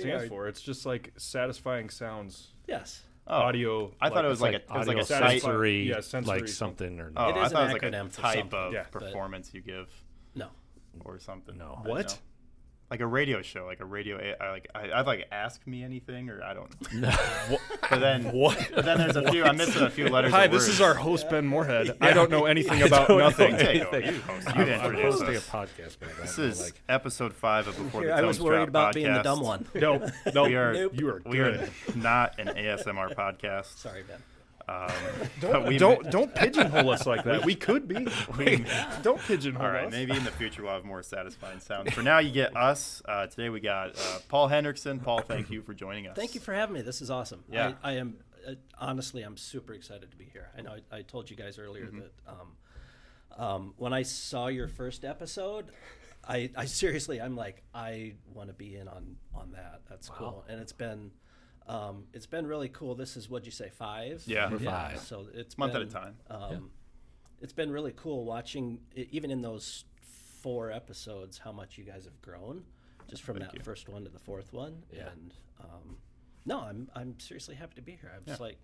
stands are- for. It's just like satisfying sounds, Yes. Oh, audio. I thought it was like, it's a, it was like a sensory, yeah, sensory like something or Oh, It I thought an it was like a acronym for type of Yeah. performance you give No. or something. No. I What? Know. Like a radio show, like a radio. I like I, I'd like ask me anything, or I don't. know. But then What? But then there's a few. I'm missing a few letters. Hi, of this words. is our host Ben Moorhead. I don't know anything about don't know nothing. Take over. You host. You I'm, I'm introduce hosting a us. podcast, but This is like episode five of Before Here, the I was Tones worried Drop about being the dumb one. No, no, We are Nope. you are we good. are not an ASMR podcast. Sorry, Ben. Um, Don't we don't, don't pigeonhole us like that. We could be. we- don't pigeonhole all right, us. maybe in the future we'll have more satisfying sounds. For now, you get us. Uh, today we got uh, Paul Hendricksen. Paul, thank you for joining us. Thank you for having me. This is awesome. Yeah. I, I am uh, honestly, I'm super excited to be here. I know I, I told you guys earlier Mm-hmm. that um, um, when I saw your first episode, I, I seriously, I'm like, I want to be in on on that. That's cool, and it's been. Um, it's been really cool. This is what'd you say, five? Yeah. Number five. So it's Month at a time. Um, It's been really cool watching, even in those four episodes, how much you guys have grown, just from that you. first one to the fourth one. And um, no, I'm I'm seriously happy to be here. I'm just like,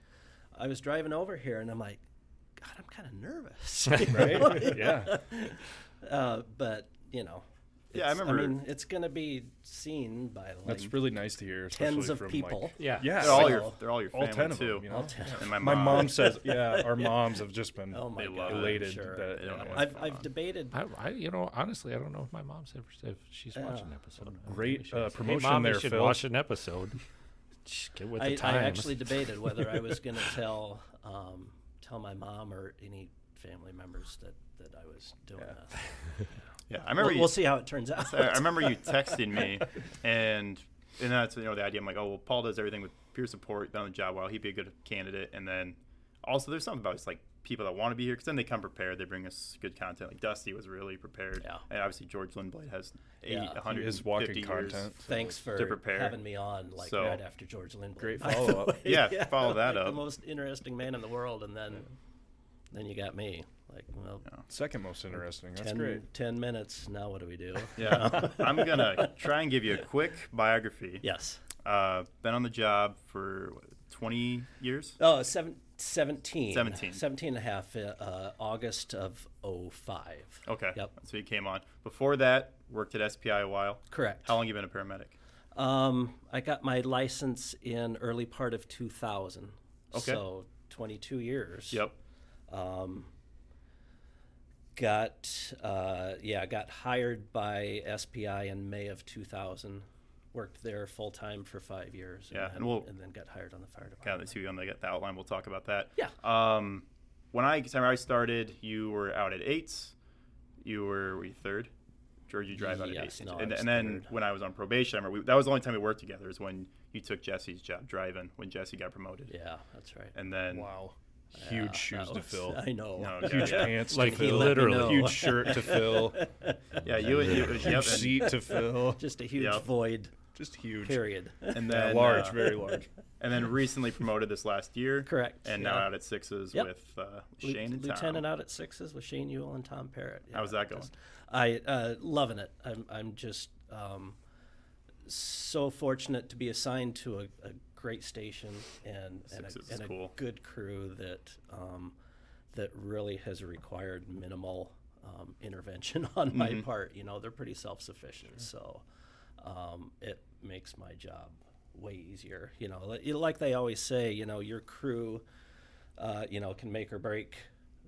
I was driving over here, and I'm like, God, I'm kind of nervous. Right? yeah. uh, but you know. Yeah, I remember- I mean, it's gonna be seen by like That's really nice to hear. Especially tens of from, people. Like, yeah, yeah. They're all like, your they're all your family all ten of too. them. You know? All 10. And my My mom. mom says, yeah, our moms have just been Oh my God, it. elated sure. that They don't know yeah. I've, I've debated. I, I, you know, honestly, I don't know if my mom's ever if she's watching an episode. great uh, Hey, promotion mom, there, you should Phil. watch an episode. Get with the I, I actually debated whether I was going to tell um, tell my mom or any family members that, that I was doing this. Yeah, I remember We'll, you. we'll see how it turns out. I I remember you texting me, and and that's you know the idea. I'm like, oh well, Paul does everything with peer support, done the job well. He'd be a good candidate. And then also there's something about just like people that want to be here because then they come prepared. They bring us good content. Like Dusty was really prepared, Yeah. and obviously George Lindblad has eight, Yeah. He 150 is walking years. content. Thanks for to prepare. having me on like So- right after George Lindblad. Great follow-up. way. Yeah, follow that like up. The most interesting man in the world, and then then you got me. Like, well, Second most interesting. That's 10, great. 10 minutes. Now what do we do? Yeah, I'm gonna try and give you a quick biography. Yes. Uh, been on the job for what, 20 years. Oh, seven, 17. 17. 17 and a half, uh, uh, August of 05. Okay, Yep. so you came on. Before that, worked at SPI a while. Correct. How long you been a paramedic? Um, I got my license in early part of 2000. Okay. So 22 years. Yep. Um, got uh, yeah, got hired by SPI in May of 2000. Worked there full time for five years. Yeah, and, and then, we'll- and then got hired on the fire department. Of the two on the, the outline. We'll talk about that. Yeah. Um, when I time I started, you were out at eights. You were, were you third? George, you drive out at Yes, eight. no, and, and then third. when I was on probation, I remember we, that was the only time we worked together. Is when you took Jesse's job driving when Jesse got promoted. Yeah, that's right. And then Wow. Yeah, Huge shoes that to fill. I know. No, yeah, Huge yeah. pants Like, to he fill. let. Huge shirt to fill. yeah, you and you, Huge and, seat to fill. Just a huge Yep. void. Just huge. Period. and Yeah, then large, uh, very large. and then recently promoted this last year. Correct, And now out at sixes Yep. with uh, Lieu- Shane and Lieutenant Tom. out at sixes with Shane Ewell and Tom Parrott. How's that going? just- I uh, loving it. I'm I'm just um, so fortunate to be assigned to a, a great station and and, a, and cool. a good crew that um, that really has required minimal um, intervention on Mm-hmm. my part. You know, they're pretty self sufficient, so um, it makes my job way easier. You know, like they always say, you know, your crew, uh, you know, can make or break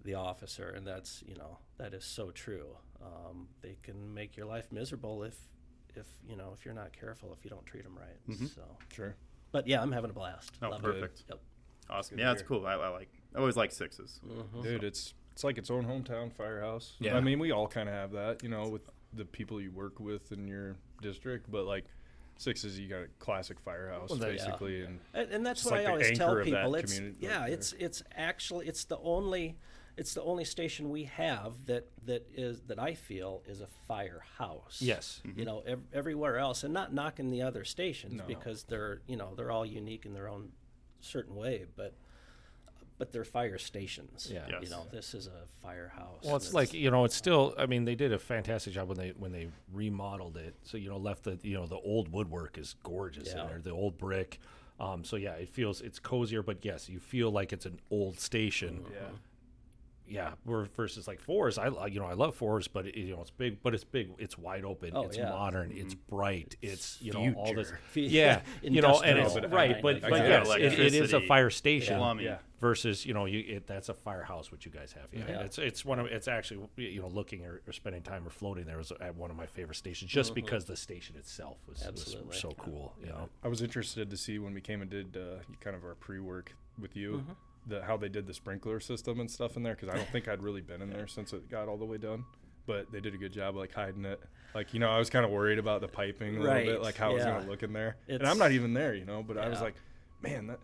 the officer, and that's you know that is so true. Um, they can make your life miserable if if you know if you're not careful if you don't treat them right. So, Sure. But yeah, I'm having a blast. Oh, Loving it. perfect. Yep. Awesome. Good Yeah, to that's hear. cool. I, I like. I always like sixes. Mm-hmm. Dude, it's it's like its own hometown firehouse. Yeah. I mean, we all kind of have that, you know, with the people you work with in your district. But like sixes, you got a classic firehouse Well, that- yeah. basically, and And, and that's Just what like I the always tell of that people. It's community yeah, right it's it's actually it's the only it's the only station we have that that is that I feel is a firehouse. Yes. You know, ev- everywhere else, and not knocking the other stations No. because they're you know they're all unique in their own certain way, but but they're fire stations. Yeah. You know, this is a firehouse. Well, it's and like you know, it's still. I mean, they did a fantastic job when they when they remodeled it. So you know, left the you know the old woodwork is gorgeous Yeah. in there, the old brick. Um, so yeah, it feels it's cozier, but yes, you feel like it's an old station. Mm-hmm. Yeah. Yeah, we're versus like Forest. I you know I love Forest, but it, you know it's big, but it's big. It's wide open. Oh, it's yeah. modern. It's bright. It's you know all this. Future. Yeah, you know, and it's kind right, but but Yeah, yes, it, it is a fire station plumbing. Yeah. versus you know you it, that's a firehouse which you guys have. Yeah, Yeah. it's it's one of it's actually you know looking or, or spending time or floating there was at one of my favorite stations just because the station itself was, was Mm-hmm. So cool. You know, I was interested to see when we came and did uh, kind of our pre-work with you, Mm-hmm. The how they did the sprinkler system and stuff in there because I don't think I'd really been in there since it got all the way done. But they did a good job like hiding it. Like you know, I was kind of worried about the piping a little bit, like how it was gonna look in there. and I'm not even there, you know. But I was like, man, that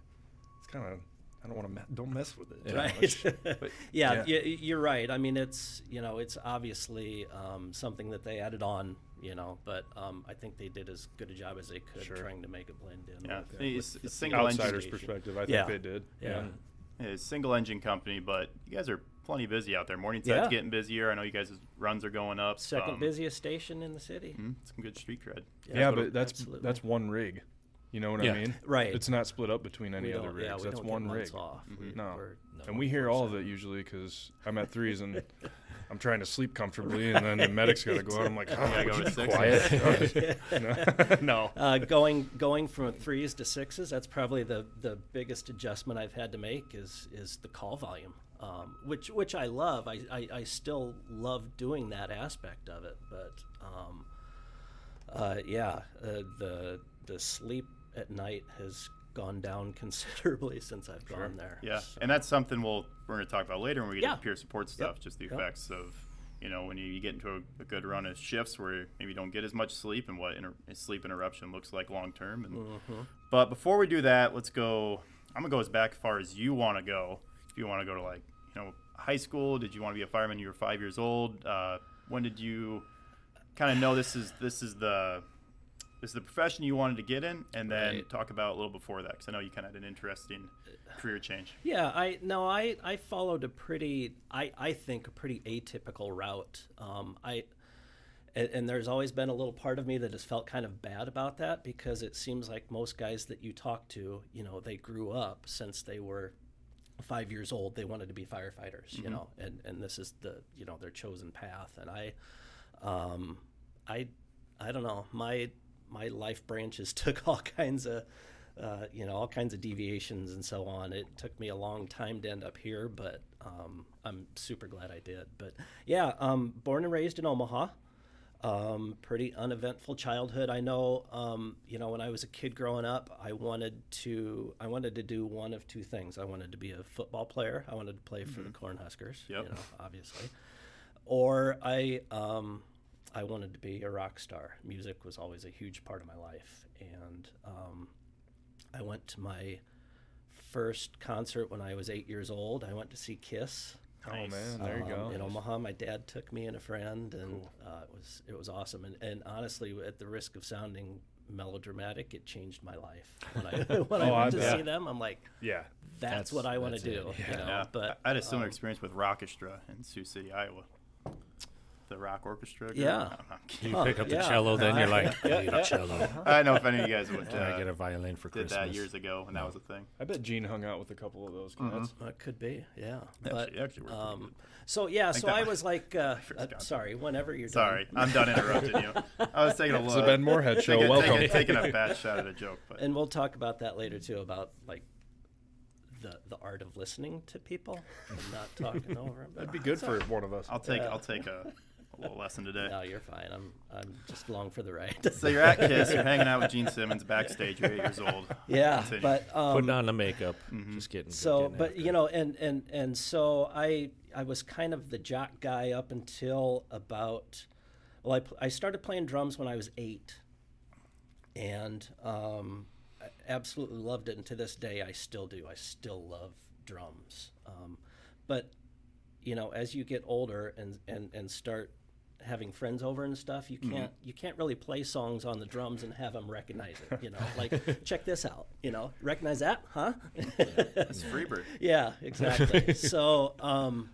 it's kind of I don't want to me- don't mess with it. Right. much. But, yeah, yeah. y- you're right. I mean, it's you know, it's obviously um, something that they added on, you know, but um, I think they did as good a job as they could Sure. trying to make it blend in. Yeah, with, it's, with it's the single outsider's perspective, I think Yeah. they did. Yeah. It's single engine company, but you guys are plenty busy out there. Morningside's Yeah. getting busier. I know you guys' runs are going up. Second Um, busiest station in the city. mhm, some good street cred. Yeah, what but that's Absolutely. that's one rig. You know what Yeah. I mean? Right. It's not split up between any We other rigs. yeah, we that's don't one months rig. Off. We- No. we're- and we hear all of it usually because I'm at threes and I'm trying to sleep comfortably, and then the medic's got to go out. I'm like, oh, go would you be quiet? no. Uh, going going from threes to sixes, that's probably the, the biggest adjustment I've had to make is is the call volume, um, which which I love. I, I, I still love doing that aspect of it, but um, uh, yeah, uh, the the sleep at night has gone down considerably since I've gone there. Yeah, So- and that's something we'll we're going to talk about later when we get Yeah. to peer support stuff. Just the Yep. effects of you know when you, you get into a, a good run of shifts where maybe you don't get as much sleep and what inter- sleep interruption looks like long term. And Mm-hmm. but before we do that, let's go. I'm gonna go as back as far as you want to go. If you want to go to like you know high school, did you want to be a fireman? when You were five years old. Uh, when did you kind of know this is this is the this is the profession you wanted to get in, and then Right. talk about a little before that because I know you kind of had an interesting career change. Yeah, I no, I I followed a pretty, I I think a pretty atypical route. Um, I and, and there's always been a little part of me that has felt kind of bad about that because it seems like most guys that you talk to, you know, they grew up since they were five years old. They wanted to be firefighters, you know, and and this is the you know their chosen path. And I, um, I, I don't know my my life branches took all kinds of uh, you know all kinds of deviations and so on. It took me a long time to end up here, but um, I'm super glad I did. But yeah, um, born and raised in Omaha. Um, pretty uneventful childhood. I know, um, you know, when I was a kid growing up, I wanted to, I wanted to do one of two things. I wanted to be a football player. I wanted to play for the Cornhuskers, Yep. you know, obviously, or I, um, I wanted to be a rock star. Music was always a huge part of my life, and um, I went to my first concert when I was eight years old. I went to see Kiss Oh man, there you um, go. In Omaha, my dad took me and a friend, and uh, it was it was awesome. And, and honestly, at the risk of sounding melodramatic, it changed my life. When I when I Oh, went I to bet. see them, I'm like, Yeah. that's, That's- what I want to do. yeah. You know? Yeah, But I I had a similar um, experience with Rockestra in Sioux City, Iowa. The rock orchestra. group. Yeah. No, no, I'm kidding. you Huh, pick up the yeah. cello, then you're like, I need a cello. I don't know if any of you guys would Can I uh, get a violin for did Christmas? that years ago and that was a thing. I bet Gene hung out with a couple of those cats. uh, it could be, yeah. But it actually um, so yeah, think so I was like, uh, uh, sorry, whenever you're Sorry, done. I'm done interrupting you. I was taking a It's look. the Ben Moorhead show. taking, Welcome. Taking, taking a bad shot at a joke, but and we'll talk about that later too about like the the art of listening to people and not talking over them. That'd be good for one of us. I'll take Yeah. I'll take a, a little lesson today. No, you're fine. I'm I'm just along for the ride. So you're at Kiss, you're hanging out with Gene Simmons backstage. You're eight years old. yeah, Continue. but um, Putting on the makeup, just getting. so getting but you know and and and so I I was kind of the jock guy up until about well I I started playing drums when I was eight, and um, I absolutely loved it. And to this day, I still do. I still love drums. Um, but you know, as you get older and and and start having friends over and stuff, you can't you can't really play songs on the drums and have them recognize it. You know, like check this out. You know, recognize that, huh? That's Freebird. Yeah, exactly. so, um,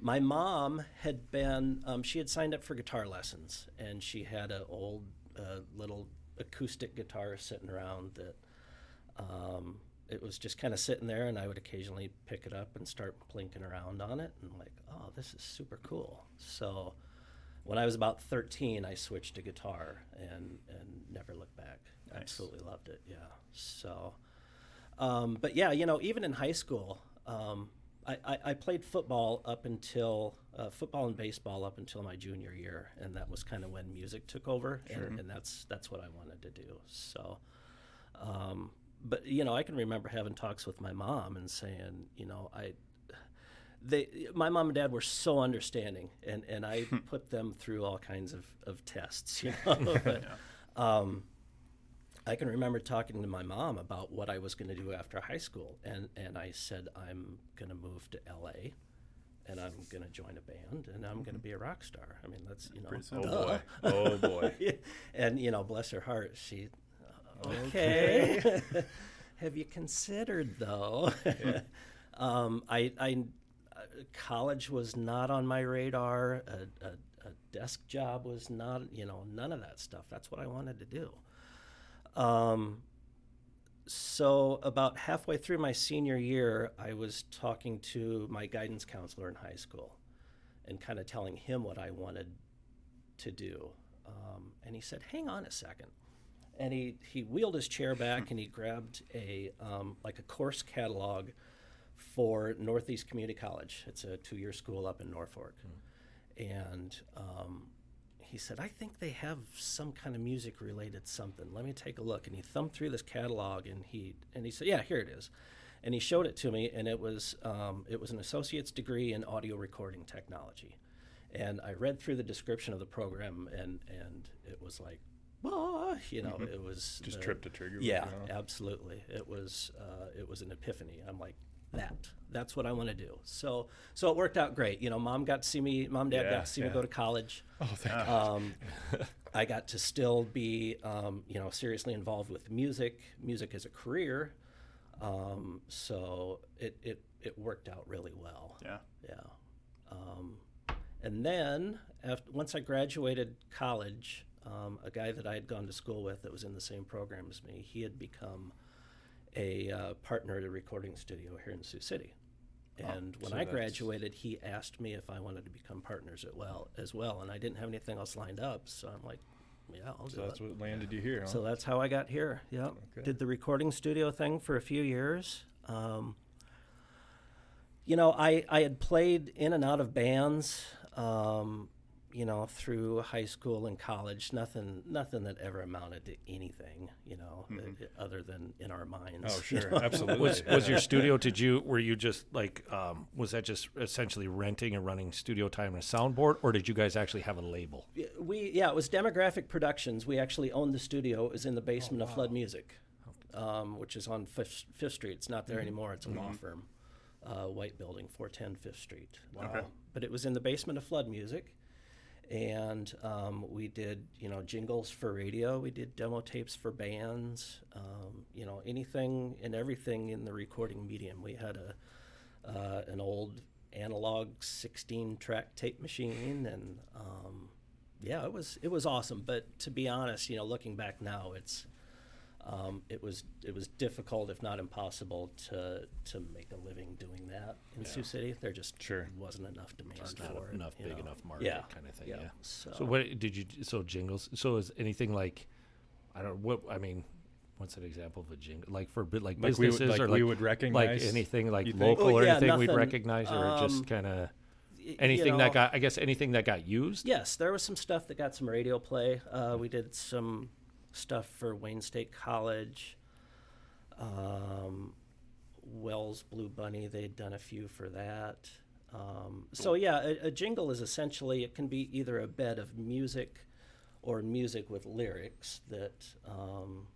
my mom had been, um, she had signed up for guitar lessons, and she had an old uh, little acoustic guitar sitting around that um, it was just kind of sitting there, and I would occasionally pick it up and start plinking around on it, and like, oh, this is super cool. So, when I was about 13, I switched to guitar and and never looked back. Nice. Absolutely loved it. Yeah. So, um, but yeah, you know, even in high school, um, I, I, I played football up until uh, football and baseball up until my junior year, and that was kind of when music took over, and, and that's that's what I wanted to do. So, um, but you know, I can remember having talks with my mom and saying, you know, I they my mom and dad were so understanding and and I put them through all kinds of, of tests you know but, um, I can remember talking to my mom about what I was going to do after high school and and I said I'm going to move to LA and I'm going to join a band and I'm going to be a rock star. I mean that's you know Oh simple. boy. Oh boy. and you know bless her heart she okay. have you considered though? Um, I, I uh, college was not on my radar a, a, a desk job was not you know none of that stuff. That's what i wanted to do. Um, so about halfway through my senior year i was talking to my guidance counselor in high school and kind of telling him what i wanted to do. Um, and he said hang on a second. And he, he wheeled his chair back and he grabbed a um, like a course catalog for Northeast Community College. It's a two-year school up in Norfolk, and um, he said, "I think they have some kind of music-related something. Let me take a look." And he thumbed through this catalog and he and he said, "Yeah, here it is." And he showed it to me, and it was um, it was an associate's degree in audio recording technology. And I read through the description of the program, and and it was like, ah, you know, it was Just the- tripped a trigger. yeah, you, absolutely. It was uh, it was an epiphany. I'm like that. That's what I want to do. So so it worked out great. You know, mom got to see me. Mom, dad Yeah, got to see me go to college. Oh, thank Um, I got to still be um, you know seriously involved with music, music as a career. Um, so it, it it worked out really well. Yeah. Yeah. Um, and then, after, once I graduated college, um, a guy that I had gone to school with that was in the same program as me, he had become a uh, partner at a recording studio here in Sioux City. And when so I graduated, he asked me if I wanted to become partners at well as well, and I didn't have anything else lined up, so I'm like, yeah, I'll So do that's it. what landed you here. Huh? So that's how I got here. Yep. Okay. Did the recording studio thing for a few years. Um, you know, I, I had played in and out of bands, um, you know, through high school and college. Nothing nothing that ever amounted to anything, you know, uh, other than in our minds. oh, you sure, know? absolutely. Was was your studio? Did you were you just like um, was that just essentially renting and running studio time and a soundboard, or did you guys actually have a label? Yeah, we yeah, it was Demographic Productions. We actually owned the studio. It was in the basement of Flood Music, um, which is on Fifth, Fifth Street. It's not there anymore. It's a law firm, uh, white building, 410 Fifth Street. Okay. Uh, but it was in the basement of Flood Music, and um, we did you know jingles for radio. We did demo tapes for bands. Um, you know anything and everything in the recording medium. We had a uh, an old analog 16 track tape machine and um, yeah it was it was awesome but to be honest you know looking back now it's um, it was it was difficult if not impossible to to make a living doing that in Sioux City there just Sure. wasn't enough demand Just for not it enough you big know. enough market yeah kind of thing. yeah, Yeah. so, So what did you? So jingles. So is anything like? I don't. What I mean. What's an example of a jingle? Like for bit like Like we would- like or we like would like anything like local Oh, or yeah, anything we'd recognize or Um, just kind of y- you anything know, that got I guess anything that got used. Yes, there was some stuff that got some radio play. Uh, we did some stuff for Wayne State College. Um, Wells Blue Bunny, they'd done a few for that. Um, so yeah, a, a jingle is essentially it can be either a bed of music or music with lyrics that um,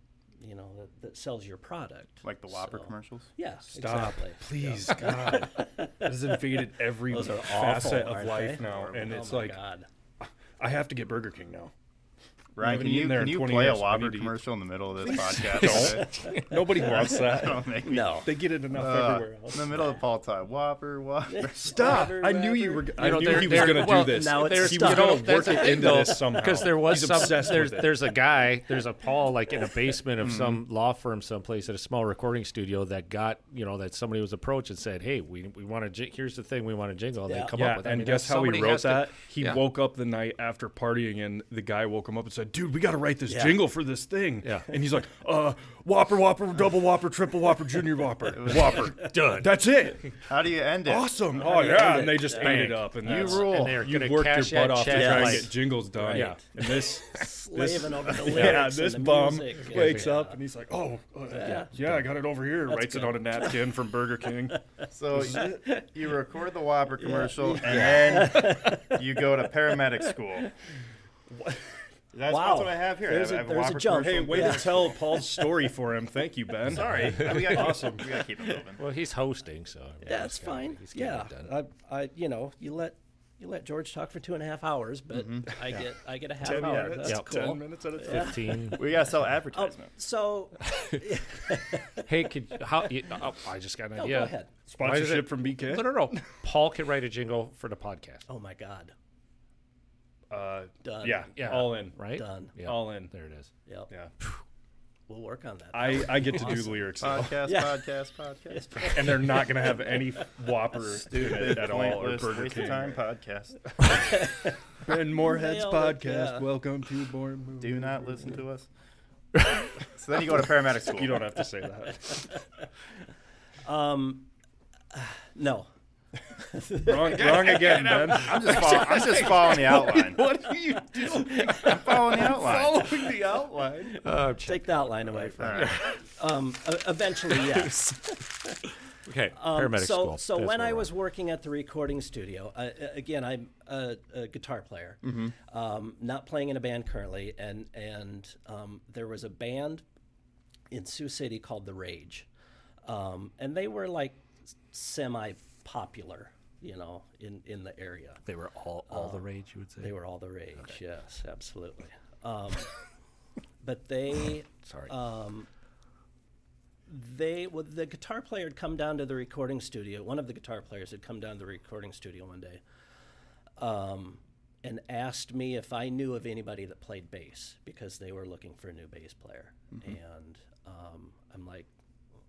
you know that, that sells your product. Like the Whopper So- commercials. Yeah, Stop, exactly. please, God. That has invaded every facet awful, of life they? now, and oh it's my like God. I have to get Burger King now. Ryan, can you there can you play years. a I Whopper need to eat. commercial in the middle of this podcast? Nobody wants that. Don't make me. No. They get it enough Uh, everywhere else. in the middle of Paul time, Whopper, Whopper. Stop! Whopper, I knew you were. I You know, knew he was going to well, do this. now it's There's- he was stuck. going to work it into this somehow. because there was He's some obsessed there's with it. there's a guy there's a Paul like in a basement of Mm-hmm. some law firm someplace at a small recording studio that got you know that somebody was approached and said hey we, we want to here's the thing we want to jingle they come up with I and guess how he wrote that? he woke up the night after partying, and the guy woke him up and said, "Dude, we got to write this Yeah. jingle for this thing." Yeah. and he's like, "Uh, Whopper, Whopper, Double Whopper, Triple Whopper, Junior Whopper, Whopper, Done. That's it. How do you end it? Awesome. Oh yeah, and they just Bang. it up, and You rule. and they're You gonna worked your butt off to try and get jingles done. Yeah. and this, Slaving over the lyrics yeah, and this the bum music. wakes Yeah. up and he's like, "Oh, uh, Yeah. yeah, I got it over here." That's Writes it on a napkin from Burger King. So you, you record the Whopper commercial, and then you go to paramedic school. That's, Wow. that's what I have here. There's I a- have, I have there's a Whopper jump. Hey, commercial. way Yeah. to tell Paul's story for him. Thank you, Ben. Sorry, we gotta awesome. We gotta keep it moving. well he's hosting so I mean, Yeah, he's that's gotta- fine. he's Yeah. I, I, you know, you let you let George talk for two and a half hours, but I get I get a half Ten hour. minutes. That's Yep. cool. Ten minutes at a time. 15 We gotta sell Um, advertisement. so hey could how you, oh, I just got an no, idea go ahead. Sponsorship it- from BK. no no no Paul could write a jingle for the podcast Oh my God, Uh, done. yeah, Yeah. all in, right done. Yeah. all in. there it is Yep. Yeah, We'll work on that. I I get to do the lyrics, though. Podcast, Yeah. podcast, podcast. and they're not gonna have any Whopper in it at all or Pointless, Burger waste of King. time podcast. Ben Moorhead's Nailed it, podcast. yeah. Welcome to Born Movie. Do not listen to us. so then you go to paramedic school. You don't have to say that. Um, no. wrong, wrong again, Ben. I'm just, follow, I'm just following the outline. what are you doing? I'm following the outline. Following the outline. uh, Take the outline away from All me. Um, eventually, yes. okay Um, paramedic so, school so That's when I was working at the recording studio, uh, again, I'm a, a guitar player, um, not playing in a band currently, and and um, there was a band in Sioux City called The Rage, um, and they were like semi-popular, you know, in in the area. They were all all the rage, you would say. They were all the rage. Yes, absolutely. Um, but they Sorry. um, they well, the guitar player had come down to the recording studio. One of the guitar players had come down to the recording studio one day, um, and asked me if I knew of anybody that played bass because they were looking for a new bass player. And um, I'm like,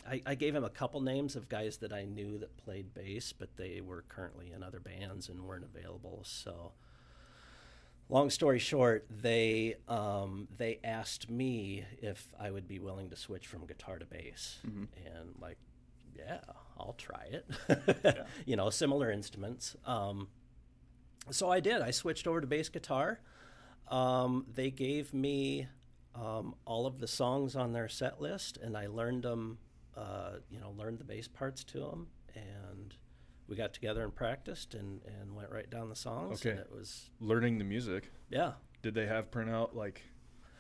I, I gave him a couple names of guys that I knew that played bass, but they were currently in other bands and weren't available. So long story short, they um, they asked me if I would be willing to switch from guitar to bass, and like, yeah, I'll try it. You know, similar instruments. Um, so I did. I switched over to bass guitar. Um, they gave me um, all of the songs on their set list, and I learned them. Uh, you know, learned the bass parts to them, and we got together and practiced, and, and went right down the songs. And Okay. it was Learning the music. yeah. Did they have printout like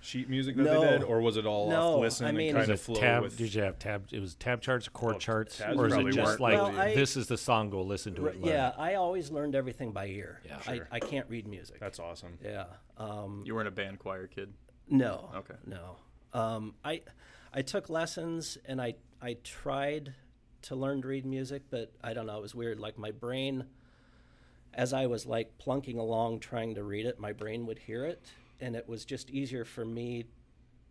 sheet music that No. they did, or was it all No, off listen I mean- and kind Was of it flow tab, with? did you have tab? It was tab charts, chord Oh, charts, or is it just like Well, I- this is the song? Go listen to R- it. learn yeah. I always learned everything by ear. Yeah. I, Sure. I can't read music. That's awesome. yeah. Um, You weren't a band choir kid. no. Okay. No. Um, I I took lessons and I I tried to learn to read music, but I don't know. It was weird. Like my brain, as I was like plunking along trying to read it, my brain would hear it, and it was just easier for me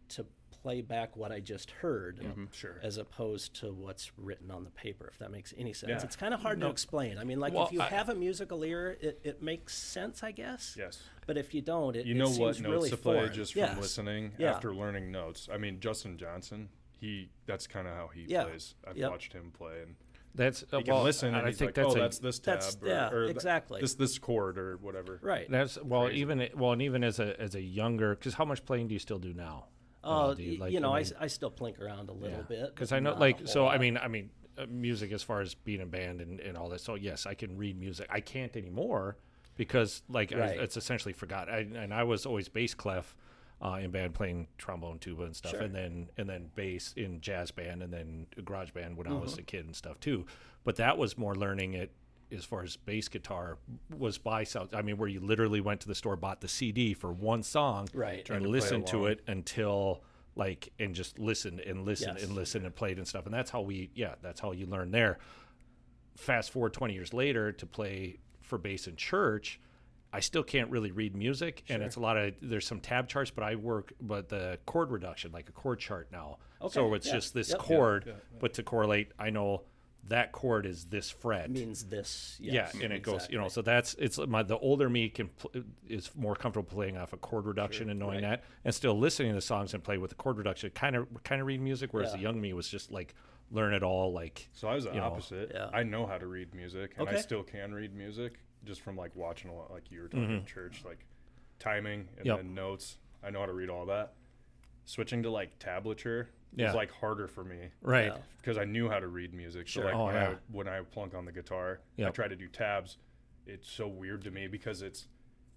to play back what I just heard. Sure. as opposed to what's written on the paper, if that makes any sense. Yeah. It's kind of hard to explain. I mean, like Well, if you I- have a musical ear, it, it makes sense, I guess. Yes. But if you don't, it You it know seems what notes really to play foreign. just from listening Yeah. after learning notes. I mean, Justin Johnson, he that's kind of how he Yeah. plays. I've Yep. watched him play, and That's uh, well, listen, and and I he's think like, that's "Oh, a, that's this tab, That's- or, yeah, or exactly. this this chord or whatever." Right. That's well, even well, and even as a as a younger, because how much playing do you still do now? Oh, you like- you know, I I, mean- still plink around a little bit. because I know, like, so I mean, I mean, uh, music as far as being a band and, and all that. So yes, I can read music. I can't anymore because like I, it's essentially forgot. I, and I was always bass clef uh, in band playing trombone, tuba, and stuff, Sure. and then and then bass in jazz band, and then garage band when I was Mm-hmm. a kid and stuff too. But that was more learning it as far as bass guitar was by sound. I mean, where you literally went to the store, bought the CD for one song, Right. And to listened to it until like and just listened and listened Yes. and listened and played and stuff. And that's how we, yeah, that's how you learn there. Fast forward 20 years later to play for bass in church. I still can't really read music, and it's a lot of there's some tab charts, but I work but the chord reduction like a chord chart now. So it's yeah, just this yep. chord, Yeah, but to correlate, I know that chord is this fret. means this. yeah, and it goes, you know, so that's it's my the older me can pl- is more comfortable playing off a chord reduction and knowing right. that, and still listening to the songs and play with the chord reduction, kind of kind of read music. Whereas the young me was just like learn it all, like So I was the you know, opposite. yeah. I know how to read music, and I still can read music just from like watching a lot, like you were talking Mm-hmm. in church, like timing and Yep. then notes. I know how to read all that. Switching to like tablature Yeah. was like harder for me right. Because I knew how to read music. So Sure. like Oh, when yeah. I when I plunk on the guitar, I try to do tabs. It's so weird to me because it's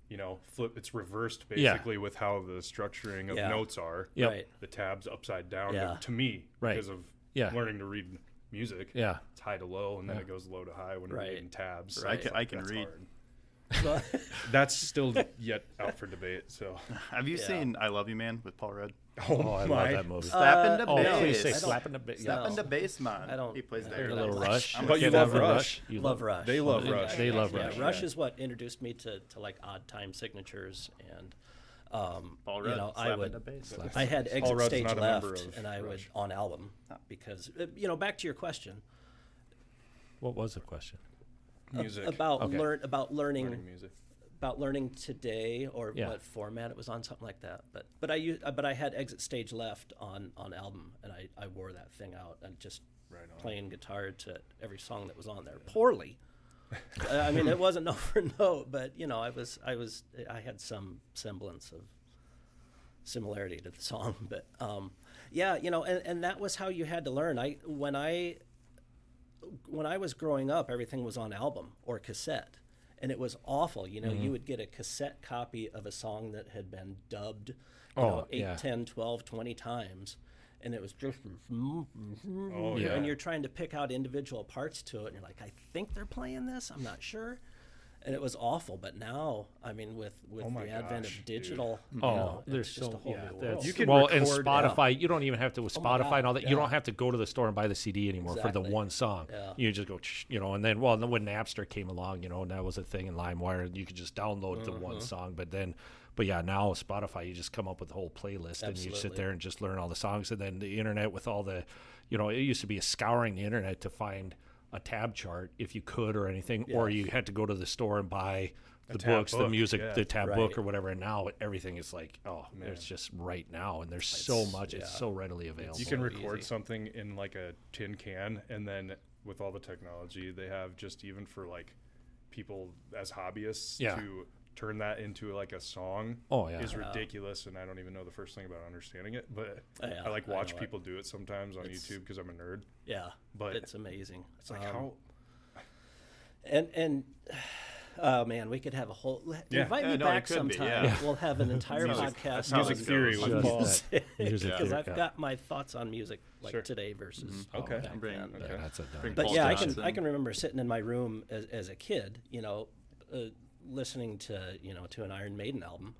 you know flip. It's reversed Yeah. basically with how the structuring of Yeah. notes are. Yep. Right. The tabs upside down. Yeah. To me, Right. because of Yeah. learning to read music Yeah. it's high to low and then Yeah. it goes low to high when Right. we're reading tabs. Right. it's I can that's read. hard. Well, That's still yet out for debate. So, Have you Yeah. seen I Love You Man with Paul Rudd? Oh, I love that movie. Slapping the oh, bass. please say I don't- slapping the bass. Yeah. Slapping the bass man. I don't- He plays I heard A air. little much. rush. But you love have Rush. You love Rush. They love Yeah, Rush. They love yeah, Rush, Rush is what introduced me to, to like odd time signatures and um, Paul you know I slapping would bass. I had exit Rudd's stage not a member left of and I would Rush. on album because uh, you know back to your question What was the question? Music, about Okay. learn about learning learning music. about learning today or Yeah. what format it was on something like that but but I u- uh, but I had exit stage left on on album and I, I wore that thing out and just Right on. playing guitar to every song that was on there poorly Uh, I mean it wasn't note for note but you know I was I was I had some semblance of similarity to the song but um yeah you know and, and that was how you had to learn I when I when I was growing up, everything was on album or cassette. And it was awful. You know, Mm-hmm. you would get a cassette copy of a song that had been dubbed, you Oh, know, 8, yeah. 10, 12, 20 times. And it was just, Oh yeah. and you're trying to pick out individual parts to it. And you're like, I think they're playing this. I'm not sure. And it was awful. But now, I mean, with, with Oh my the advent gosh, of dude. digital, you Oh, know, there's it's just so a whole yeah. new that's- world. You can well, and record- Spotify, you don't even have to with Oh my Spotify and all that. God, You don't have to go to the store and buy the CD anymore for the one song. Yeah. You just go, you know, and then well, then when Napster came along, you know, and that was a thing in LimeWire, you could just download the Mm-hmm. one song. But then, but yeah, now Spotify, you just come up with a whole playlist and you sit there and just learn all the songs. And then the internet with all the, you know, it used to be a scouring the internet to find a tab chart if you could or anything, or you had to go to the store and buy. The tab books, the music, yeah. the tab Right. book, or whatever. And now everything is like, oh, Man. it's just right now, and there's so It's- much. It's so readily available. You can record easy. something in like a tin can, and then with all the technology they have, just even for like people as hobbyists Yeah. to turn that into like a song Oh, yeah. is Yeah. ridiculous. And I don't even know the first thing about understanding it, but Oh, yeah, I like I watch know it. people do it sometimes on It's- YouTube because I'm a nerd. yeah, But it's amazing. It's like Um, how And and oh man, we could have a whole Yeah. invite Yeah, me no, back could be, sometime. yeah. We'll have an entire Music- podcast that's on music theory with Just Paul. because theory, I've got my thoughts on music like Sure. today versus Okay. back Bring- then, but- okay. Yeah, that's a Bring But yeah, I can I can remember sitting in my room as, as a kid, you know, uh, listening to you know to an Iron Maiden album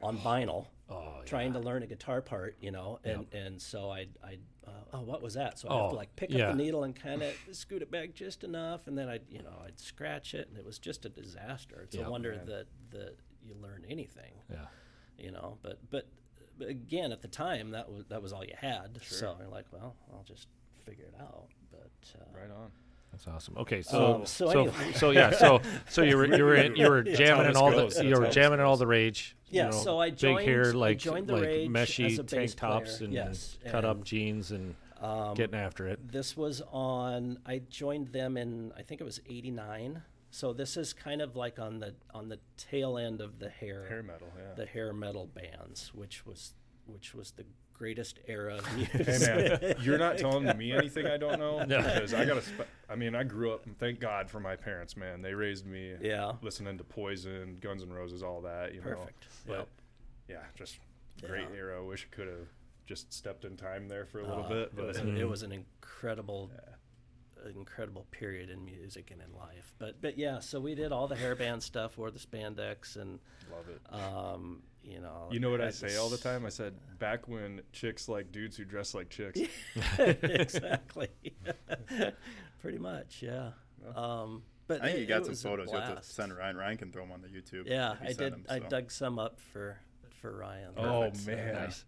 on vinyl, Oh, trying to learn a guitar part, you know, and and so I I uh, oh what was that? So I have Oh, to like pick yeah. up the needle and kind of scoot it back just enough, and then I would you know I'd scratch it, and it was just a disaster. It's Yeah, a wonder man. that that you learn anything, yeah. you know. But but, but again, at the time that was that was all you had, so you're like, well, I'll just figure it out. But uh, right on. That's awesome. Okay, so Um, so so anyway. so yeah, so so you were you were in, you were That's jamming how in all goes. the you That's were how jamming in all the rage. you Yeah, know, so I joined, big hair joined- I like joined the like Rage meshy as a tank tops player, and yes, cut up jeans and um, getting after it. This was on. I joined them in. I think it was '89. So this is kind of like on the on the tail end of the hair Hair metal, yeah. the hair metal bands, which was which was the greatest era of music. Hey man, you're not telling me anything I don't know because I gotta. Spe- I mean, I grew up, and thank God for my parents. Man, they raised me Yeah. listening to Poison, Guns N' Roses, all that. You Perfect. know, Yep. but yeah, just great Yeah. era. Wish I could have just stepped in time there for a little Uh, bit, it but was, an, it was an incredible an incredible period in music and in life. But but yeah, so we did all the hairband stuff, wore the spandex, and Love it. um, you know. You know what I say all the time? I said back when chicks like dudes who dress like chicks. exactly. Pretty much, yeah. Um, but I think it- you got some photos. You have to blast. send Ryan. Ryan can throw them on the YouTube. Yeah, if you I send did. 'em, I dug some up for for Ryan. Oh Perfect. man, Nice.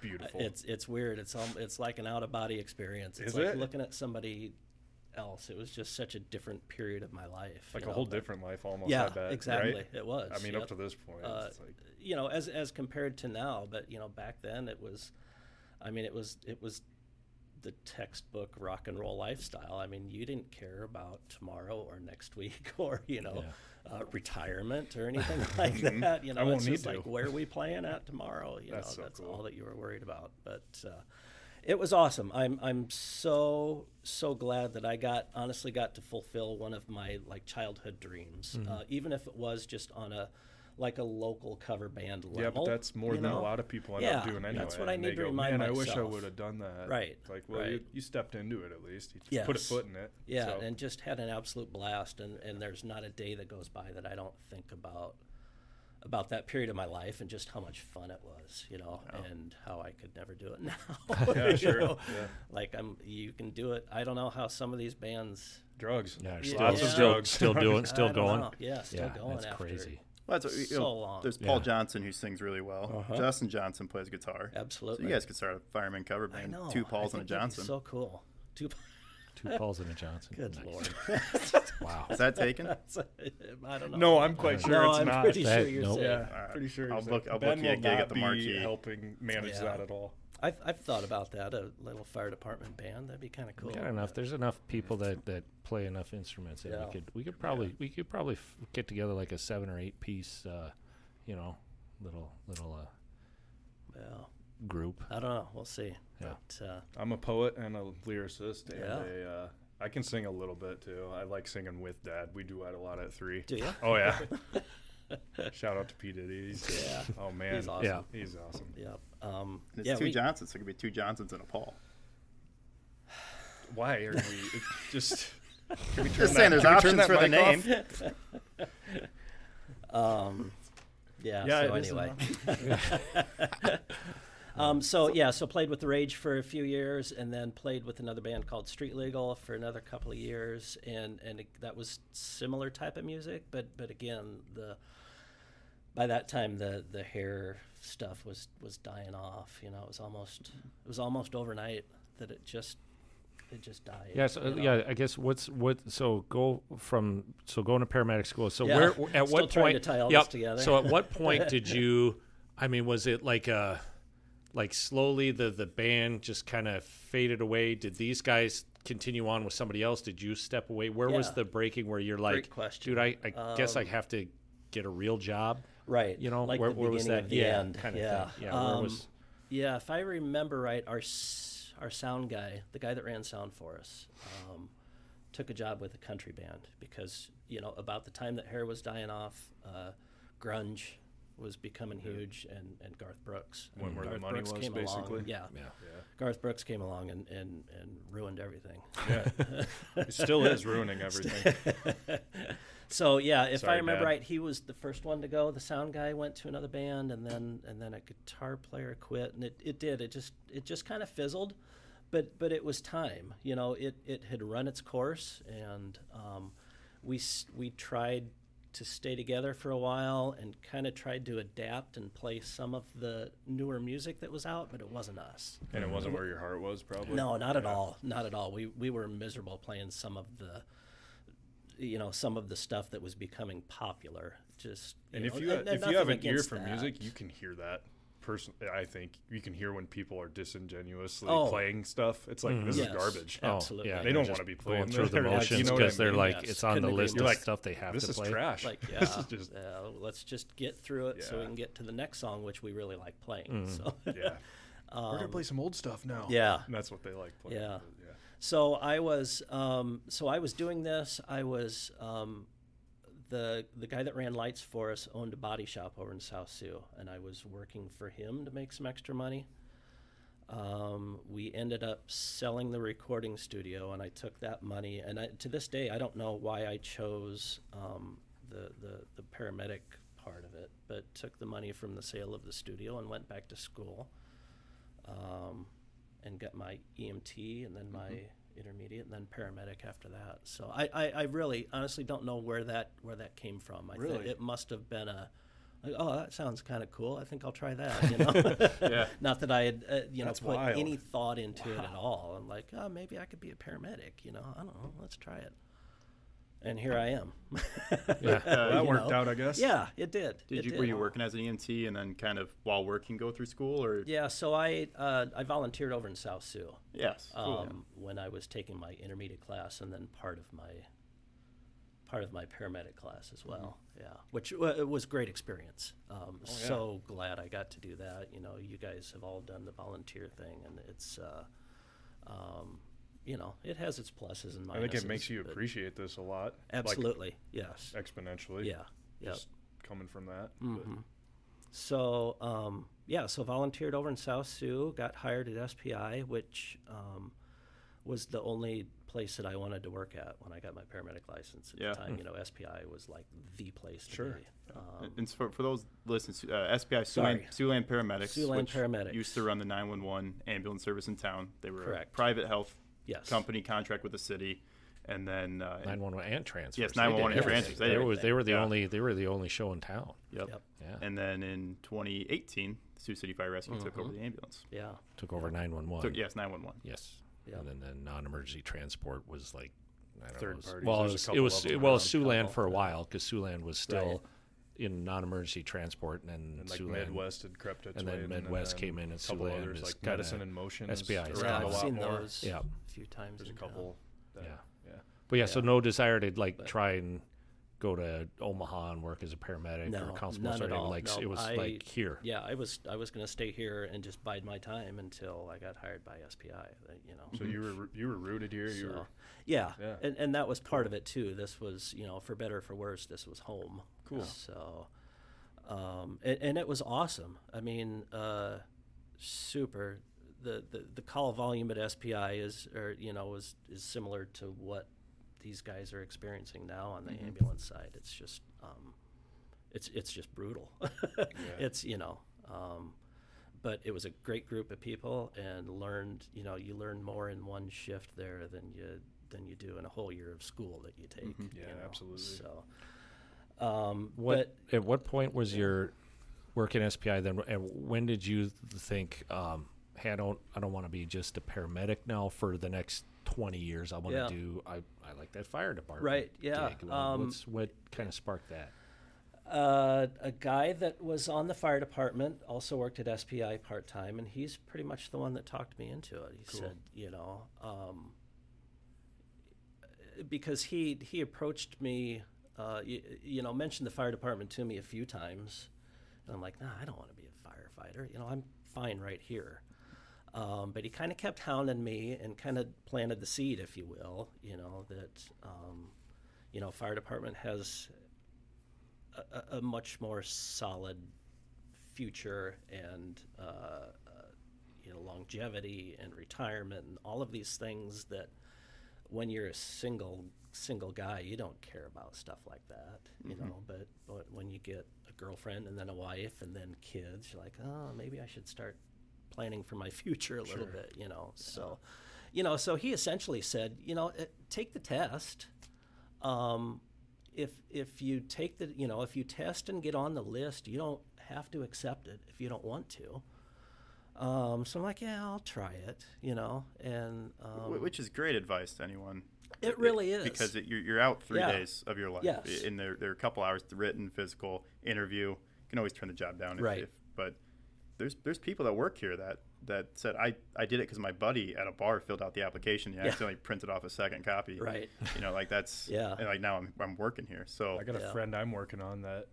beautiful. It's it's weird. It's um, it's like an out of body experience. It's Is like it? looking at somebody else. It was just such a different period of my life. like a know, whole but- different life almost. Yeah, I bet, exactly. right? It was. I mean, yep. up to this point, Uh, it's like you know, as as compared to now, but you know, back then it was. I mean, it was it was the textbook rock and roll lifestyle. I mean, you didn't care about tomorrow or next week or you know uh, retirement or anything like that. You know, I won't it's need just to. like where are we playing at tomorrow? You That's know, so that's cool. all that you were worried about. But uh, it was awesome. I'm I'm so so glad that I got honestly got to fulfill one of my like childhood dreams, Mm-hmm. uh, even if it was just on a like a local cover band level. yeah, but that's more you than a lot of people end Yeah, up doing anyway. that's what I need to go, remind Man, I wish I would have done that. Right, It's like, well, you, right. you stepped into it at least. You put a foot in it. Yeah, so. and just had an absolute blast. And, and there's not a day that goes by that I don't think about about that period of my life and just how much fun it was, you know, and how I could never do it now. Yeah, you sure. know? Yeah. Like I'm, you can do it. I don't know how some of these bands. drugs. Yeah, Yeah. still, Lots of still, drugs. still doing, still going. know. Yeah, still yeah, going that's after. crazy. Well, that's what, you so know, long. There's Paul Yeah. Johnson who sings really well. Uh-huh. Justin Johnson plays guitar. Absolutely. So Absolutely. you guys could start a fireman cover I band. know. Two I Pauls and a think that'd be Johnson. So cool. Two. Two Pauls and a Johnson. Good Nice. lord. Wow. Is that taken? I don't know. No, I'm quite sure no, it's I'm not. pretty That- sure you're nope. safe. Yeah, Alright. pretty sure. I'll he's book- I'll book ben you a will gig at not the be Marquee. helping manage Yeah. that at all. I've, I've thought about that, a little fire department band. That'd be kind of cool. We got enough. There's enough people that, that play enough instruments that Yeah. we could we could probably we could probably f- get together like a seven or eight piece, uh, you know, little little uh, Yeah. Group. I don't know. We'll see. Yeah. But, uh, I'm a poet and a lyricist, and Yeah. a, uh, I can sing a little bit too. I like singing with Dad. We duet a lot at three. do you? Oh yeah. Shout out to P Diddy. He's, Yeah. Oh man. He's awesome. Yeah. He's awesome. Yep. Um, And it's yeah, two we, Johnsons, so it could be two Johnsons and a Paul. Why are we just? Can we turn Just saying, there's can we options for the name. um, yeah. Yeah, so it is an anyway. Um, so yeah, so played with the Rage for a few years, and then played with another band called Street Legal for another couple of years, and and it, that was similar type of music, but but again the by that time the the hair stuff was was dying off. You know, it was almost it was almost overnight that it just it just died. Yeah, so, yeah. I guess what's what? So go from so going to paramedic school. So Yeah. where at Still what point? to tie all yep. together. So at what point did you? I mean, was it like a like slowly the the band just kind of faded away? Did these guys continue on with somebody else? Did you step away? Where was the breaking where you're like, question. dude, I, I guess I Um, have to get a real job. Right. You know, like where, where was that? yeah, end. kind of yeah. thing. Yeah, where Um, was? Yeah, if I remember right, our our sound guy, the guy that ran sound for us, um, took a job with a country band because you know about the time that hair was dying off, uh, grunge was becoming huge, and, and Garth Brooks. Went And where the Garth money Brooks was, came basically. Along. Yeah. Yeah. Garth Brooks came along and, and, and ruined everything. Yeah. it still is ruining everything. So yeah, if I remember Dad. right, he was the first one to go. The sound guy went to another band, and then and then a guitar player quit, and it, it did. It just it just kind of fizzled, but but it was time. You know, it it had run its course, and um, we we tried to stay together for a while and kind of tried to adapt and play some of the newer music that was out, but it wasn't us. And it wasn't where your heart was, probably. No, not at all. Not at all. We we were miserable playing some of the you know, some of the stuff that was becoming popular. Just And know, if you and- and if you have an ear for that. music, you can hear that. Person, I think you can hear when people are disingenuously Oh. playing stuff. It's like this Yes. is garbage. Oh, Absolutely. yeah, They don't wanna be playing going through the there. Like, you motions know I because they're like Yes, it's on couldn't the list of You're like, stuff they have This to is play. trash. like yeah, this is just yeah, let's just get through it so we can get to the next song, which we really like playing. Mm. So yeah. We're gonna play some old stuff now. Um, yeah. And that's what they like playing. Yeah. yeah. So I was, um, so I was doing this. I was um, the the guy that ran lights for us owned a body shop over in South Sioux, and I was working for him to make some extra money. Um, we ended up selling the recording studio, and I took that money. And I, to this day, I don't know why I chose um, the, the the paramedic part of it, but took the money from the sale of the studio and went back to school, um, and got my EMT, and then my intermediate, and then paramedic after that. So I, I, I really honestly don't know where that where that came from. I Really? think it must have been a like, oh, that sounds kind of cool. I think I'll try that. You know, Yeah. Not that I had, uh, you know, That's put wild. any thought into it at all. I'm like, oh, maybe I could be a paramedic. You know, I don't know. Let's try it. And here I am. Yeah. Well, that worked know? out, I guess. Yeah, it did. Did It you were you working as an EMT and then kind of while working go through school or Yeah, so I uh, I volunteered over in South Sioux yes cool. um, when I was taking my intermediate class and then part of my part of my paramedic class as well. Yeah, which wa it was great experience. Um, yeah. So glad I got to do that. You know, you guys have all done the volunteer thing, and it's. Uh, um, you know, it has its pluses and minuses. I think it makes you appreciate this a lot. like, Absolutely, yes. exponentially. Yeah, yep. Just coming from that. hmm So um, yeah, so volunteered over in South Sioux, got hired at SPI, which um, was the only place that I wanted to work at when I got my paramedic license at Yeah. the time. You know, SPI was like the place to Sure. be. Um, and for, for those listeners, uh, SPI Siouxland, Siouxland Paramedics, Siouxland which Paramedics. used to run the 911 ambulance service in town. They were Correct. a private health yes. company contract with the city, and then uh, Nine one one and transfers. Yes, 911 and everything. transfers. They They, did was, they were the Yeah. only they were the only show in town. Yep. Yep. Yeah, And then in 2018, Sioux City Fire Rescue took Mm-hmm. over the ambulance. Yeah. took over nine one one. Yes, 911. Yes. Yep. And then the non-emergency transport was like I don't Third know, it was- parties. Well, it There's a was it was well around. Siouxland for a while because Siouxland was still Right. In non-emergency transport, and then And like Siouxland, Midwest had crept its and way then in, Midwest then came in and a couple Siouxland others is like kinda- Medicine in Motion. is SBI is Yeah, around kinda- a I've lot seen more. those Yeah. a few times. There's a in town. couple. That, Yeah. yeah. But yeah, so no desire to like But- try and go to Omaha and work as a paramedic No, or a constable none or at anything. all. Like No, it was I- like here. Yeah, I was I was going to stay here and just bide my time until I got hired by SPI. uh, You know. So you were you were rooted here. You So, were yeah, Yeah. And, and that was part of it too. This was, you know, for better or for worse, this was home. Cool. So, um, and, and it was awesome. I mean, uh, super. The, the the call volume at SPI is, or you know, is is similar to what these guys are experiencing now on the Mm-hmm. ambulance side. It's just, um, it's it's just brutal. It's you know. Um, but it was a great group of people and learned you know you learn more in one shift there than you than you do in a whole year of school that you take Mm-hmm. Yeah, you know, absolutely. so um What at what point was your work in SPI then? And when did you think, um, hey, I don't, I don't want to be just a paramedic now for the next twenty years. I want to Yeah. do, I, I like that fire department. Right, yeah, um, what kind of sparked that? uh, a guy that was on the fire department also worked at SPI part time, and he's pretty much the one that talked me into it. He said, you know, um, because he he approached me, uh, you, you know, mentioned the fire department to me a few times, and I'm like, nah, I don't want to be a firefighter. You know, I'm fine right here. Um, but he kind of kept hounding me and kind of planted the seed, if you will. You know that, um, you know, fire department has a, a- much more solid future and uh, uh, you know longevity and retirement and all of these things that when you're a single single guy you don't care about stuff like that you know but, but when you get a girlfriend and then a wife and then kids you're like oh maybe I should start planning for my future a little bit you know so you know so he essentially said you know eh, take the test um, if if you take the you know if you test and get on the list, you don't have to accept it if you don't want to. Um, so I'm like, yeah, I'll try it, you know, and um, which is great advice to anyone. It really is. because it, you're, you're out three Yeah. days of your life. Yes. In there, there are a couple hours written, physical, interview. You can always turn the job down. If, Right. If, but there's there's people that work here that that said I, I did it because my buddy at a bar filled out the application. He Yeah. accidentally printed off a second copy. Right. You know, like that's Yeah. And like now I'm I'm working here. So I got a Yeah. friend I'm working on that.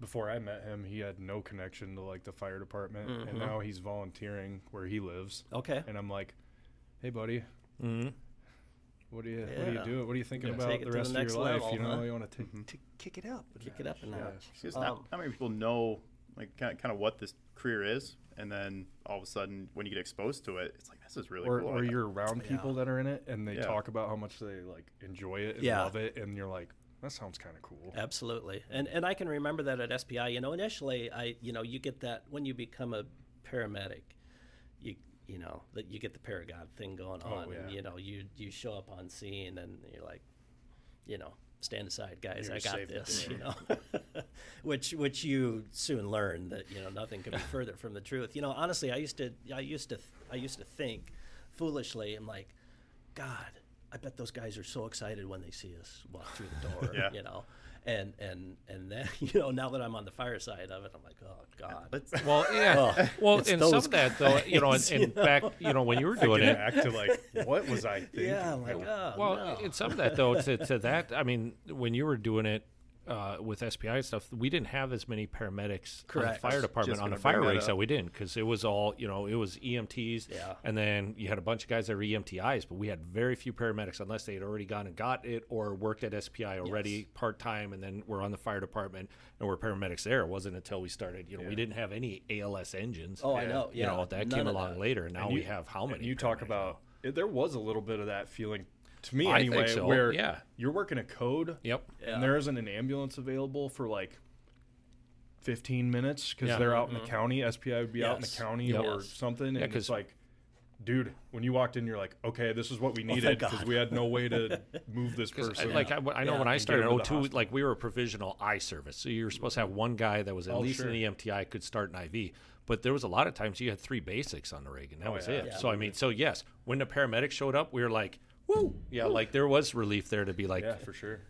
Before I met him, he had no connection to like the fire department, Mhm. and now he's volunteering where he lives. okay, And I'm like, "Hey, buddy, Mm-hmm. What do you what do you do? What are you thinking Yeah. about the to the rest of your life? level, you know, huh? you want to Mhm. take kick it up, a kick it up a notch. Yeah. notch. Because not, Um, not many people know like kind of, kind of what this career is, and then all of a sudden when you get exposed to it, it's like this is really or, cool. or you're around people that are in it and they Yeah. talk about how much they like enjoy it and Yeah. love it and you're like that sounds kind of cool Absolutely, and and I can remember that at SPI. You know, initially, I you know you get that when you become a paramedic, you you know that you get the paragod thing going Oh, on, and you know you you show up on scene and you're like, you know, stand aside, guys, You're I got this. You know, which which you soon learn that you know nothing could be further from the truth. You know, honestly, I used to I used to I used to think foolishly, I'm like, God, I bet those guys are so excited when they see us walk through the door. Yeah. You know, and and and then you know now that I'm on the fire side of it, I'm like, oh God. Well, yeah. Oh, well, and some of that though, you know, and, guys, and you know? back, you know, when you were doing it, back to like what was i thinking yeah, I'm like, oh, Well, no. and some of that though, to, to that, I mean, when you were doing it uh, with SPI and stuff, we didn't have as many paramedics on the Correct. fire department on the fire rigs that we didn't because it was all, you know, it was EMTs, Yeah. and then you had a bunch of guys that were EMTIs, but we had very few paramedics unless they had already gone and got it or worked at SPI already Yes. part time, and then we're on the fire department and we're paramedics there. It wasn't until we started, you know, we didn't have any ALS engines. oh, I yeah, know. You Yeah, know, that none came along that. later. Now And we you- have how many? and you talk about there was a little bit of that feeling to me I anyway so, where yeah. you're working a code Yep. Yeah. and there isn't an ambulance available for like 15 minutes because Yeah. they're out in the mm-hmm. county SPI would be out in the county Yep. or Yes. something Yeah, and 'cause- it's like dude when you walked in you're like okay this is what we oh, needed because God. we had no way to move this 'Cause I- person like I, I know Yeah. when I started get in them to the 02, like we were a provisional I service, so you were supposed to have one guy that was at Oh, least sure. an EMTI could start an IV. But there was a lot of times you had three basics on the rig, and that Oh, was yeah. it. Yeah. So I mean, so yes, when the paramedics showed up, we were like, "Woo!" Yeah, like there was relief there to be like, yeah for sure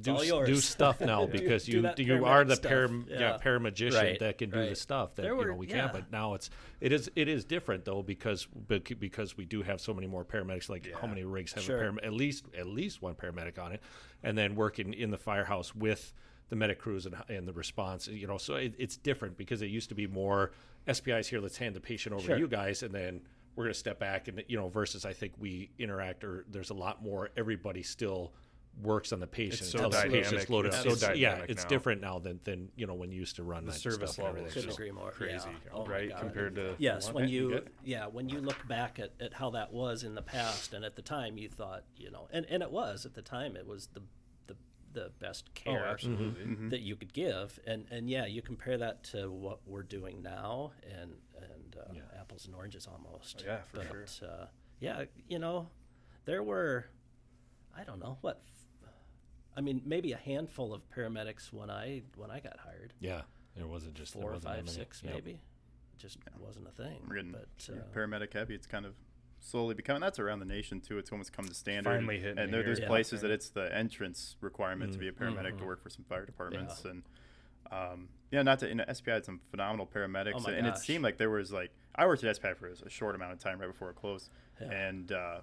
do, all s- yours. do stuff now Do- because you that you are the paramedic param, yeah. Yeah. paramagician Right, that can do the stuff that There you know we yeah. can. But now it's it is it is different though because because we do have so many more paramedics. Like how many rigs have Sure. a param- at least at least one paramedic on it, and then working in the firehouse with the medic crews and, and the response. You know, so it, it's different because it used to be more SPIs here. Let's hand the patient over Sure. to you guys, and then we're going to step back and you know versus I think we interact or there's a lot more. Everybody still works on the patient so until the patient's loaded It's up. so It's- yeah, it's now. different now than, than you know when you used to run the service stuff level is. Couldn't just agree more. crazy Yeah. Oh right compared to Yes, when? You you good? yeah when you look back at, at how that was in the past and at the time you thought you know and, and it was at the time it was the the, the best oh care absolutely mm-hmm. that you could give and and yeah you compare that to what we're doing now and and uh, Yeah. apples and oranges almost Yeah, for but, sure. uh, yeah you know there were I don't know what f- I mean maybe a handful of paramedics when I when I got hired Yeah, there wasn't just there four or wasn't that five six Yep. maybe it just wasn't a thing We're getting but yeah, uh, paramedic heavy. It's kind of slowly becoming. That's around the nation too. It's almost come to standard. finally hitting and there, here. there's Yeah. places that it's the entrance requirement to be a paramedic Mhm. to work for some fire departments Yeah. and. Um, yeah, not to. You know, SPI had some phenomenal paramedics, Oh and it seemed like there was like I worked at SPI for a short amount of time right before it closed, Yeah. and uh,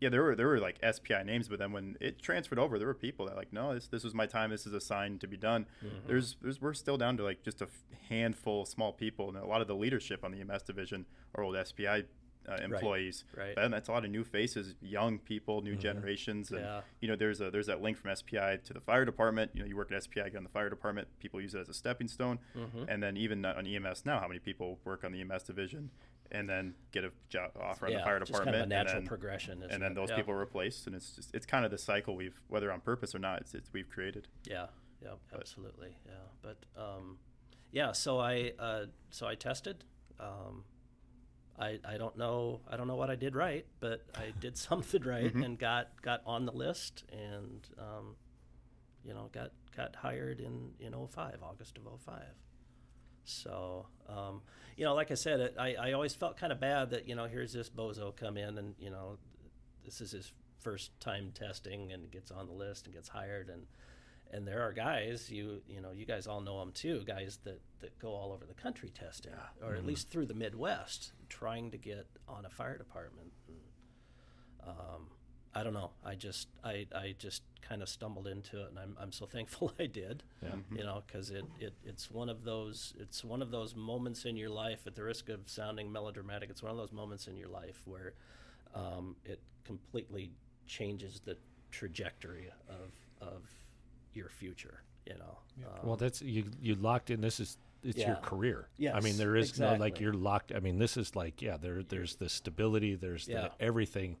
yeah, there were there were like SPI names, but then when it transferred over, there were people that like, no, this this was my time. This is assigned to be done. Mm-hmm. There's there's we're still down to like just a handful, small people, and a lot of the leadership on the EMS division are old SPI uh, employees. right. But then that's a lot of new faces, young people, new generations, and Yeah. you know, there's a there's that link from SPI to the fire department. You know, you work at SPI, get on the fire department. People use it as a stepping stone, Mm-hmm. and then even on EMS now, how many people work on the EMS division and then get a job offer on the fire just department, kind of a natural and then, progression. and then it? those Yeah. people are replaced, and it's just it's kind of the cycle we've whether on purpose or not, it's, it's we've created. Yeah, yeah, absolutely. Yeah, but um, yeah. So I uh, so I tested. Um, I I don't know I don't know what I did right, but I did something right Mm-hmm. and got got on the list and um, you know got got hired in in 05, August of 05. So, um, you know, like I said, it, I, I always felt kind of bad that, you know, here's this bozo come in and, you know, this is his first time testing and gets on the list and gets hired. And, and there are guys, you, you know, you guys all know them too, guys that, that go all over the country testing, or at least through the Midwest, trying to get on a fire department. And, um, I don't know. I just I, I just kind of stumbled into it, and I'm, I'm so thankful I did. Yeah. You know, because it, it it's one of those it's one of those moments in your life. At the risk of sounding melodramatic, it's one of those moments in your life where um, it completely changes the trajectory of of your future. You know. Um, Well, that's you. You locked in. This is it's your Yeah. career. I mean, Yes, there is no like you're locked. I mean, this is like yeah, there there's the stability, there's Yeah. the everything.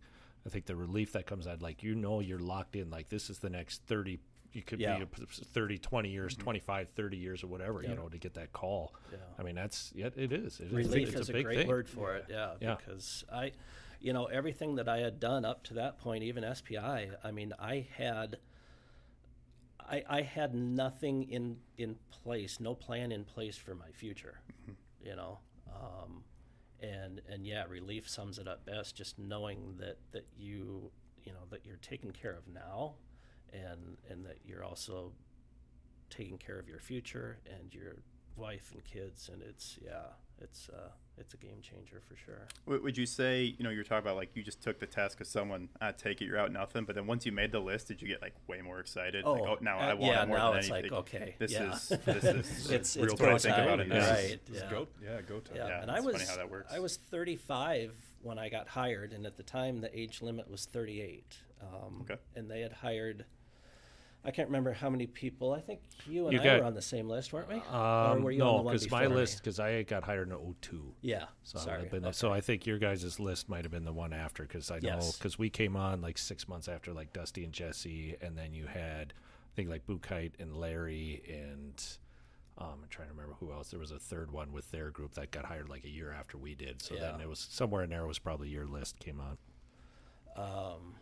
I think the relief that comes out, like you know, you're locked in. Like this is the next thirty. You could Yeah. be a p- 30, 20 years, mm-hmm. 25, 30 years, or whatever. You know, to get that call. Yeah. I mean, that's yeah, it is. It is relief it's is a a, great thing. word for it yeah, Yeah. because i you know everything that i had done up to that point even spi i mean i had i i had nothing in in place no plan in place for my future you know? Um and and yeah relief sums it up best just knowing that that you you know that you're taken care of now and and that you're also taking care of your future and your wife and kids and it's yeah it's uh it's a game changer for sure Would would you say, you know, you're talking about like you just took the test because someone, I take it you're out nothing, but then once you made the list, did you get like way more excited? like, oh, now I uh, want yeah it more now than it's anything. like okay This yeah. is this is it's real it's time. go Think about it, This right is yeah. go, yeah, go time. Yeah, Yeah, and I was funny how that works. I was 35 when I got hired, and at the time the age limit was 38. Um, Okay. And they had hired, I can't remember how many people. I think you and You I got- were on the same list, weren't we? Um, on no, because my list, because I got hired in 02. Yeah. So, sorry. Been- okay. so I think your guys' list might have been the one after because I know Yes. because we came on like six months after like Dusty and Jesse, and then you had I think like Bukite and Larry and um, I'm trying to remember who else. There was a third one with their group that got hired like a year after we did. So then it was somewhere in there was probably your list came on. Um,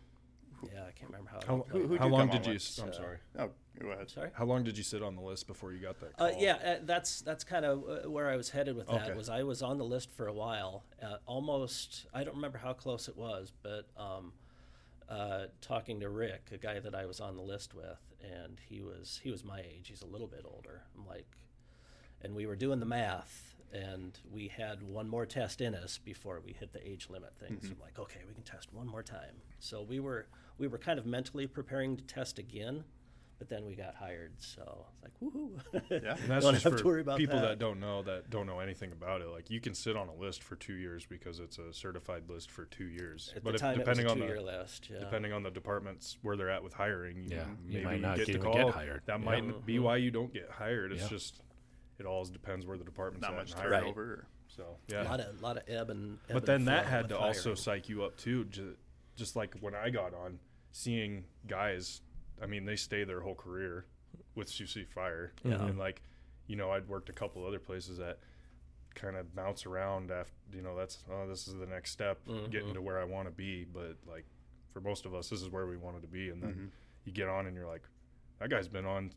yeah, I can't remember how. How, Who- who'd how you long did you? with? s- I'm Uh, sorry. Oh, go ahead. Sorry. How long did you sit on the list before you got that call? Uh, yeah, uh, that's that's kind of uh, where I was headed with that. Okay. Was I was on the list for a while, uh, almost. I don't remember how close it was, but um, uh, talking to Rick, a guy that I was on the list with, and he was he was my age. He's a little bit older. I'm like, and we were doing the math, and we had one more test in us before we hit the age limit thing. So I'm like, okay, we can test one more time. So we were we were kind of mentally preparing to test again. But then we got hired, so it's like woohoo! Yeah. And that's don't just have for to worry about people that. that. don't know that don't know anything about it. Like you can sit on a list for two years because it's a certified list for two years. At but the if, depending it was on the two-year list. Yeah. depending on the departments where they're at with hiring, you Yeah, you maybe might not get the call. get hired. That Yeah. might be why you don't get hired. It's Yeah. just it all depends where the department's Not at much and hiring. turnover. So a yeah, lot of lot of ebb and. ebb but and then that had with to also psych you up too. Just, just like when I got on, seeing guys, I mean, they stay their whole career with CC Fire, Yeah. and like, you know, I'd worked a couple other places that kind of bounce around after, you know, that's oh, this is the next step, Mm-hmm. getting to where I want to be. But like, for most of us, this is where we wanted to be, and then Mm-hmm. you get on and you're like, that guy's been on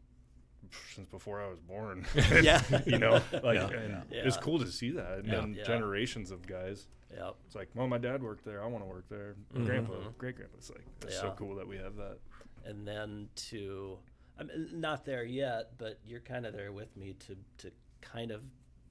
since before I was born. Yeah. you know, like, Yeah. and Yeah. it's cool to see that, and Yeah. then Yeah. generations of guys. Yeah. It's like, well, my dad worked there. I want to work there. Mm-hmm. Grandpa, mm-hmm. great grandpa. It's like it's so cool that we have that. And then to, I'm not there yet, but you're kind of there with me to to kind of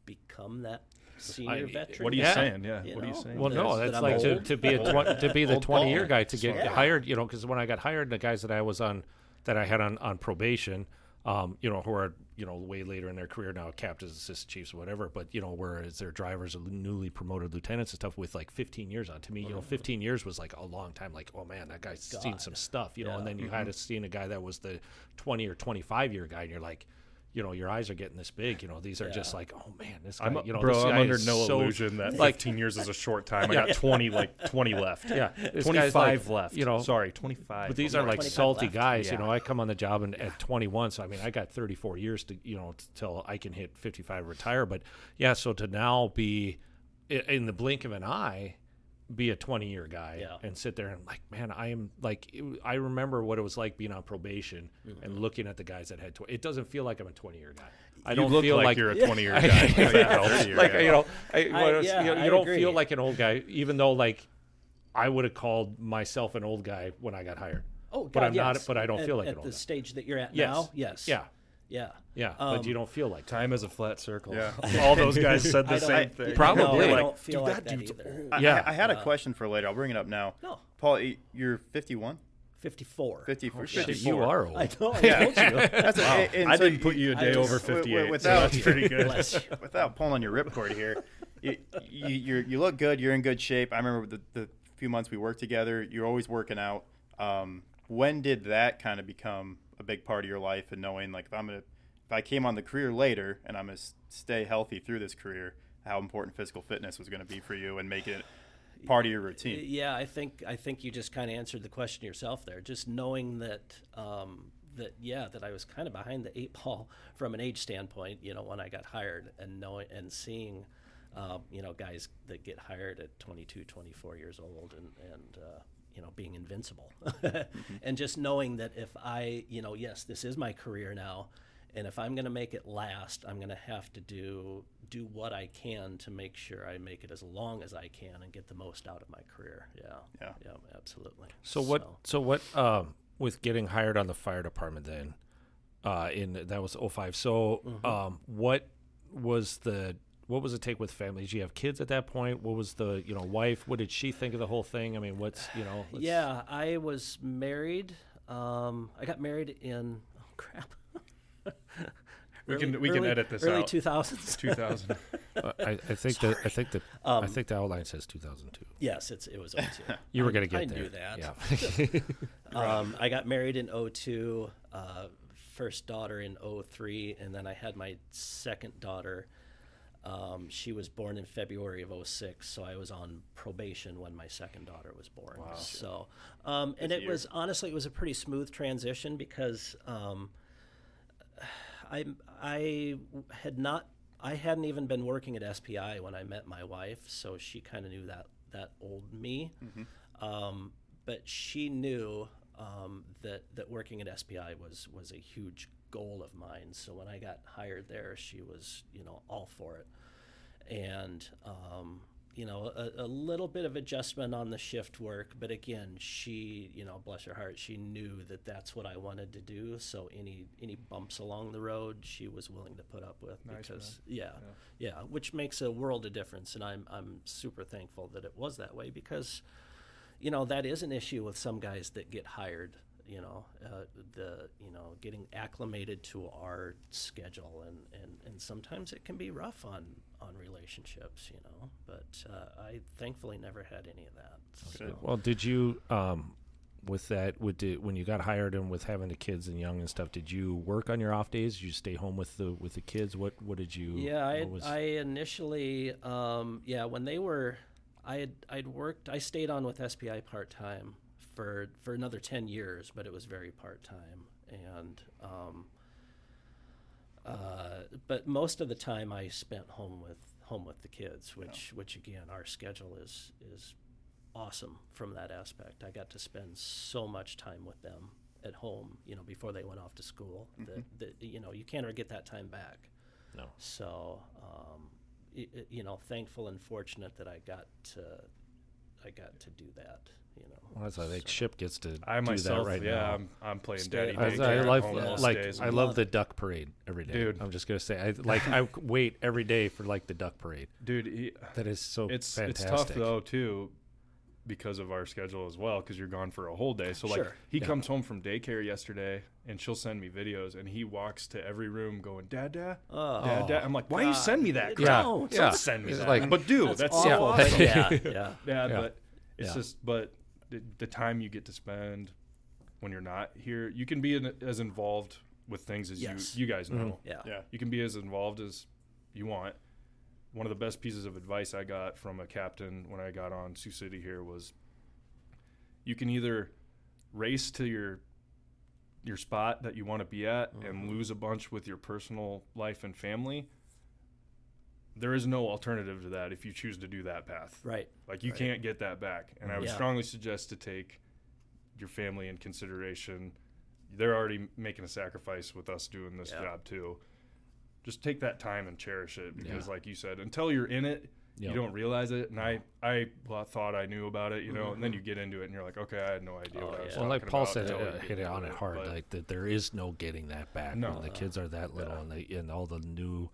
become that senior I- veteran. What are you Yeah. saying? Yeah. You what are you saying? Well, that- no, that's I'm like to, to be a tw- to be the twenty year guy to get Yeah. hired. You know, because when I got hired, the guys that I was on that I had on on probation, um, you know, who are you know way later in their career now, captains, assistant chiefs, whatever. But you know, whereas their drivers are newly promoted lieutenants and stuff with like 15 years on. To me, you know, 15 years was like a long time. Like, oh man, that guy's seen some stuff. You know, and then you had to seen a guy that was the 20 or 25 year guy, and you're like. You know, your eyes are getting this big. You know, these are just like, oh man, this guy. I'm, you know, bro, I'm under no so- illusion that like- 15 years is a short time. I got 20, like 20 left. Yeah, this 25 like, left. You know, sorry, 25. But these are like salty left. guys. You know, I come on the job and at 21, so I mean, I got 34 years to you know till I can hit 55 retire. But yeah, so to now be in the blink of an eye, be a 20 year guy Yeah. and sit there and like, man, I am like, it- I remember what it was like being on probation Mm-hmm. and looking at the guys that had 20. It doesn't feel like I'm a 20 year guy. I you don't look feel like, like you're a 20 year guy. Like, you, like yeah. you know, I, I- what yeah, you, know, I don't agree. feel like an old guy, even though like I would have called myself an old guy when I got hired. Oh, God, but I'm not. But I don't At- feel like at an old the guy. stage that you're at Yes. now. Yes. Yeah, Yeah. yeah, Um, but you don't feel like. Time is a flat circle. Yeah. All those guys said the same I- thing. Probably. No, I Like, don't feel dude, like that that, either. I, Yeah. I, I had a question for later. I'll bring it up now. No. Paul, you're 51? 54. 54? Shit, 54. you are old. I know. I Yeah. told you. That's a, and- and I so didn't you- put you a day just- over wi- 58. wi- so without- that's pretty good. Without pulling on your ripcord here, you, you you look good. You're in good shape. I remember the, the few months we worked together. You're always working out. Um, when did that kind of become a big part of your life? And knowing like if I'm gonna if I came on the career later and I'm gonna stay healthy through this career, how important physical fitness was to be for you and make it part of your routine. Yeah, I think I think you just kind of answered the question yourself there. Just knowing that um, that yeah, that I was kind of behind the eight ball from an age standpoint. You know, when I got hired, and knowing and seeing, uh, you know, guys that get hired at 22, 24 years old, and and uh, you know, being invincible, and just knowing that if I, you know, yes, this is my career now. And if I'm going to make it last, I'm going to have to do do what I can to make sure I make it as long as I can and get the most out of my career. Yeah. Yeah. Yeah, absolutely. So what? So, what? Um, with getting hired on the fire department, then, uh, in that was 05. So, um, what was the what was it take with family? Did you have kids at that point? What was the you know wife? What did she think of the whole thing? I mean, what's you know? let's- Yeah, I was married. Um, I got married in oh crap. We can- we can edit this early out. 2000s. 2000. Uh, I, I think that I think that I Um, think the outline says 2002. yes, it's it was 02. You were gonna get I there. knew that. Yeah. Um, I got married in 02, uh, first daughter in 03, and then I had my second daughter. Um, she was born in February of 06, so I was on probation when my second daughter was born. Wow. So, um, and it year. was honestly, it was a pretty smooth transition because um, I I had not I hadn't even been working at SPI when I met my wife, so she kind of knew that that old me. Um, but she knew um, that that working at SPI was was a huge goal of mine. So when I got hired there, she was you know all for it, and um, you know a, a little bit of adjustment on the shift work. But again, she you know bless her heart, she knew that that's what I wanted to do. So any any bumps along the road, she was willing to put up with Nice, because yeah, yeah, which makes a world of difference. And I'm I'm super thankful that it was that way because you know that is an issue with some guys that get hired you know uh, the you know getting acclimated to our schedule and, and and sometimes it can be rough on on relationships you know but uh, i thankfully never had any of that so. Well, did you um, with that with the, when you got hired and with having the kids and young and stuff? Did you work on your off days? Did you stay home with the with the kids? What what did you? Yeah, I, was- I initially, um, yeah, when they were, I had I'd worked, I stayed on with SPI part time for for another ten years, but it was very part time, and um, uh, but most of the time I spent home with home with the kids, which which again our schedule is is awesome from that aspect. I got to spend so much time with them at home, you know, before they went off to school. That, that you know you can't ever get that time back. no. So, um, you know, thankful and fortunate that I got to, I got to do that. You know, Well, that's I think So- Ship gets to I do myself, that right yeah, now. I'm, I'm playing Stay daddy at I, daycare I love home yeah. like. I love Love the duck parade every day. Dude. I'm just gonna say I like I wait every day for like the duck parade. dude, he, That is so it's fantastic. it's tough though too because of our schedule as well because you're gone for a whole day so like Sure. he Yeah. comes home from daycare yesterday and she'll send me videos and he walks to every room going dad dad Oh, dad dad i'm like why you send me that Yeah. Don't. don't send me It's that like- but dude that's, that's so awful. awesome yeah, yeah. yeah, Yeah. but it's Yeah. just but the, the time you get to spend when you're not here you can be in, as involved with things as Yes. you you guys mm-hmm. know Yeah. Yeah. you can be as involved as you want. One of the best pieces of advice I got from a captain when I got on Sioux City here was you can either race to your your spot that you want to be at and mm-hmm. lose a bunch with your personal life and family. There is no alternative to that if you choose to do that path. Right. Like you Right. can't get that back. And I would Yeah. strongly suggest to take your family in consideration. They're already making a sacrifice with us doing this Yeah. job too. Just take that time and cherish it because, Yeah. like you said, until you're in it, Yep. you don't realize it. And I, I thought I knew about it, you know, and then you get into it and you're like, okay, I had no idea Oh, what I was yeah. Well, like Paul about said, until uh, we get hit it on it hard. But like that, there is no getting that back. No. when the kids are that little, Yeah. and they and all the new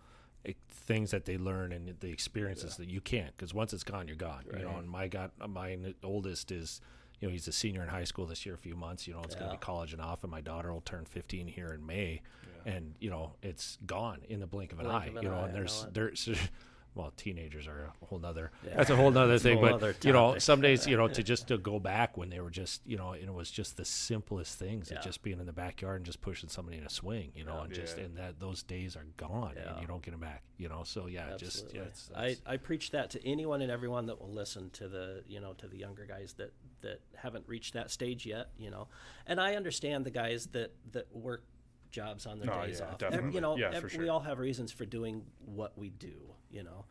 things that they learn and the experiences that you can't because once it's gone, you're gone. You know, and my got my oldest is. You know, he's a senior in high school this year, a few months. You know, it's going to be college and off, and my daughter will turn 15 here in May, and you know, it's gone in the blink of an Blink eye. of an you know, eye, and there's there's well, teenagers are a whole nother. Yeah. That's a whole nother thing. whole But other you know, some days, you know, to just to go back when they were just, you know, and it was just the simplest things. Yeah. It just being in the backyard and just pushing somebody in a swing, you know, and just Yeah. and that those days are gone Yeah. and you don't get them back, you know. So yeah, just yeah, it's, I, that's- I preach that to anyone and everyone that will listen to the you know to the younger guys that that haven't reached that stage yet you know and I understand the guys that that work jobs on their Oh, days yeah, off. Definitely. you know Yeah, ev- for we all have reasons for doing what we do you know?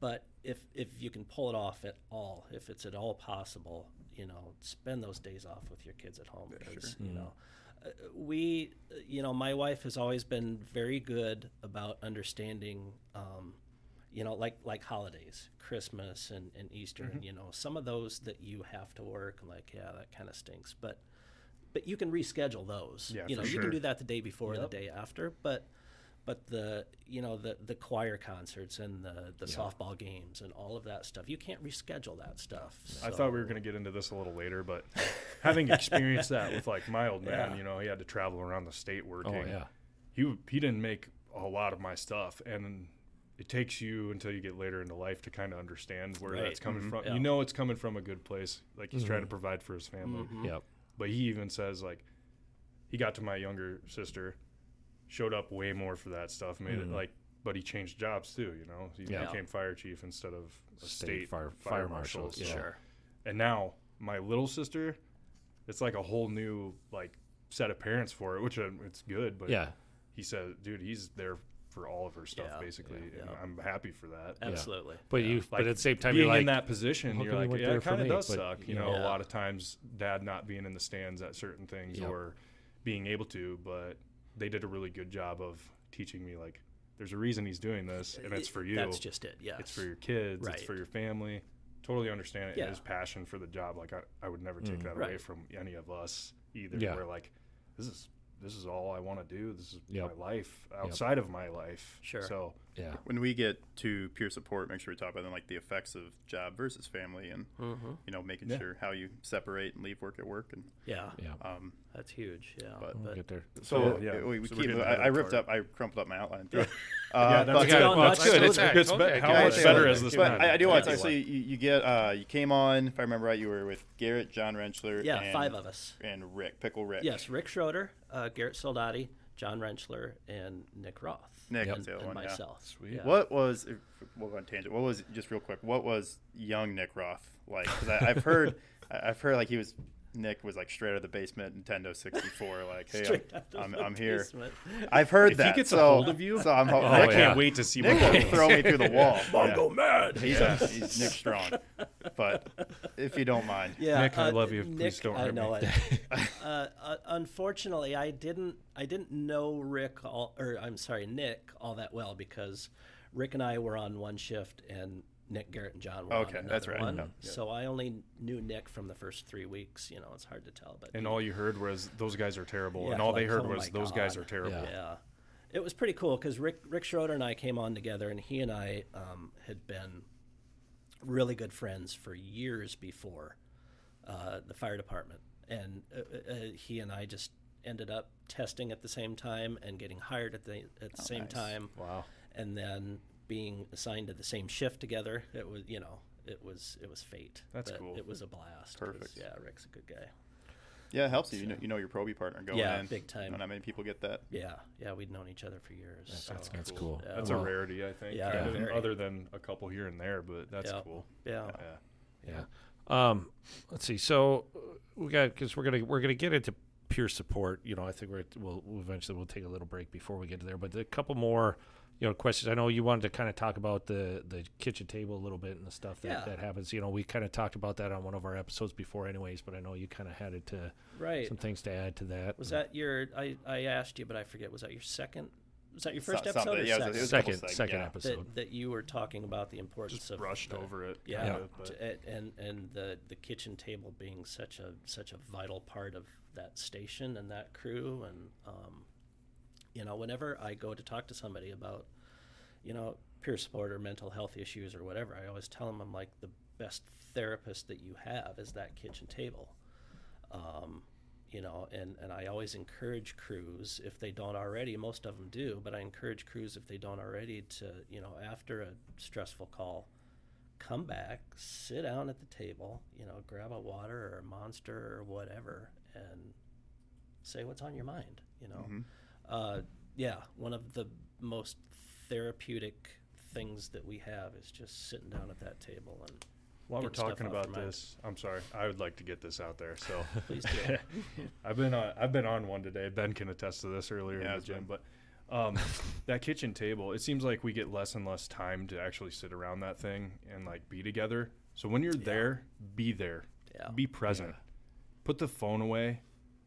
But if if you can pull it off at all if it's at all possible you know spend those days off with your kids at home because you know uh, we you know my wife has always been very good about understanding um, you know like like holidays christmas and, and easter Mm-hmm. and you know some of those that you have to work and like yeah that kind of stinks. But but you can reschedule those Yeah, you know for you sure. can do that the day before Yep. the day after but but the you know the the choir concerts and the the softball games and all of that stuff you can't reschedule that stuff I thought we were going to get into this a little later, but having experienced that with like my old man, Yeah. you know, he had to travel around the state working. oh yeah, He he didn't make a lot of my stuff, and it takes you until you get later into life to kind of understand where Right. that's coming from. Yeah. You know, it's coming from a good place. Like he's trying to provide for his family. Mhm. yep, But he even says like he got to my younger sister, showed up way more for that stuff, made Mhm. it like. But he changed jobs too, you know. He Yeah. became fire chief instead of a State state, fire- fire, fire marshal. yeah. sure and now my little sister it's like a whole new like set of parents for it which uh, it's good but yeah, he said dude he's there for all of her stuff Yeah, basically yeah, yeah. i'm happy for that absolutely but Yeah. you, like but at the same time, being you're like, in that position you're like yeah it for kind of does But, suck you you know know. a lot of times dad not being in the stands at certain things Yep. or being able to but they did a really good job of teaching me like there's a reason he's doing this and it's for you that's just it yeah it's for your kids Right. it's for your family totally understand it Yeah. and his passion for the job like i, I would never take Mm. that away from any of us either Yeah. where like this is this is all i want to do this is Yep. my life outside of my life Sure. so yeah, When we get to peer support, make sure we talk about then like the effects of job versus family, and hmm you know making Yeah. sure how you separate and leave work at work, and yeah yeah. um, that's huge yeah But- We'll but get there. so yeah, we, we so keep. I, I ripped cart. up. I crumpled up my outline. Through it. yeah Uh, that's but- good well, that's good good. it's, it's, okay, how much better is this But I, I do want Thank to. So you. you, you get uh, you came on, if I remember right, you were with Garrett, John Renchler, yeah and, five of us and Rick Pickle Rick. yes rick schroeder uh, garrett soldati john rentschler and nick roth Nick and, was the other and one, yeah. myself Sweet. Yeah. What was if- we'll go on tangent? What was just real quick? What was young Nick Roth like? Because I've heard, I've heard like he was Nick was like straight out of the basement, Nintendo 64. Like, hey, I'm, I'm, I'm here. basement. I've heard if that. he gets so, a hold of you so I'm ho- Oh, i can't yeah. wait to see Nick what will throw me through the wall. Mongo man He's, a, he's Nick Strong. But if you don't mind, Yeah, Nick, I uh, love you. Please don't I hurt know me. it. uh, uh, unfortunately, I didn't. I didn't know Rick, all, or I'm sorry, Nick, all that well because Rick and I were on one shift, and Nick, Garrett, and John were Okay, on that's right. one. Yeah. So I only knew Nick from the first three weeks. You know, it's hard to tell, but and he- all you heard was those guys are terrible Yeah, and all they heard oh was my those guys are terrible Yeah. Yeah, it was pretty cool because Rick Rick Schroeder and I came on together, and he and I um, had been really good friends for years before uh, the fire department, and uh, uh, he and I just ended up testing at the same time and getting hired at the at the Oh, same nice. time, wow and then being assigned to the same shift together. It was you know it was it was fate. That's but cool. It was a blast. Perfect. yeah, Rick's a good guy. yeah, it helps you. You know, you know your Proby partner going Yeah, in. big time. Not many people get that. Yeah, yeah, we'd known each other for years. so. That's cool. Yeah. that's Well, a rarity i think Yeah, other, than, other than a couple here and there but that's Yeah. cool yeah. yeah Yeah. Um, let's see. So we got because we're gonna we're gonna get into peer support. You know, I think we're we'll, we'll eventually we'll take a little break before we get to there. But a couple more, you know, questions. I know you wanted to kind of talk about the the kitchen table a little bit and the stuff that Yeah. that happens. You know, we kind of talked about that on one of our episodes before, anyways. But I know you kind of had it to Right. some things to add to that. Was that your? I, I asked you, but I forget. Was that your second? Was that your first So- episode or yeah, it second? it was a couple second seg- second yeah. episode? that, that you were talking about the importance just of brushed the- over it Yeah, kinda, but and- and and the the kitchen table being such a such a vital part of that station and that crew, and um, you know, whenever I go to talk to somebody about, you know, peer support or mental health issues or whatever, I always tell them I'm like the best therapist that you have is that kitchen table. Um, you know, and, and I always encourage crews if they don't already. Most of them do, but I encourage crews if they don't already to you know after a stressful call, come back, sit down at the table, you know, grab a water or a monster or whatever, and say what's on your mind. You know, uh, yeah, one of the most therapeutic things that we have is just sitting down at that table and While we're talking about this, I'm sorry. I would like to get this out there. So please do. I've been on, I've been on one today. Ben can attest to this earlier Yeah, in the gym, been- but um, that kitchen table. It seems like we get less and less time to actually sit around that thing and like be together. So when you're there, be there, Yeah. be present. Put the phone away.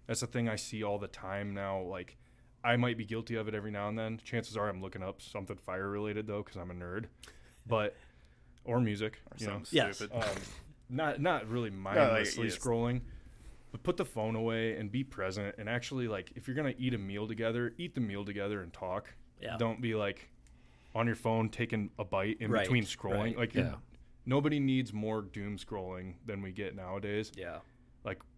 That's the thing I see all the time now. Like I might be guilty of it every now and then. Chances are I'm looking up something fire related though, because I'm a nerd. But or music, Or you know. something Yes. stupid. Um, not not really mindlessly yes. scrolling, but put the phone away and be present. And actually, like if you're gonna eat a meal together, eat the meal together and talk. Yeah. Don't be like on your phone taking a bite in Right, between scrolling. right. Like Yeah. nobody needs more doom scrolling than we get nowadays. Yeah.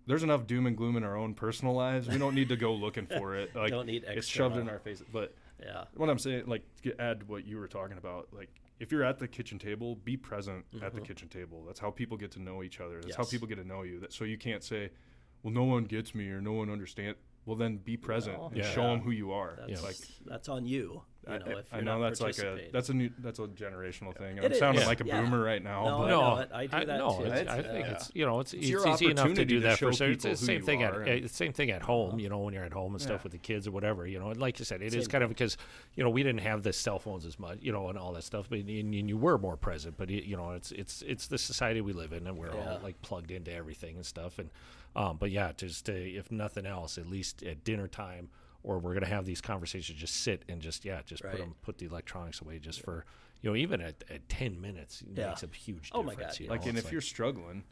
There's enough doom and gloom in our own personal lives. We don't need to go looking for it. Like Don't need extra. it's shoved in our faces. But Yeah. what I'm saying, like to add what you were talking about, like if you're at the kitchen table, be present at the kitchen table. That's how people get to know each other. That's how Mm-hmm. People get to know you. That so you can't say, "Well, no one gets me" or "No one understands." Well, then be present No. and Yeah. show them who you are. That's Like that's on you. You I, know, if I you're know not that's like a that's a new that's a generational thing. It I'm sounding is, like a yeah. boomer right now, No, but I no, know. I do that no, too. it's- It's- I think yeah. it's you know it's it's, your easy enough to opportunity do to that show for certain. It's people the who same you thing are, eh, at the same thing at home. Uh-huh. You know, when you're at home and stuff Yeah. with the kids or whatever. You know, and like you said, it is Same kind of because you know we didn't have the cell phones as much, you know, and all that stuff. But and, and you were more present. But it, you know, it's it's it's the society we live in, and we're Yeah. all like plugged into everything and stuff. And um, but yeah, just to, if nothing else, at least at dinner time. Or we're gonna have these conversations. Just sit and just yeah, just put them, put the electronics away, just for you know, even at, at ten minutes it Yeah. makes a huge Oh my difference. God, you yeah. like know? and It's if you're struggling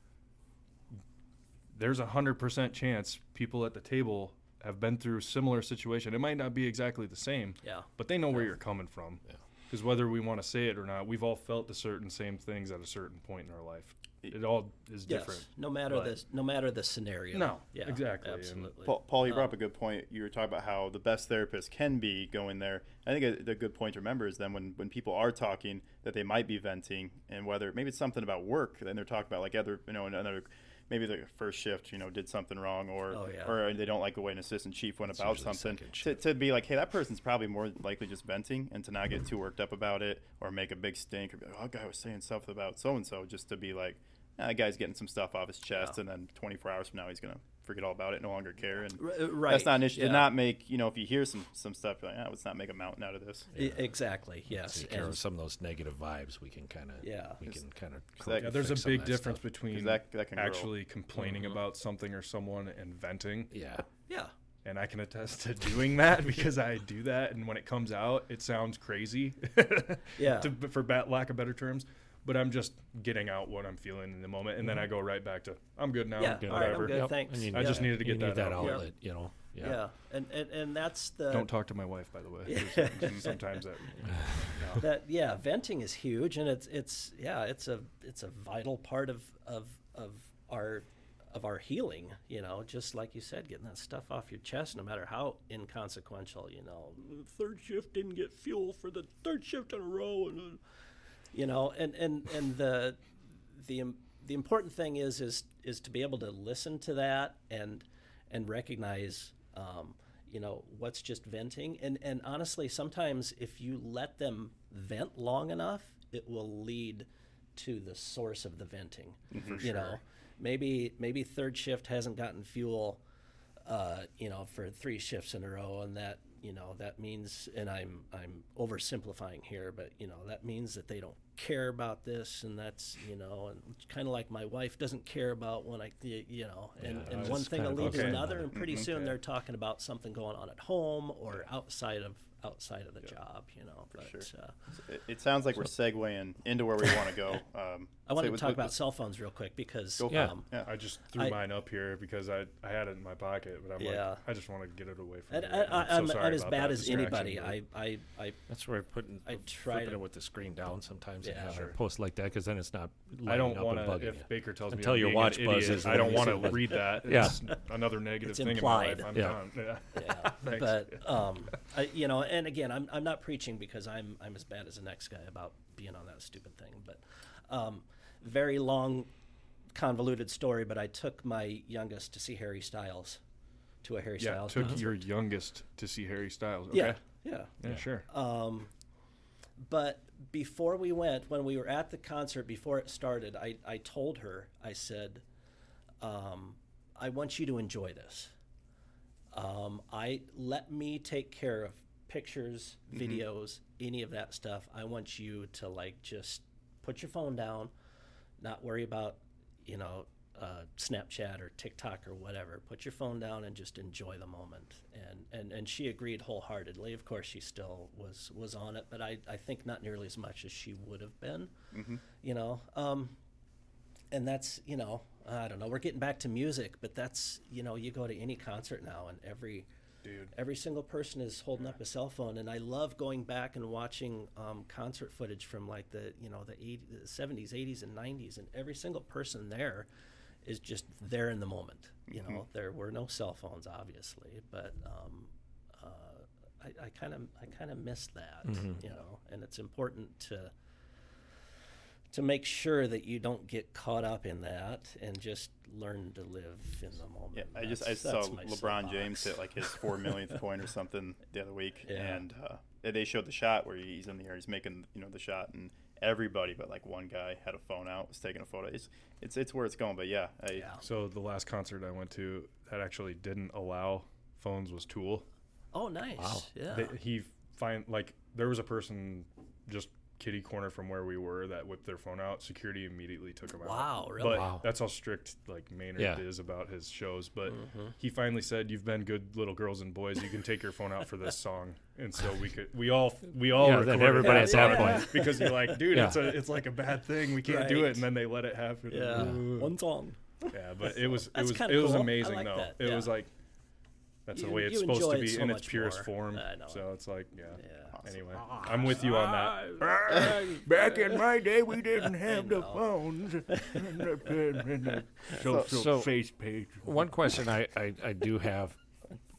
there's a hundred percent chance people at the table have been through a similar situation it might not be exactly the same Yeah. but they know where you're coming from Yeah. because whether we want to say it or not we've all felt the certain same things at a certain point in our life it all is Yes. different No matter but- the no matter the scenario. No, Yeah. exactly, Absolutely. Paul, Paul, you brought Um, up a good point. You were talking about how the best therapist can be going there. I think a, a good point to remember is then when, when people are talking that they might be venting and whether maybe it's something about work, then they're talking about like other, you know, another, maybe the first shift, you know, did something wrong or, Oh, yeah. or they don't like the way an assistant chief went about something. To, to be like, hey, that person's probably more likely just venting and to not get too worked up about it or make a big stink or be like, oh, that guy was saying stuff about so and so just to be like, ah, that guy's getting some stuff off his chest Yeah. and then 24 hours from now he's going to forget all about it, no longer care. And R- uh, right. that's not an issue. yeah. To not make, you know, if you hear some some stuff, you're like, ah, let's not make a mountain out of this. E- Exactly. Yes. take care And- of some of those negative vibes, we can kind of Yeah. we can kind of yeah there's a big difference between that- that can grow. actually complaining about something or someone and venting yeah yeah. and I can attest to doing that because I do that, and when it comes out, it sounds crazy. Yeah. to, for ba- lack of better terms, but I'm just getting out what I'm feeling in the moment, and then I go right back to I'm good now. Yeah, Good. all right, I'm whatever. good. thanks. And you I need just needed to you get need that that out. Yeah. outlet you know yeah, Yeah. And, and and that's the Don't talk to my wife, by the way. Sometimes that. that yeah venting is huge and it's it's yeah it's a it's a vital part of of of our of our healing you know just like you said getting that stuff off your chest no matter how inconsequential you know the third shift didn't get fuel for the third shift in a row and uh, you know and and and the the the important thing is is is to be able to listen to that and and recognize um, you know what's just venting. And and honestly sometimes if you let them vent long enough it will lead to the source of the venting you know. maybe maybe third shift hasn't gotten fuel uh, you know, for three shifts in a row, and that you know that means, and I'm I'm oversimplifying here, but you know that means that they don't care about this, and that's you know, and kind of like my wife doesn't care about when i you know, and, Yeah, and one thing will lead to another, and pretty soon they're talking about something going on at home or outside of outside of the job, you know. but sure. uh, It, it sounds like we're segueing into where we want to go. Um, I want to talk with- about cell phones real quick because Go Yeah. um, Yeah. I just threw I- mine up here because I, I had it in my pocket, but I'm Yeah. like, I just want to get it away from and you. I, I, so I'm, sorry I'm as bad as anybody. I, I, I That's where I put I I try flipping to- it with the screen down sometimes and Yeah. have Sure. a post like that because then it's not. I don't want to to. If Baker tells Until me I'm your watch an idiot, buzzes I don't want to read that. Yeah. It's another negative thing implied. in my life. I'm Yeah. done. Yeah. yeah, but um, I, you know, and again, I'm, I'm not preaching because I'm I'm as bad as the next guy about being on that stupid thing. But um, very long, convoluted story. But I took my youngest to see Harry Styles, to a Harry Yeah, Styles. took concert. your youngest to see Harry Styles. Okay. yeah, yeah. Yeah, sure. Um, but before we went, when we were at the concert, before it started, I, I told her, I said, um, I want you to enjoy this. Um, I let me take care of pictures, videos, any of that stuff. I want you to like just put your phone down, not worry about, you know, uh, Snapchat or TikTok or whatever. Put your phone down and just enjoy the moment. And and, and she agreed wholeheartedly. Of course, she still was was on it, but I, I think not nearly as much as she would have been. You know, um, and that's you know I don't know. We're getting back to music, but that's you know you go to any concert now and every Dude. every single person is holding up a cell phone and i love going back and watching um, concert footage from like the you know the, 80, the 70s 80s and 90s and every single person there is just there in the moment you know? There were no cell phones obviously but um, uh, i kind of i kind of miss that you know? And it's important to to make sure that you don't get caught up in that and just learn to live in the moment. Yeah, I just I saw that's my LeBron James hit like his four millionth point or something the other week, Yeah. and uh, they- they showed the shot where he's in the air, he's making you know the shot, and everybody but like one guy had a phone out, was taking a photo. It's it's it's where it's going, but yeah, I, Yeah. So the last concert I went to that actually didn't allow phones was Tool. Oh, nice. Wow. Yeah. They, he find like there was a person just kitty corner from where we were that whipped their phone out. Security immediately took them out. Wow, really? But Wow. that's how strict like Maynard Yeah. is about his shows. But Mm-hmm. he finally said, "You've been good little girls and boys. You can take your phone out for this song." And so we could we all we all Yeah, recorded everybody at that point. because you're like, dude, Yeah. it's a it's like a bad thing. We can't do it. And then they let it happen. yeah. Ooh. One song. Yeah, but it was it was kinda it was cool. Amazing like though. that, It yeah. was like that's You- the way it's supposed to enjoy it be so in its purest more. form. I know So it's like, yeah. Yeah. Anyway, I'm with you on that. Back in my day, we didn't have the phones and the social So- face page. One question I, I, I do have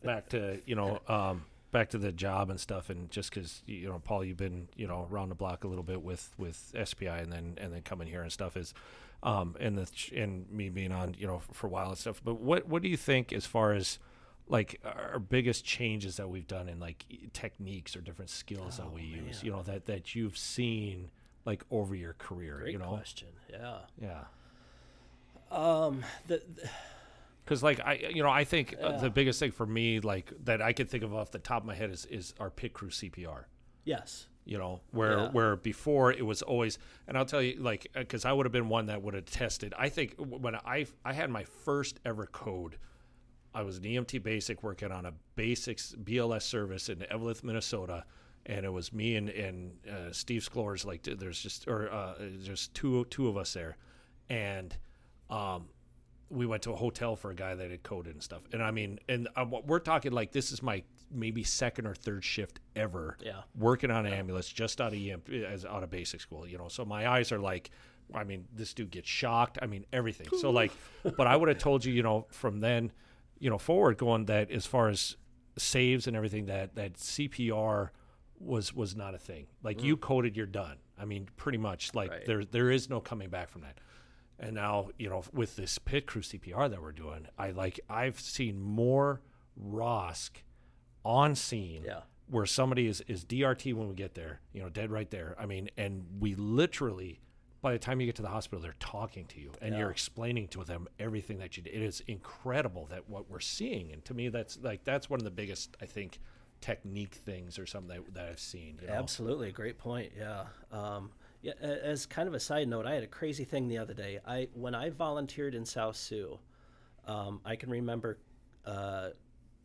back to you know um, back to the job and stuff, and just because you know Paul, you've been you know around the block a little bit with with SPI, and then and then coming here and stuff is, um, and the and me being on you know for a while and stuff. But what what do you think as far as like our biggest changes that we've done in like techniques or different skills that we use, you know that that you've seen like over your career, Great you know? question. Yeah. Yeah. Um. The, the Because like I, you know, I think uh, Yeah. the biggest thing for me, like that I could think of off the top of my head, is is our pit crew CPR. yes. You know, where Yeah. where before it was always, and I'll tell you, like, because I would have been one that would have tested. I think when I I had my first ever code, I was an EMT basic working on a basics BLS service in Evelyn, Minnesota, and it was me and and uh, Steve Sklors. Like, there's just or uh, there's two two of us there, and um, we went to a hotel for a guy that had coded and stuff. And I mean, and we're talking like this is my maybe second or third shift ever. Yeah. Working on an ambulance just out of EM as out of basic school, you know. So my eyes are like, I mean, this dude gets shocked. I mean, everything. So like, but I would have told you, you know, from then, you know, forward going that as far as saves and everything that that CPR was was not a thing. Like you mm. coded, you're done. I mean, pretty much. Like Right. there there is no coming back from that. And now, you know, with this pit crew CPR that we're doing, I like I've seen more ROSC on scene Yeah. where somebody is, is DRT when we get there, you know, dead right there. I mean, and we literally by the time you get to the hospital, they're talking to you and you're explaining to them everything that you did. It is incredible that what we're seeing. And to me that's like that's one of the biggest I think technique things or something that, that I've seen. You know? Absolutely, great point. Yeah. Um, yeah. As kind of a side note, I had a crazy thing the other day. I when I volunteered in South Sioux, um, I can remember uh,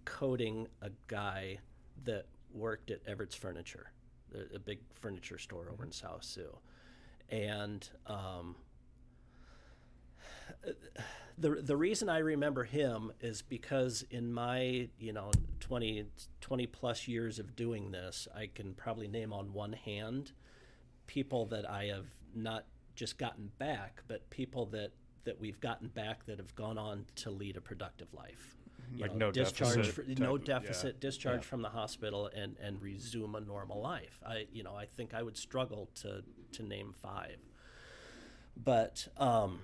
coding a guy that worked at Everett's Furniture, a, a big furniture store over in South Sioux, and um, the the reason I remember him is because in my you know 20, 20 plus years of doing this, I can probably name on one hand people that I have not just gotten back, but people that that we've gotten back that have gone on to lead a productive life. Like no discharge, deficit no of- yeah. deficit, discharge from the hospital, and and resume a normal life. I you know I think I would struggle to to name five, but um,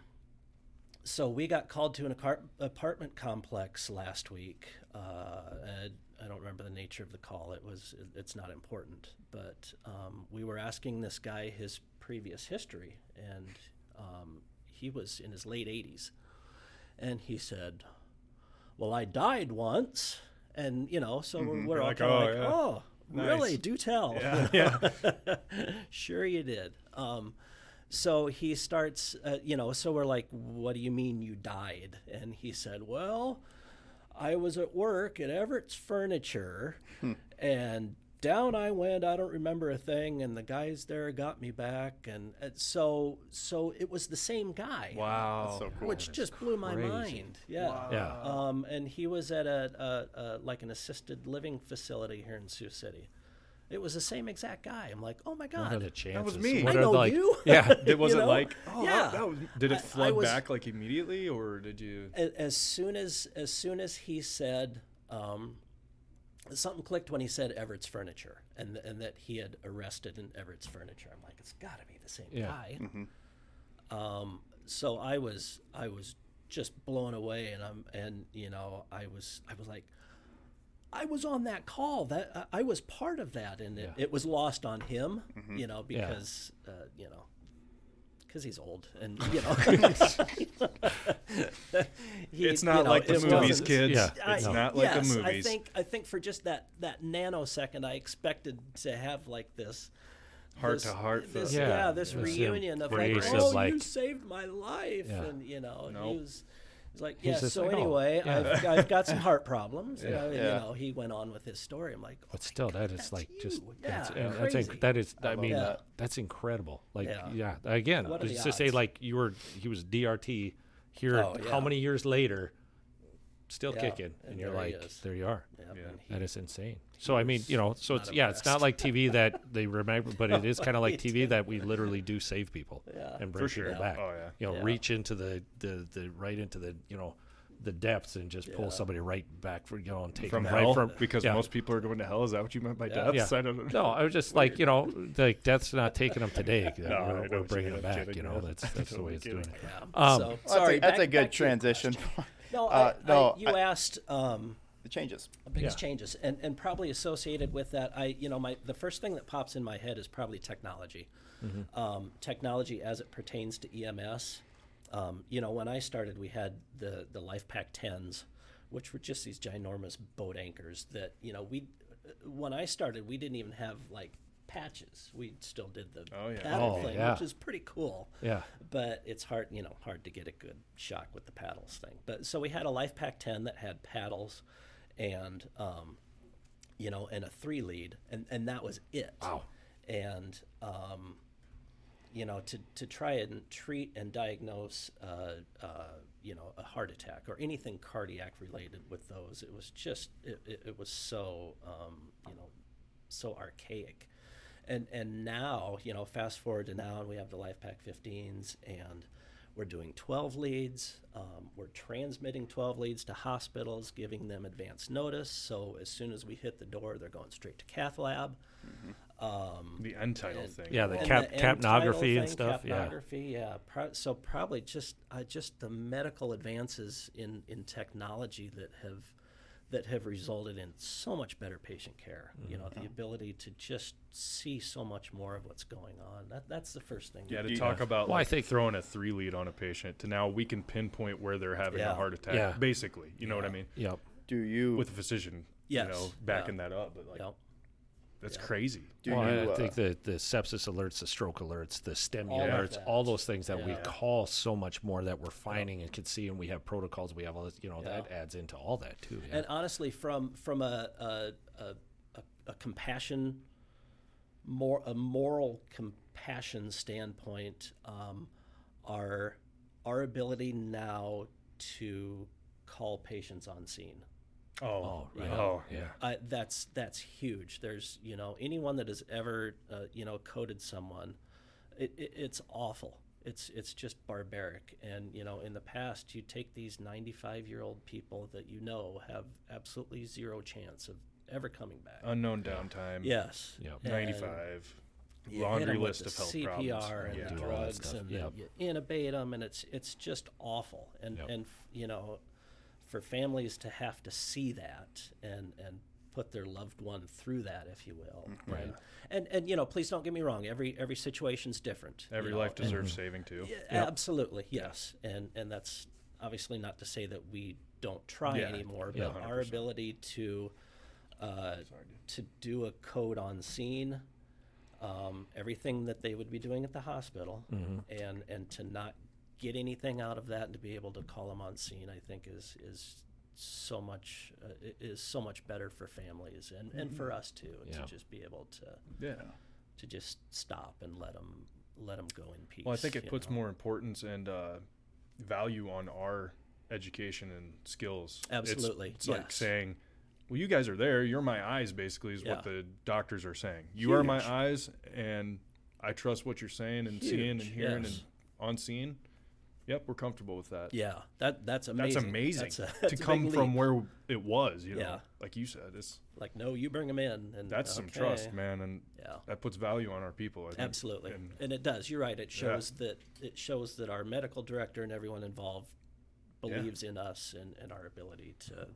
so we got called to an apartment complex last week. Uh, I don't remember the nature of the call. It was it's not important, but um, we were asking this guy his previous history, and um, he was in his late 80s, and he said, "Well, I died once." And you know, so we're, we're all Like, kind of oh, like, yeah. "Oh, really? Nice. Do tell." Yeah, yeah. sure you did. Um, so he starts, uh, you know, so we're like, what do you mean you died? And he said, well, I was at work at Everett's Furniture and down I went. I don't remember a thing. And the guys there got me back. And, and so, so it was the same guy. Wow. That's so cool. Which just blew my crazy. mind. Yeah. Yeah. Um, and he was at a, a, a like an assisted living facility here in Sioux City. It was the same exact guy. I'm like, oh my god, What are the chances? me. What I know like, you. Yeah. It was You know? like oh Yeah. that, that was, did I- it I flood was- back like immediately or did you as soon as as soon as he said um, something clicked when he said Everett's Furniture and and that he had arrested in Everett's Furniture. I'm like, it's got to be the same Yeah. guy. Um, so I was I was just blown away, and I'm and you know I was I was like. I was on that call. That I I was part of that, and it, Yeah. it was lost on him. You know, because uh, you know, because he's old, and you know, he- it's you not know, like the movies kids Yeah. it's I- not like yes, the movies I think I think for just that that nanosecond, I expected to have like this heart this- to heart This, yeah, Yeah, this this reunion of like, embrace of, oh, like- you saved my life, Yeah. and you know, Nope. he was. He's like, yeah. just So like, oh, anyway, yeah. I've, I've got some heart problems. You Yeah. know, and, Yeah. you know, he went on with his story. I'm like, oh But still, God, that is that's like just you. that's, yeah, that's crazy. inc- that is I, love mean that. that's incredible. Like Yeah. yeah, again, just the to say like you were he was DRT here Oh, how many years later still Yeah, kicking and and you're there like there you are. Yeah, Yeah. and he- That is insane. So I mean, you know, so it's yeah, it's not like TV that they remember, but it is kind of like TV that we literally do save people Yeah. and bring sure. people back. Oh, yeah. You know, Yeah. reach into the, the the right into the you know the depths and just pull somebody right back for you know and take from them hell right from because yeah. most people are going to hell is that what you meant by Yeah. deaths Yeah. i don't know No, I was just like you know, like death's not taking them today. that No, I know we're, we're bringing them back. kidding, You know, that's that's the way it's doing it. Yeah. Um, so Well, that's sorry. that's a good back to transition. Question. No, Uh, I, no, I, you I- asked. Um, the changes. biggest Yeah. changes and, and probably associated with that i you know my the first thing that pops in my head is probably technology um, technology as it pertains to ems um, you know when i started we had the the LIFEPAK 10s which were just these ginormous boat anchors that you know we when i started we didn't even have like patches we still did the Oh, yeah. paddle Oh, thing yeah. which is pretty cool Yeah, but it's hard, you know, hard to get a good shock with the paddles thing. But so we had a LIFEPAK 10 that had paddles and, um, you know, and a three lead, and, and that was it. Wow. And, um, you know, to, to try and treat and diagnose, uh, uh, you know, a heart attack or anything cardiac related with those, it was just, it, it, it was so, um, you know, so archaic. And, and now, you know, fast forward to now, and we have the LIFEPAK 15s, and we're doing 12 leads. Um, we're transmitting 12 leads to hospitals, giving them advance notice. So as soon as we hit the door, they're going straight to cath lab. Um, the end-tidal and- thing Yeah, the cap- end-tidal capnography and thing, stuff, yeah. Capnography, yeah. Pro- so probably just uh, just the medical advances in, in technology that have that have resulted in so much better patient care. You know, Mm-hmm. the ability to just see so much more of what's going on. That that's the first thing. yeah to You- talk about Well, I think- throwing a three lead on a patient to now we can pinpoint where they're having Yeah. a heart attack Yeah. basically you know what i mean Yep. Do you with a physician Yes. you know backing that up but like Yep. That's Yeah. crazy do well, you I uh, think the, the sepsis alerts, the stroke alerts, the STEMI All alerts, all those things that we call so much more that we're finding and can see, and we have protocols. We have all this, you know, Yeah. that adds into all that too. Yeah. And honestly, from from a a, a, a a compassion, more a moral compassion standpoint, um, our our ability now to call patients on scene. Oh, yeah. oh, yeah. I, that's that's huge. There's you know anyone that has ever uh, you know coded someone, it, it, it's awful. It's it's just barbaric. And you know in the past you take these 95 year old people that you know have absolutely zero chance of ever coming back. unknown downtime. yes. Yep. And 95. you hit Laundry 'em with list the of health CPR problems. and Yeah. the Do all that drugs and Yep. the, you intubate them and it's it's just awful and Yep. and you know for families to have to see that and and put their loved one through that if you will Right. and, and and you know please don't get me wrong every every situation's different you Every know, life and- deserves saving too. yeah, absolutely, yes, and and that's obviously not to say that we don't try Yeah, anymore, yeah, our ability to uh, to do a code on scene, um, everything that they would be doing at the hospital, and and to not get anything out of that and to be able to call them on scene, I think is is so much uh, is so much better for families and, and for us too Yeah. to just be able to Yeah. to just stop and let them let them go in peace. Well, I think it puts know? more importance and uh, value on our education and skills. Absolutely, It's, like yes. saying, well, you guys are there. You're my eyes, basically, is Yeah. what the doctors are saying. You are my eyes, and I trust what you're saying and seeing and hearing yes. and on scene. Yep, we're comfortable with that. Yeah, that that's amazing. That's amazing That's a- to that's a come from leap. where it was. You know, Yeah. like you said, it's like no, you bring them in, and that's some trust, man, and Yeah, that puts value on our people. I think. absolutely, And and it does. You're right. It shows that it shows that our medical director and everyone involved believes in us and, and our ability to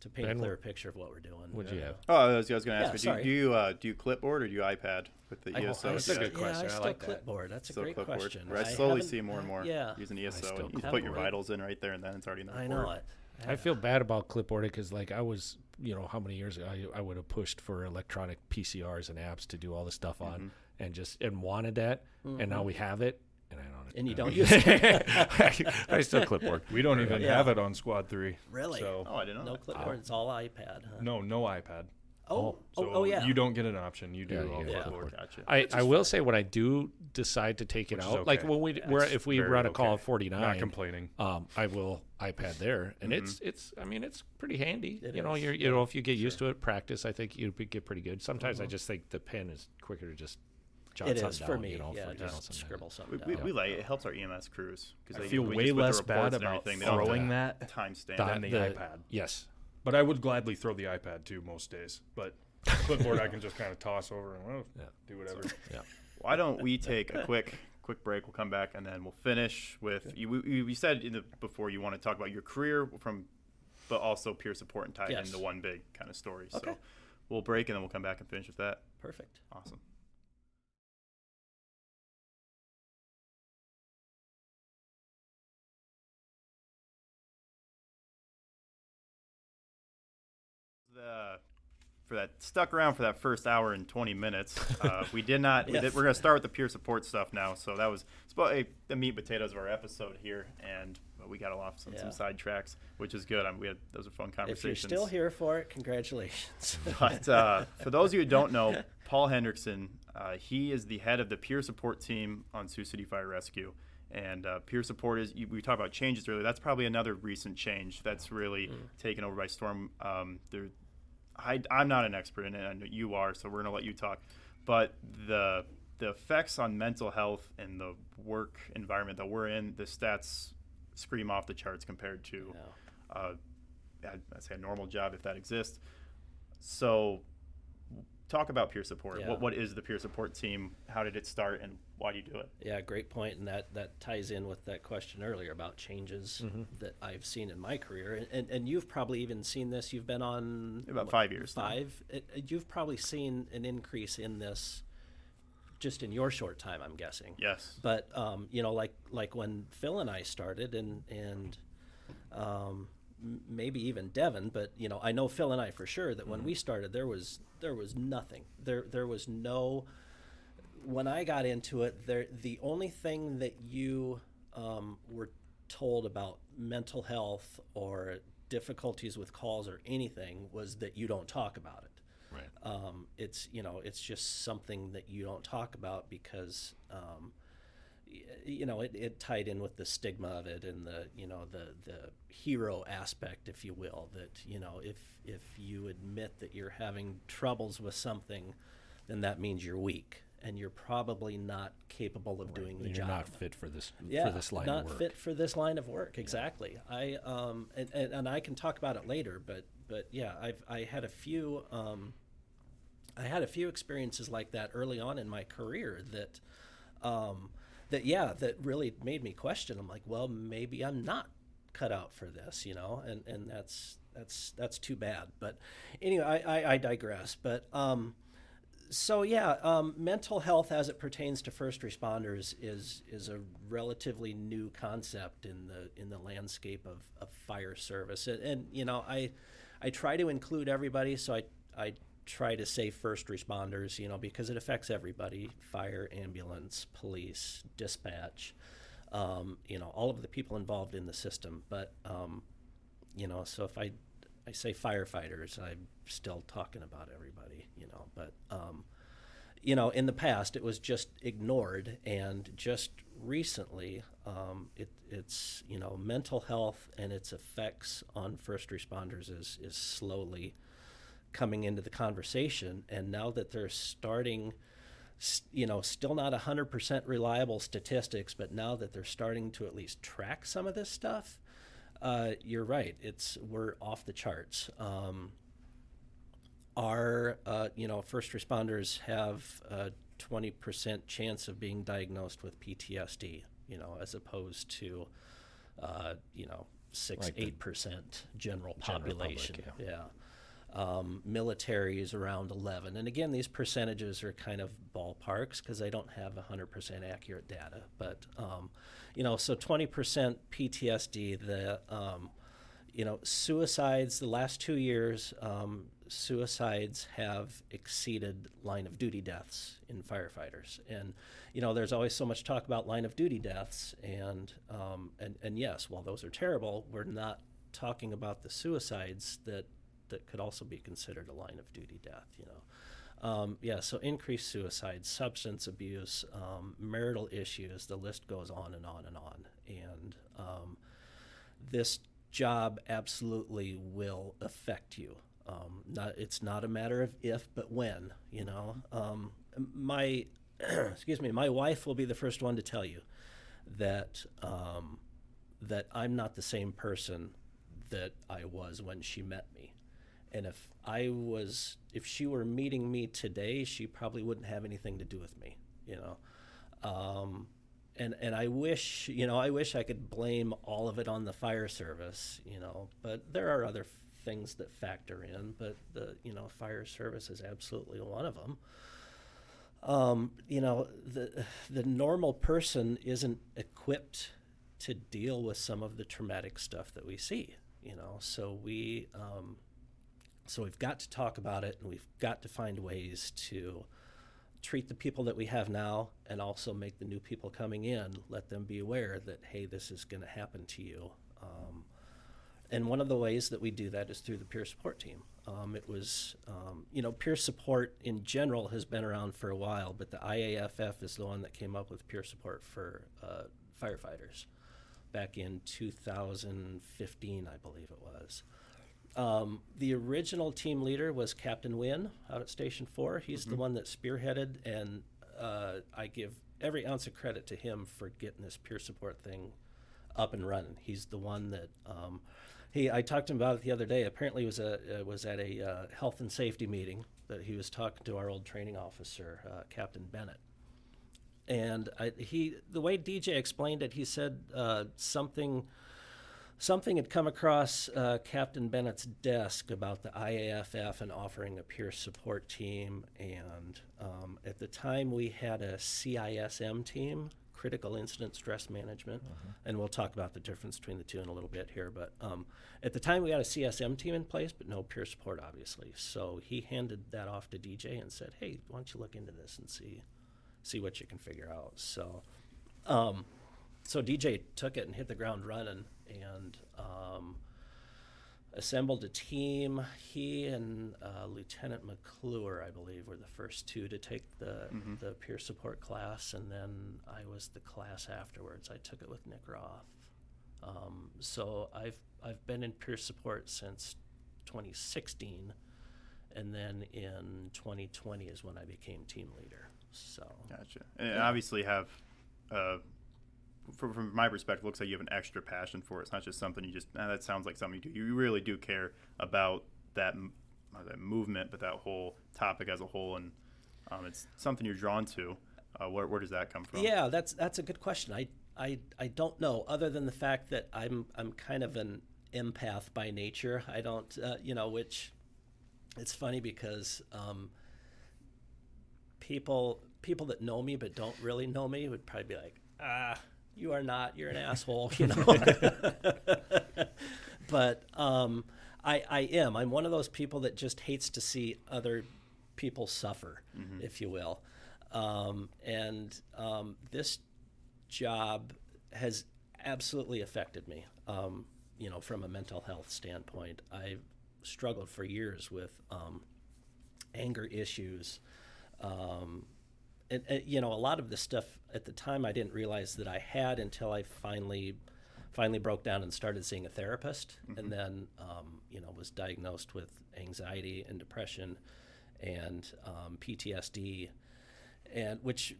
to paint Ben, a clear what- picture of what we're doing. What'd you have? Oh, I was, I was going to Yeah, ask you, sorry. do, do you uh, do you clipboard or do you iPad with the I- ESO? I That's a good question. Yeah, I I still like that. clipboard. That's a Still great clipboard. question. Right, I slowly see more and more Yeah, using ESO. still You just put your vitals in right there, and then it's already in the I know it. I feel bad about clipboard because like I was, you know, how many years ago I, I would have pushed for electronic PCRs and apps to do all the stuff on, Mm-hmm. and just and wanted that, and now we have it, and I don't. And you I don't use it. I still clipboard. we don't even Yeah. have it on Squad Three. Really? So Oh, I didn't know. No that. clipboard. It's all iPad. Huh? no, no iPad. Oh, So oh, oh, yeah. You don't get an option. You do Yeah, all you get clipboard. Gotcha. I, I will say when I do decide to take it Which is out, like okay. when we we're, if we Very run a call okay. of forty Not nine, complaining. um, I will iPad there, and it's it's I mean it's pretty handy. It you know, is, you're you know if you get used to it, practice, I think you'd get pretty good. Sometimes I just think the pen is quicker to just jot it something is down, for me. You know, yeah, for, you know, just scribble something We, down. we, we like it helps our EMS crews because I feel way less bad about They don't throwing have that to timestamp. That- than the, the- iPad. Yes, But I would gladly throw the iPad too most days. But clipboard I can just kind of toss over and well, Yeah. do whatever. yeah. Why don't we take a quick quick break? We'll come back and then we'll finish with you. We, you said in the before you want to talk about your career from, but also peer support and tie it Yes. into one big kind of story. So Okay. we'll break and then we'll come back and finish with that. Perfect. Awesome. The, for that stuck around for that first hour and 20 minutes. Uh, we did not. we did, we're going to start with the peer support stuff now. So that was it's about a, the meat and potatoes of our episode here, and we got off some, Yeah. some side tracks, which is good. I mean, we had those are fun conversations. If you're still here for it, congratulations. But uh, for those of you who don't know, Paul Hendricksen, uh, he is the head of the peer support team on Sioux City Fire Rescue. And uh, peer support is, you- we talked about changes earlier. That's probably another recent change that's really taken over by storm. Um, there, I, I'm not an expert in it. I know you are, so we're going to let you talk. But the the effects on mental health and the work environment that we're in, the stats scream off the charts compared to Yeah. uh, I'd, I'd say a normal job if that exists. So, talk about peer support. Yeah. What what is the peer support team? How did it start, and why do you do it? Yeah, great point, and that that ties in with that question earlier about changes Mm-hmm. that I've seen in my career, and, and and you've probably even seen this. You've been on About what, five years. Five. It, you've probably seen an increase in this, just in your short time, I'm guessing. Yes. But um, you know, like like when Phil and I started, and and um, maybe even Devin, but you know, I know Phil and I for sure that when we started, there was there was nothing. There there was no. When I got into it, there the only thing that you um, were told about mental health or difficulties with calls or anything was that you don't talk about it. Right. um, it's you know it's just something that you don't talk about because um, you know it, it tied in with the stigma of it and the you know the the hero aspect if you will that you know if if you admit that you're having troubles with something then that means you're weak and you're probably not capable of doing the job. You're not fit for this yeah, for this line not of work. fit for this line of work. Exactly. I um and, and, and I can talk about it later, but but yeah, I've I had a few um I had a few experiences like that early on in my career that um that yeah that really made me question. I'm like, well, maybe I'm not cut out for this, you know, and and that's that's that's too bad. But anyway, I I, I digress. But um so yeah, um, mental health as it pertains to first responders is is a relatively new concept in the in the landscape of, of fire service, and, and you know I I try to include everybody, so I I try to say first responders, you know, because it affects everybody: fire, ambulance, police, dispatch, um, you know, all of the people involved in the system. But um, you know, so if I I say firefighters, I'm still talking about everybody, you know. But um, you know, in the past, it was just ignored, and just recently, um, it, it's you know, mental health and its effects on first responders is is slowly coming into the conversation. And now that they're starting, you know, still not 100% reliable statistics, but now that they're starting to at least track some of this stuff, uh, you're right. It's we're off the charts. Um, our uh, you know first responders have a 20% chance of being diagnosed with PTSD. You know, as opposed to uh, you know six like eight percent general general public, population. yeah. Um, military is around 11. And again, these percentages are kind of ballparks because I don't have 100% accurate data. But, um, you know, so 20% PTSD, the, um, you know, suicides, the last two years, um, suicides have exceeded line of duty deaths in firefighters. And, you know, there's always so much talk about line of duty deaths. And, um, and, and yes, while those are terrible, we're not talking about the suicides that that could also be considered a line of duty death. You know, um, yeah. So increased suicide, substance abuse, um, marital issues. The list goes on and on and on. And um, this job absolutely will affect you. Um, not it's not a matter of if, but when. You know, um, my excuse me, my wife will be the first one to tell you that um, that I'm not the same person that I was when she met me. And if I was, if she were meeting me today, she probably wouldn't have anything to do with me, you know. Um, and and I wish, you know, I wish I could blame all of it on the fire service, you know. But there are other things that factor in. But the, you know, fire service is absolutely one of them. Um, you know, the the normal person isn't equipped to deal with some of the traumatic stuff that we see. You know, so we um, so we've got to talk about it, and we've got to find ways to treat the people that we have now, and also make the new people coming in let them be aware that hey, this is going to happen to you. Um, and one of the ways that we do that is through the peer support team. Um, it was, um, you know, peer support in general has been around for a while, but the IAFF is the one that came up with peer support for uh, firefighters back in 2015, I believe it was. Um, the original team leader was Captain Wynn out at Station 4. He's the one that spearheaded, and uh, I give every ounce of credit to him for getting this peer support thing up and running. He's the one that um, he. I talked to him about it the other day. Apparently, it was a uh, was at a uh, health and safety meeting that he was talking to our old training officer, uh, Captain Bennett. And I, he, the way DJ explained it, he said uh, something something had come across uh, Captain Bennett's desk about the IAFF and offering a peer support team. And um, at the time, we had a CISM team, Critical Incident Stress Management, and we'll talk about the difference between the two in a little bit here. But um, at the time, we had a CISM team in place, but no peer support, obviously. So he handed that off to DJ and said, "Hey, why don't you look into this and see see what you can figure out?" So. Um, so DJ took it and hit the ground running, and um, assembled a team. He and uh, Lieutenant McClure, I believe, were the first two to take the the peer support class, and then I was the class afterwards. I took it with Nick Roth. Um, so I've I've been in peer support since 2016, and then in 2020 is when I became team leader. So Gotcha. And obviously have, uh, from, from my perspective, looks like you have an extra passion for it. It's not just something you just. Ah, that sounds like something you do. You really do care about that that movement, but that whole topic as a whole, and um, it's something you're drawn to. Uh, where, where does that come from? Yeah, that's that's a good question. I I I don't know, other than the fact that I'm I'm kind of an empath by nature. I don't, uh, you know, which it's funny because um, people people that know me but don't really know me would probably be like, ah, you are not, you're an asshole, you know. but um, I I am. I'm one of those people that just hates to see other people suffer, if you will. Um, and um, this job has absolutely affected me. Um, you know, from a mental health standpoint, I've struggled for years with um, anger issues. Um, and, and, you know, a lot of this stuff at the time I didn't realize that I had until I finally finally broke down and started seeing a therapist, and then um, you know was diagnosed with anxiety and depression and um, PTSD and which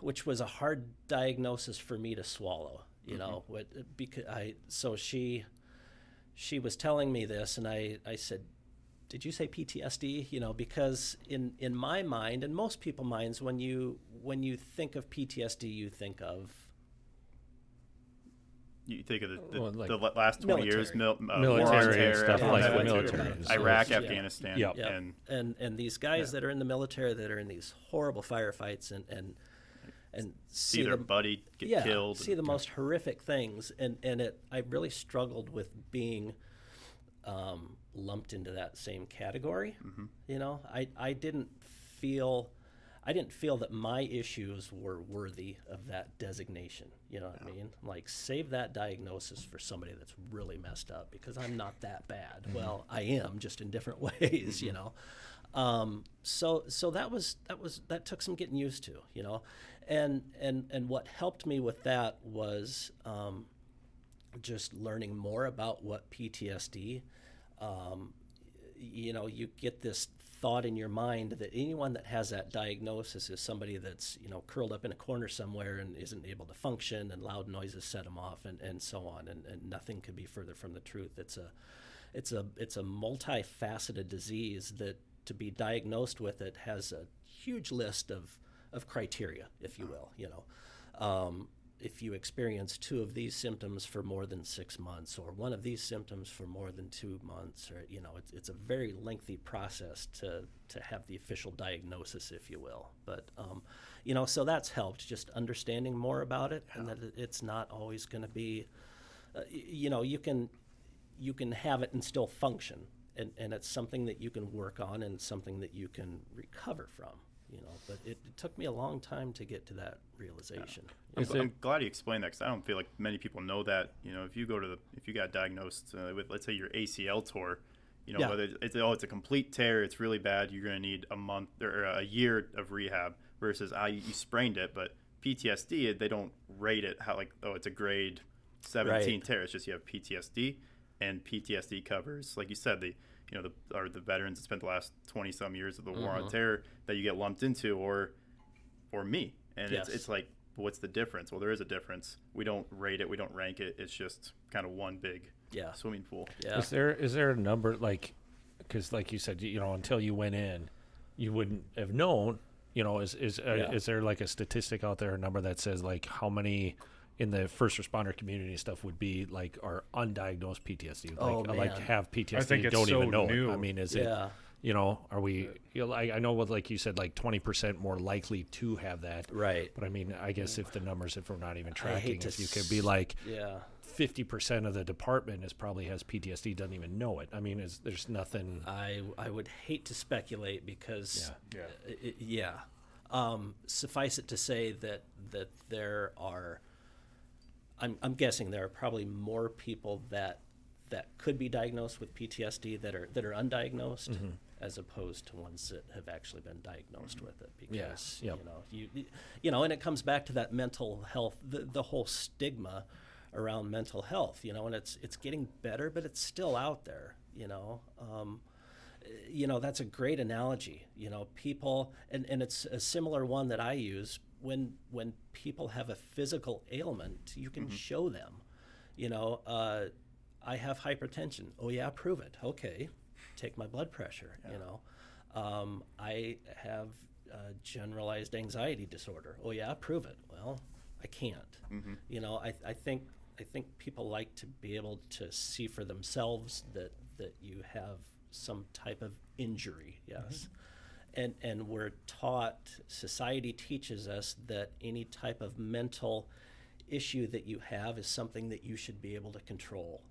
which was a hard diagnosis for me to swallow you know what because i so she she was telling me this and i i said did you say ptsd you know because in in my mind and most people minds when you when you think of ptsd you think of You think of the, the, Well, like the last 20 years, mil, uh, war on Military and terror, stuff like Afghanistan, the military. Iraq, Yeah. Afghanistan, Yep. Yep. and and and these guys that are in the military that are in these horrible firefights and and and see see their the buddy get yeah, killed. see the most horrific things, and and it I really struggled with being um, lumped into that same category. Mm-hmm. You know, I I didn't feel. I didn't feel that my issues were worthy of that designation. You know what I mean? Like, save that diagnosis for somebody that's really messed up because I'm not that bad. Mm-hmm. Well, I am, just in different ways. You know, um, so so that was that was that took some getting used to. You know, and and and what helped me with that was um, just learning more about what PTSD. Um, you know, you get this thought in your mind that anyone that has that diagnosis is somebody that's you know curled up in a corner somewhere and isn't able to function, and loud noises set them off, and, and so on, and, and nothing could be further from the truth. It's a it's a it's a multifaceted disease that to be diagnosed with it has a huge list of of criteria, if you will. You know, um, if you experience two of these symptoms for more than six months, or one of these symptoms for more than two months, or you know, it's, it's a very lengthy process to to have the official diagnosis, if you will. But um, you know, so that's helped just understanding more about it, and that it's not always going to be, uh, you know, you can you can have it and still function, and, and it's something that you can work on and something that you can recover from. You know, but it, it took me a long time to get to that realization. I'm, it- I'm glad you explained that because I don't feel like many people know that. You know, if you go to the, if you got diagnosed uh, with, let's say, your ACL tour, you know, Yeah. whether it's oh, it's a complete tear, it's really bad, you're going to need a month or a year of rehab versus ah, you, you sprained it, but PTSD, they don't rate it how like oh, it's a grade 17 Right. tear. It's just you have PTSD, and PTSD covers, like you said, the you know the or the veterans that spent the last 20 some years of the war Mm-hmm. on terror that you get lumped into, or or me, and Yes. it's it's like what's the difference? Well, there is a difference. We don't rate it. We don't rank it. It's just kind of one big Yeah. swimming pool. Yeah. Is there is there a number like because like you said you know until you went in you wouldn't have known you know is is uh, Yeah. is there like a statistic out there a number that says like how many in the first responder community stuff would be like our undiagnosed PTSD like Oh, like have PTSD think it's don't so even know new. it. I mean is it you know are we you know, I, I know what like you said like 20% more likely to have that Right. but I mean I guess if the numbers if we're not even tracking hate if you could be like Yeah. fifty percent of the department is probably has PTSD, doesn't even know it. I mean, is there's nothing. I I would hate to speculate because Yeah. uh, i- yeah. Um, suffice it to say that that there are. I'm I'm guessing there are probably more people that that could be diagnosed with PTSD that are that are undiagnosed, as opposed to ones that have actually been diagnosed with it. Because Yes, yep. you know you you know, and it comes back to that mental health, the, the whole stigma around mental health. You know, and it's it's getting better, but it's still out there. You know. Um, you know that's a great analogy you know people and, and it's a similar one that i use when when people have a physical ailment you can show them you know uh, i have hypertension. Oh yeah prove it. Okay take my blood pressure you know. Um, i have uh, generalized anxiety disorder. Oh yeah prove it. Well i can't. You know I, I think i think people like to be able to see for themselves that that you have some type of injury yes and and we're taught society teaches us that any type of mental issue that you have is something that you should be able to control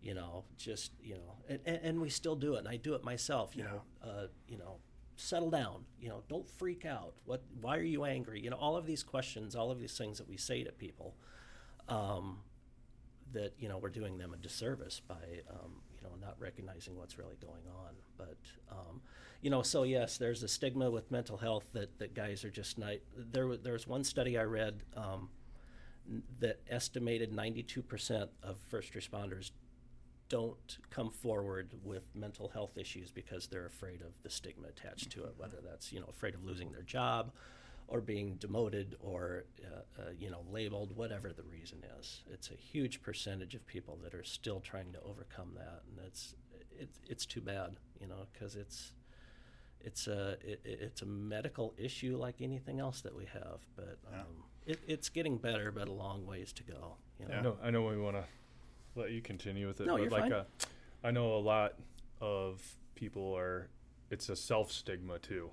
you know just you know and, and, we still do it and i do it myself you know uh, you know settle down you know don't freak out what why are you angry you know all of these questions all of these things that we say to people um, that you know we're doing them a disservice by um, you know not recognizing what's really going on. But um, you know, so yes, there's a stigma with mental health that, that guys are just not. There there was one study I read um, that estimated 92% of first responders don't come forward with mental health issues because they're afraid of the stigma attached to it, whether that's you know afraid of losing their job, or being demoted, or uh, uh, you know labeled, whatever the reason is. It's a huge percentage of people that are still trying to overcome that, and it's it's it's too bad, you know, because it's it's a it, it- it's a medical issue like anything else that we have, but um, it, it's getting better, but a long ways to go. You know? I know. I know we want to let you continue with it. No, but you're like fine. Uh, I know a lot of people are. It's a self stigma too,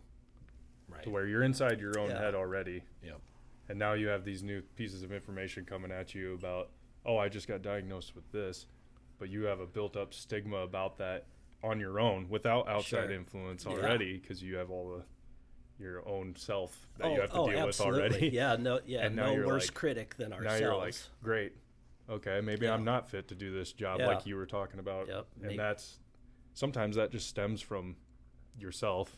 Right. to where you're inside your own Yeah. head already, Yep. and now you have these new pieces of information coming at you about, oh, I just got diagnosed with this, but you have a built-up stigma about that on your own without outside Sure. influence already, because you have all the your own self that oh, you have to oh, deal absolutely. with already. Yeah, no, yeah, And now no you're worse like- critic than ourselves. now you're like, great, okay, maybe Yeah. I'm not fit to do this job Yeah. like you were talking about. Yep, And may- that's sometimes that just stems from yourself,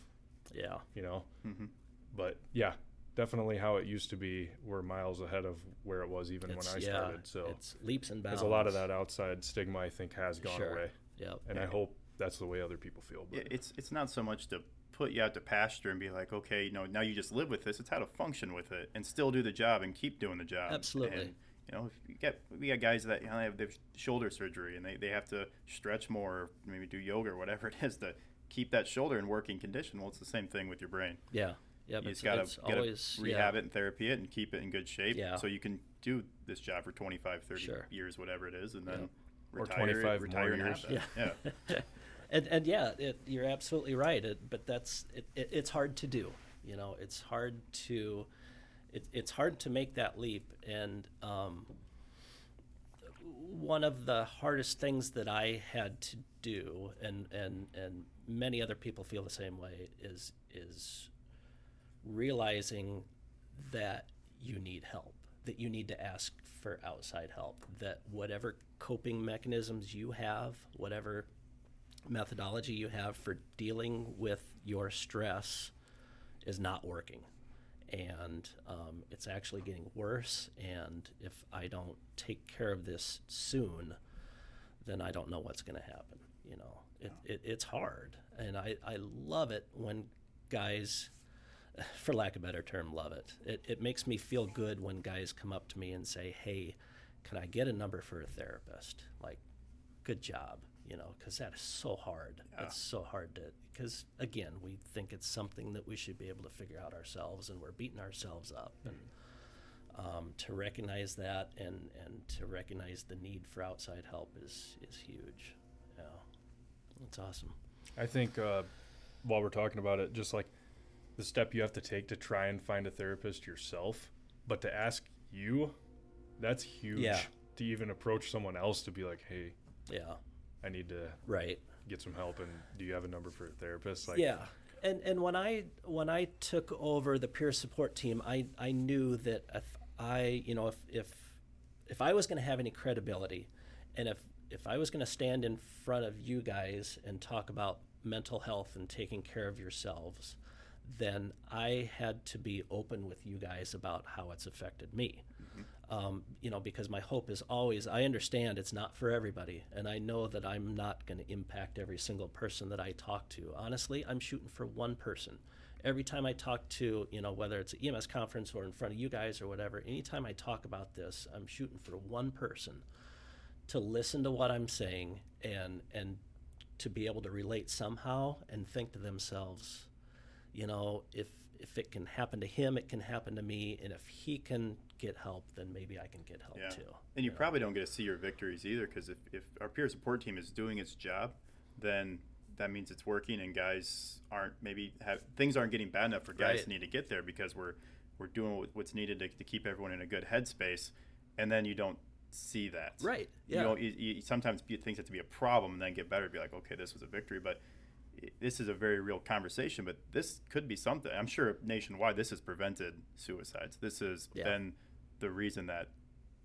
yeah, you know. Mhm. But yeah, definitely how it used to be. We're miles ahead of where it was even it's, when I yeah, started. So it's leaps and bounds. there's a lot of that outside stigma I think has gone Sure. away, Yep. and I hope that's the way other people feel. Yeah, But it's it's not so much to put you out to pasture and be like, okay, you know, now you just live with this. It's how to function with it and still do the job and keep doing the job. Absolutely. And, you know, if you get we got guys that you know, have their shoulder surgery and they, they have to stretch more, or maybe do yoga or whatever it is to keep that shoulder in working condition. Well, it's the same thing with your brain. Yeah. Yep. you it's, just gotta, it's gotta always rehab yeah. it and therapy it and keep it in good shape Yeah. so you can do this job for 25, 30 Sure. years, whatever it is, and then Yep. Or retire, 25 retire more and have years. that. yeah. and and yeah, it, you're absolutely right. It, but that's it, it, it's hard to do. You know, it's hard to it, it's hard to make that leap. And um, one of the hardest things that I had to do, and and and many other people feel the same way, is is realizing that you need help, that you need to ask for outside help, that whatever coping mechanisms you have, whatever methodology you have for dealing with your stress is not working. And um, it's actually getting worse. And if I don't take care of this soon, then I don't know what's going to happen. You know, it, it, it's hard. And I, I love it when guys, for lack of a better term, love it. it. It makes me feel good when guys come up to me and say, hey, can I get a number for a therapist? Like, good job, you know, because that is so hard. Yeah. It's so hard to, because again, we think it's something that we should be able to figure out ourselves and we're beating ourselves up. And um, to recognize that and, and to recognize the need for outside help is, is huge. Yeah. That's awesome. I think uh, while we're talking about it, just like the step you have to take to try and find a therapist yourself, but to ask you, that's huge. Yeah. To even approach someone else to be like, hey, Yeah. I need to Right. get some help, and do you have a number for a therapist? Like, yeah and and when i when i took over the peer support team i i knew that if i you know if if if i was going to have any credibility and if if I was going to stand in front of you guys and talk about mental health and taking care of yourselves, then I had to be open with you guys about how it's affected me. Um, you know, because my hope is always, I understand it's not for everybody, and I know that I'm not going to impact every single person that I talk to. Honestly, I'm shooting for one person. Every time I talk to, you know, whether it's an EMS conference or in front of you guys or whatever, anytime I talk about this, I'm shooting for one person to listen to what I'm saying and and to be able to relate somehow and think to themselves, you know, if if it can happen to him, it can happen to me, and if he can get help, then maybe I can get help Yeah. too. And you probably don't get to see your victories either because if, if our peer support team is doing its job, then that means it's working and guys aren't maybe have things aren't getting bad enough for guys Right. to need to get there because we're we're doing what's needed to, to keep everyone in a good headspace and then you don't see that Right. you Yeah. know you, you sometimes things have to be a problem and then get better be like okay this was a victory but this is a very real conversation but this could be something i'm sure nationwide this has prevented suicides this has Yeah. been the reason that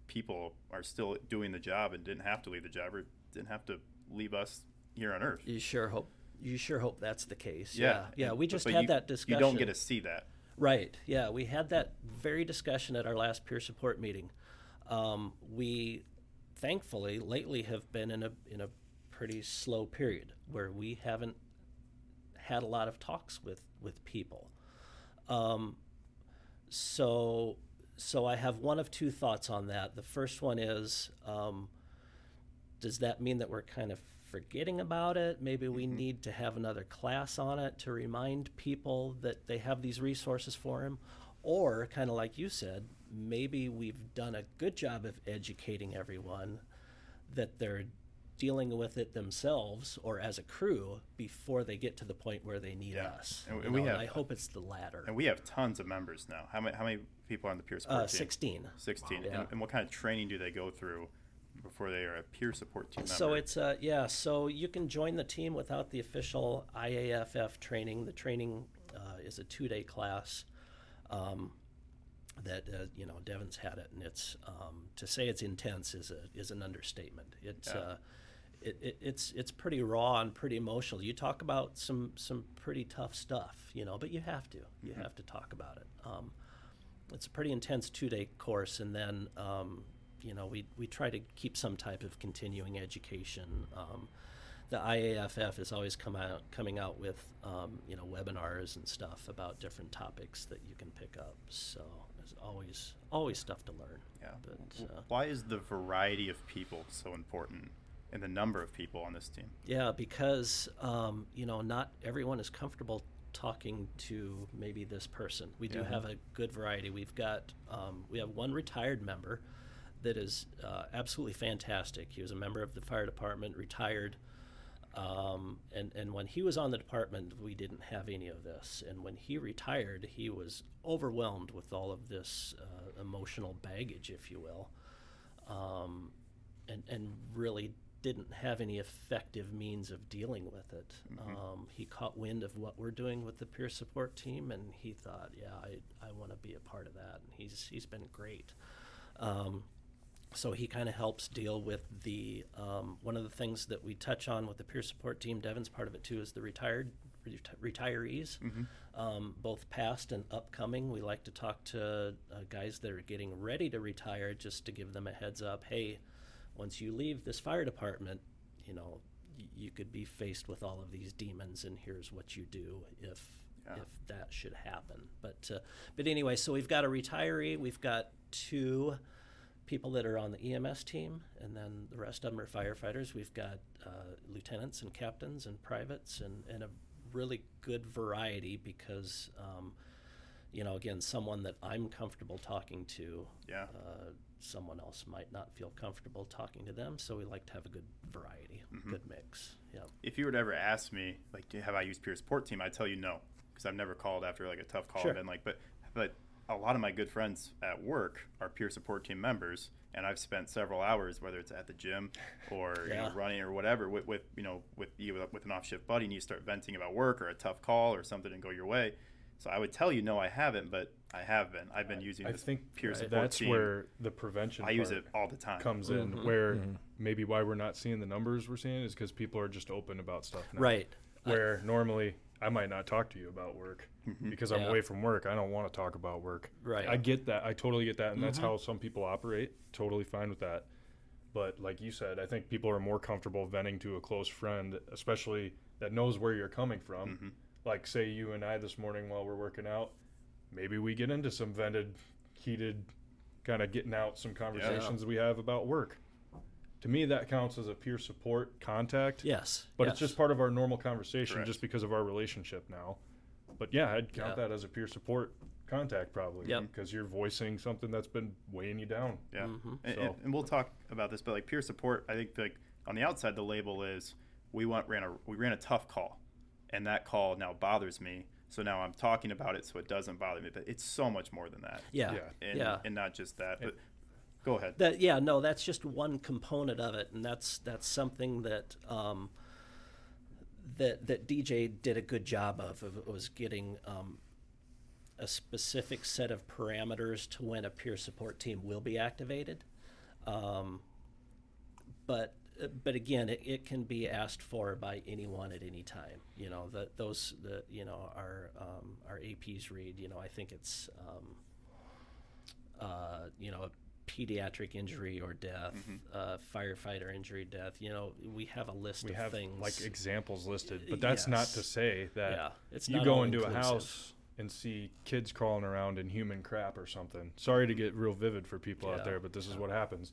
people are still doing the job and didn't have to leave the job or didn't have to leave us here on earth you sure hope you sure hope that's the case. yeah Yeah. and- we but- just but had you- that discussion. you don't get to see that Right. Yeah, we had that very discussion at our last peer support meeting. Um, we, thankfully, lately have been in a in a pretty slow period where we haven't had a lot of talks with with people. Um, so so I have one of two thoughts on that. The first one is, um, does that mean that we're kind of forgetting about it? Maybe we need to have another class on it to remind people that they have these resources for them. Or, kind of like you said, maybe we've done a good job of educating everyone that they're dealing with it themselves or as a crew before they get to the point where they need Yeah. us. And- and we know, have- I hope it's the latter. and we have tons of members now how many how many people are on the peer support Uh, team 16. 16 Yeah. and, and what kind of training do they go through before they are a peer support team member So it's uh yeah, so you can join the team without the official IAFF training. The training uh, is a two-day class. Um, that uh, you know, Devon's had it, and it's um, to say it's intense is a is an understatement. It's Yeah. uh, it, it, it's it's pretty raw and pretty emotional. You talk about some some pretty tough stuff, you know, but you have to you have to talk about it. Um, it's a pretty intense two day course, and then um, you know we we try to keep some type of continuing education. Um, the IAFF is always come out coming out with um, you know webinars and stuff about different topics that you can pick up. So there's always always stuff to learn. Yeah. But uh, Why is the variety of people so important and the number of people on this team? Yeah, because um, you know not everyone is comfortable talking to maybe this person. We do Yeah. have a good variety. We've got um, we have one retired member that is uh, absolutely fantastic. He was a member of the fire department, retired. Um, and, and when he was on the department, we didn't have any of this. And when he retired, he was overwhelmed with all of this uh, emotional baggage, if you will um, and, and really didn't have any effective means of dealing with it. Um, he caught wind of what we're doing with the peer support team, and he thought, "Yeah, I, I want to be a part of that." And he's he's been great. Um, so he kind of helps deal with the um, one of the things that we touch on with the peer support team. Devon's part of it too is the retired reti- retirees, um, both past and upcoming. We like to talk to uh, guys that are getting ready to retire, just to give them a heads up. Hey, once you leave this fire department, you know y- you could be faced with all of these demons, and here's what you do if Yeah. if that should happen. But uh, but anyway, so we've got a retiree, we've got two people that are on the EMS team, and then the rest of them are firefighters. We've got uh, lieutenants and captains and privates, and, and a really good variety because, um, you know, again, someone that I'm comfortable talking to, Yeah. uh, someone else might not feel comfortable talking to them. So we like to have a good variety, good mix. Yeah. If you were to ever ask me, like, have I used peer support team? I'd tell you no, because I've never called after like a tough call Sure. and like, but but a lot of my good friends at work are peer support team members, and I've spent several hours, whether it's at the gym or you know, running or whatever, with, with you know with you with, an off shift buddy, and you start venting about work or a tough call or something didn't go your way. So I would tell you, no, I haven't, but I have been. I've been using I this think peer right. support that's team. where the prevention I use it all the time. comes in Mhm. where Mhm. maybe why we're not seeing the numbers we're seeing is because people are just open about stuff now. Right. I- where normally I might not talk to you about work Mhm. because I'm Yeah. away from work. I don't want to talk about work. Right. I get that. I totally get that, and that's Mhm. how some people operate. Totally fine with that. But like you said, I think people are more comfortable venting to a close friend, especially that knows where you're coming from. Like say you and I this morning while we're working out, maybe we get into some vented, heated, kind of getting out some conversations we have about work. To me, that counts as a peer support contact. yes. But yes. it's just part of our normal conversation Correct. just because of our relationship now. But yeah, I'd count Yeah. that as a peer support contact probably. Yep. Because you're voicing something that's been weighing you down. Yeah, Mhm. and, So- and, and we'll talk about this, but like peer support, I think like on the outside, the label is we want ran a we ran a tough call, and that call now bothers me. So now I'm talking about it, so it doesn't bother me. But it's so much more than that, Yeah. Yeah. and Yeah. and not just that. But go ahead. That yeah, no, that's just one component of it, and that's that's something that um, that that DJ did a good job of. of was getting um, a specific set of parameters to when a peer support team will be activated. Um, but but again, it, it can be asked for by anyone at any time. You know, that those the you know our um, our APs read. You know, I think it's um, uh, you know a pediatric injury or death, uh, firefighter injury, death. You know, we have a list We of have things like examples listed, but that's not to say that yeah, it's you go all into a house and see kids crawling around in human crap or something. Sorry to get real vivid for people Yeah. out there, but this is what happens.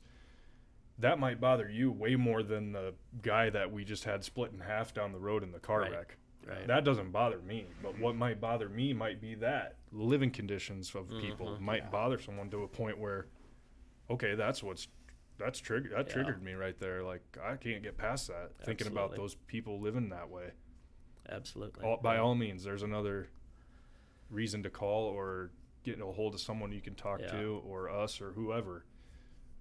That might bother you way more than the guy that we just had split in half down the road in the car Right. wreck. Right. That doesn't bother me, but what might bother me might be that living conditions of people Mhm. might bother someone to a point where, okay, that's what's that's triggered that Yeah. triggered me right there. Like I can't get past that. Thinking about those people living that way Absolutely. all, by Yeah. all means, there's another reason to call or get a hold of someone you can talk Yeah. to, or us, or whoever.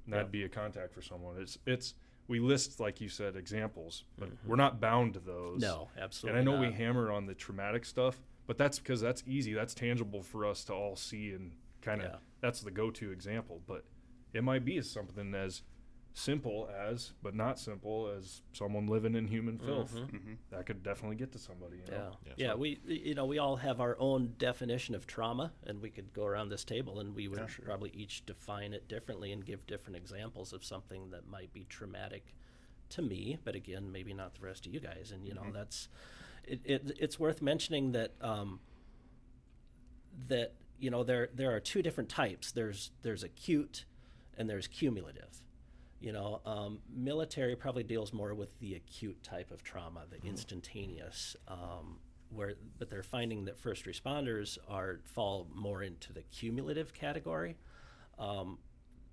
That'd be a contact for someone. It's it's we list like you said examples, but Mhm. we're not bound to those. No, absolutely. and. I know we hammer on the traumatic stuff, but that's because that's easy. That's tangible for us to all see and kind of Yeah. that's the go-to example. But it might be something as simple as, but not simple as someone living in human filth. Mhm. hmm That could definitely get to somebody. You Yeah. know? Yeah, Yeah, so- we you know we all have our own definition of trauma, and we could go around this table and we would Yeah, sure. probably each define it differently and give different examples of something that might be traumatic to me, but again, maybe not the rest of you guys. And you know Mhm. that's it, it. It's worth mentioning that um, that you know there there are two different types. There's there's acute, and there's cumulative. You know, um, military probably deals more with the acute type of trauma, the instantaneous. Um, where, but they're finding that first responders are fall more into the cumulative category, um,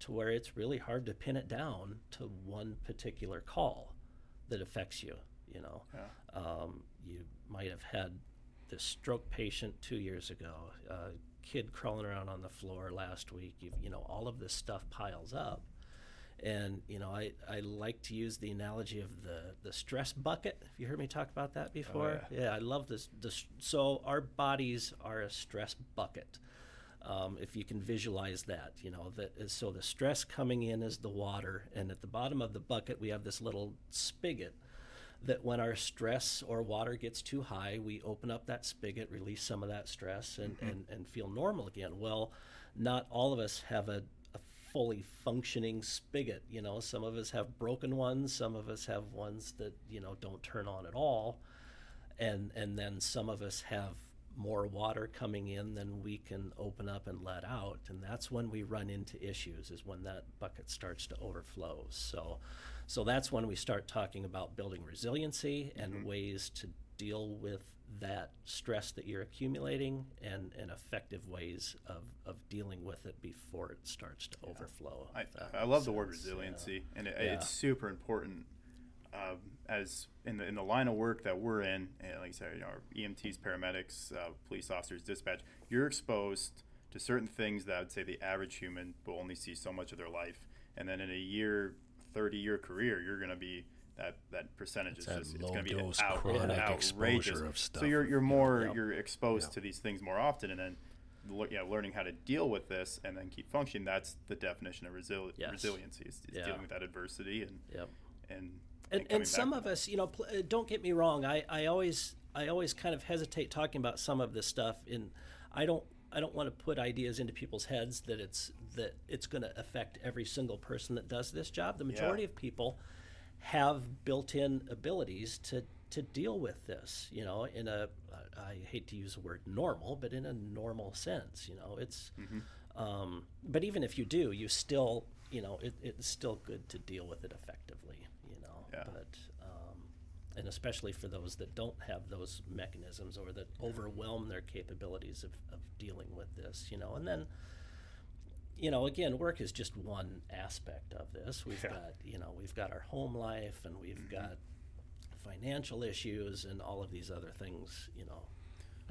to where it's really hard to pin it down to one particular call that affects you. You know, Yeah. um, you might have had this stroke patient two years ago, a kid crawling around on the floor last week. You, you know, all of this stuff piles up. And you know, I, I like to use the analogy of the, the stress bucket. Have you heard me talk about that before? yeah. I love this. this. So our bodies are a stress bucket. Um, if you can visualize that, you know that is so the stress coming in is the water, and at the bottom of the bucket we have this little spigot that when our stress or water gets too high, we open up that spigot, release some of that stress, and, and, and feel normal again. Well, not all of us have a fully functioning spigot. You know, some of us have broken ones, some of us have ones that, you know, don't turn on at all. And, and then some of us have more water coming in than we can open up and let out. And that's when we run into issues, is when that bucket starts to overflow. So, so that's when we start talking about building resiliency and mm-hmm. ways to deal with that stress that you're accumulating and, and effective ways of, of dealing with it before it starts to overflow. I, I love the word sense, yeah. resiliency, and it, Yeah. it's super important. Um, as in the in the line of work that we're in, and like I said, you know, our EMTs, paramedics, uh, police officers, dispatch, you're exposed to certain things that I would say the average human will only see so much of their life, and then in a year, thirty year career, you're going to be that that percentage is that just it's going to be dose out, chronic outrageous. exposure of So stuff. you're you're more Yep. you're exposed Yeah. to these things more often, and then le- you know, learning how to deal with this and then keep functioning. That's the definition of resili- Yes. resiliency is, is Yeah. dealing with that adversity and Yep. and and, coming and some of from us you know pl- uh, don't get me wrong I, I always i always kind of hesitate talking about some of this stuff in i don't i don't want to put ideas into people's heads that it's that it's going to affect every single person that does this job the majority of people have built-in abilities to to deal with this you know in a i hate to use the word normal but in a normal sense you know it's Mm-hmm. um, but even if you do you still you know it, it's still good to deal with it effectively you know Yeah. but um, and especially for those that don't have those mechanisms or that overwhelm their capabilities of, of dealing with this you know and then you know again work is just one aspect of this we've Yeah. got you know we've got our home life and we've got financial issues and all of these other things you know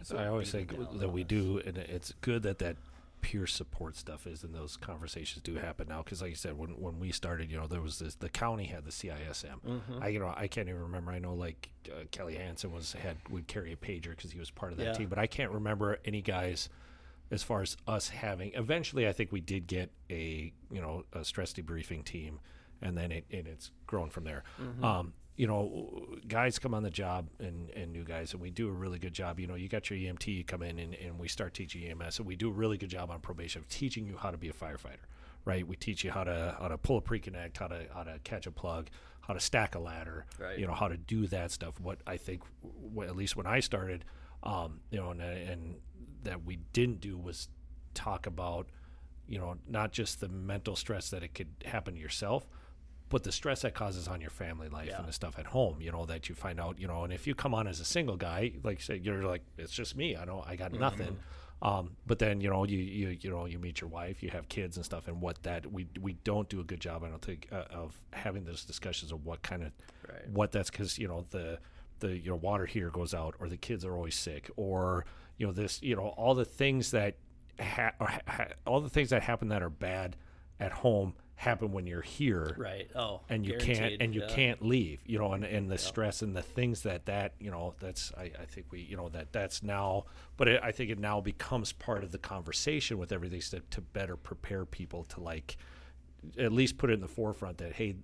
So I always think that we us. do, and it's good that that peer support stuff is, and those conversations do happen now. Because, like you said, when when we started, you know, there was this. The county had the CISM. Mm-hmm. I, you know, I can't even remember. I know, like uh, Kelly Hansen was had would carry a pager because he was part of that Yeah. team, but I can't remember any guys. As far as us having, eventually, I think we did get a you know a stress debriefing team, and then it and it's grown from there. Um, you know, guys come on the job and, and new guys, and we do a really good job. You know, you got your EMT, you come in and, and we start teaching EMS, and we do a really good job on probation of teaching you how to be a firefighter, right? We teach you how to how to pull a pre-connect, how to how to catch a plug, how to stack a ladder, Right. you know, how to do that stuff. What I think, at least when I started, um, you know, and, and that we didn't do was talk about, you know, not just the mental stress that it could happen to yourself, but the stress that causes on your family life Yeah. and the stuff at home, you know, that you find out, you know, and if you come on as a single guy, like say you're like, it's just me, I don't, I got nothing. Um, but then you know you, you you know you meet your wife, you have kids and stuff, and what that we we don't do a good job, I don't think, uh, of having those discussions of what kind of Right. what that's because you know the the you know water heater goes out or the kids are always sick or you know this you know all the things that ha- ha- all the things that happen that are bad at home happen when you're here. Right. Oh and you can't and you yeah. can't leave you know and, and the stress and the things that that you know that's I, I think we you know that that's now but it, i think it now becomes part of the conversation with everything to, to better prepare people to like at least put it in the forefront that hey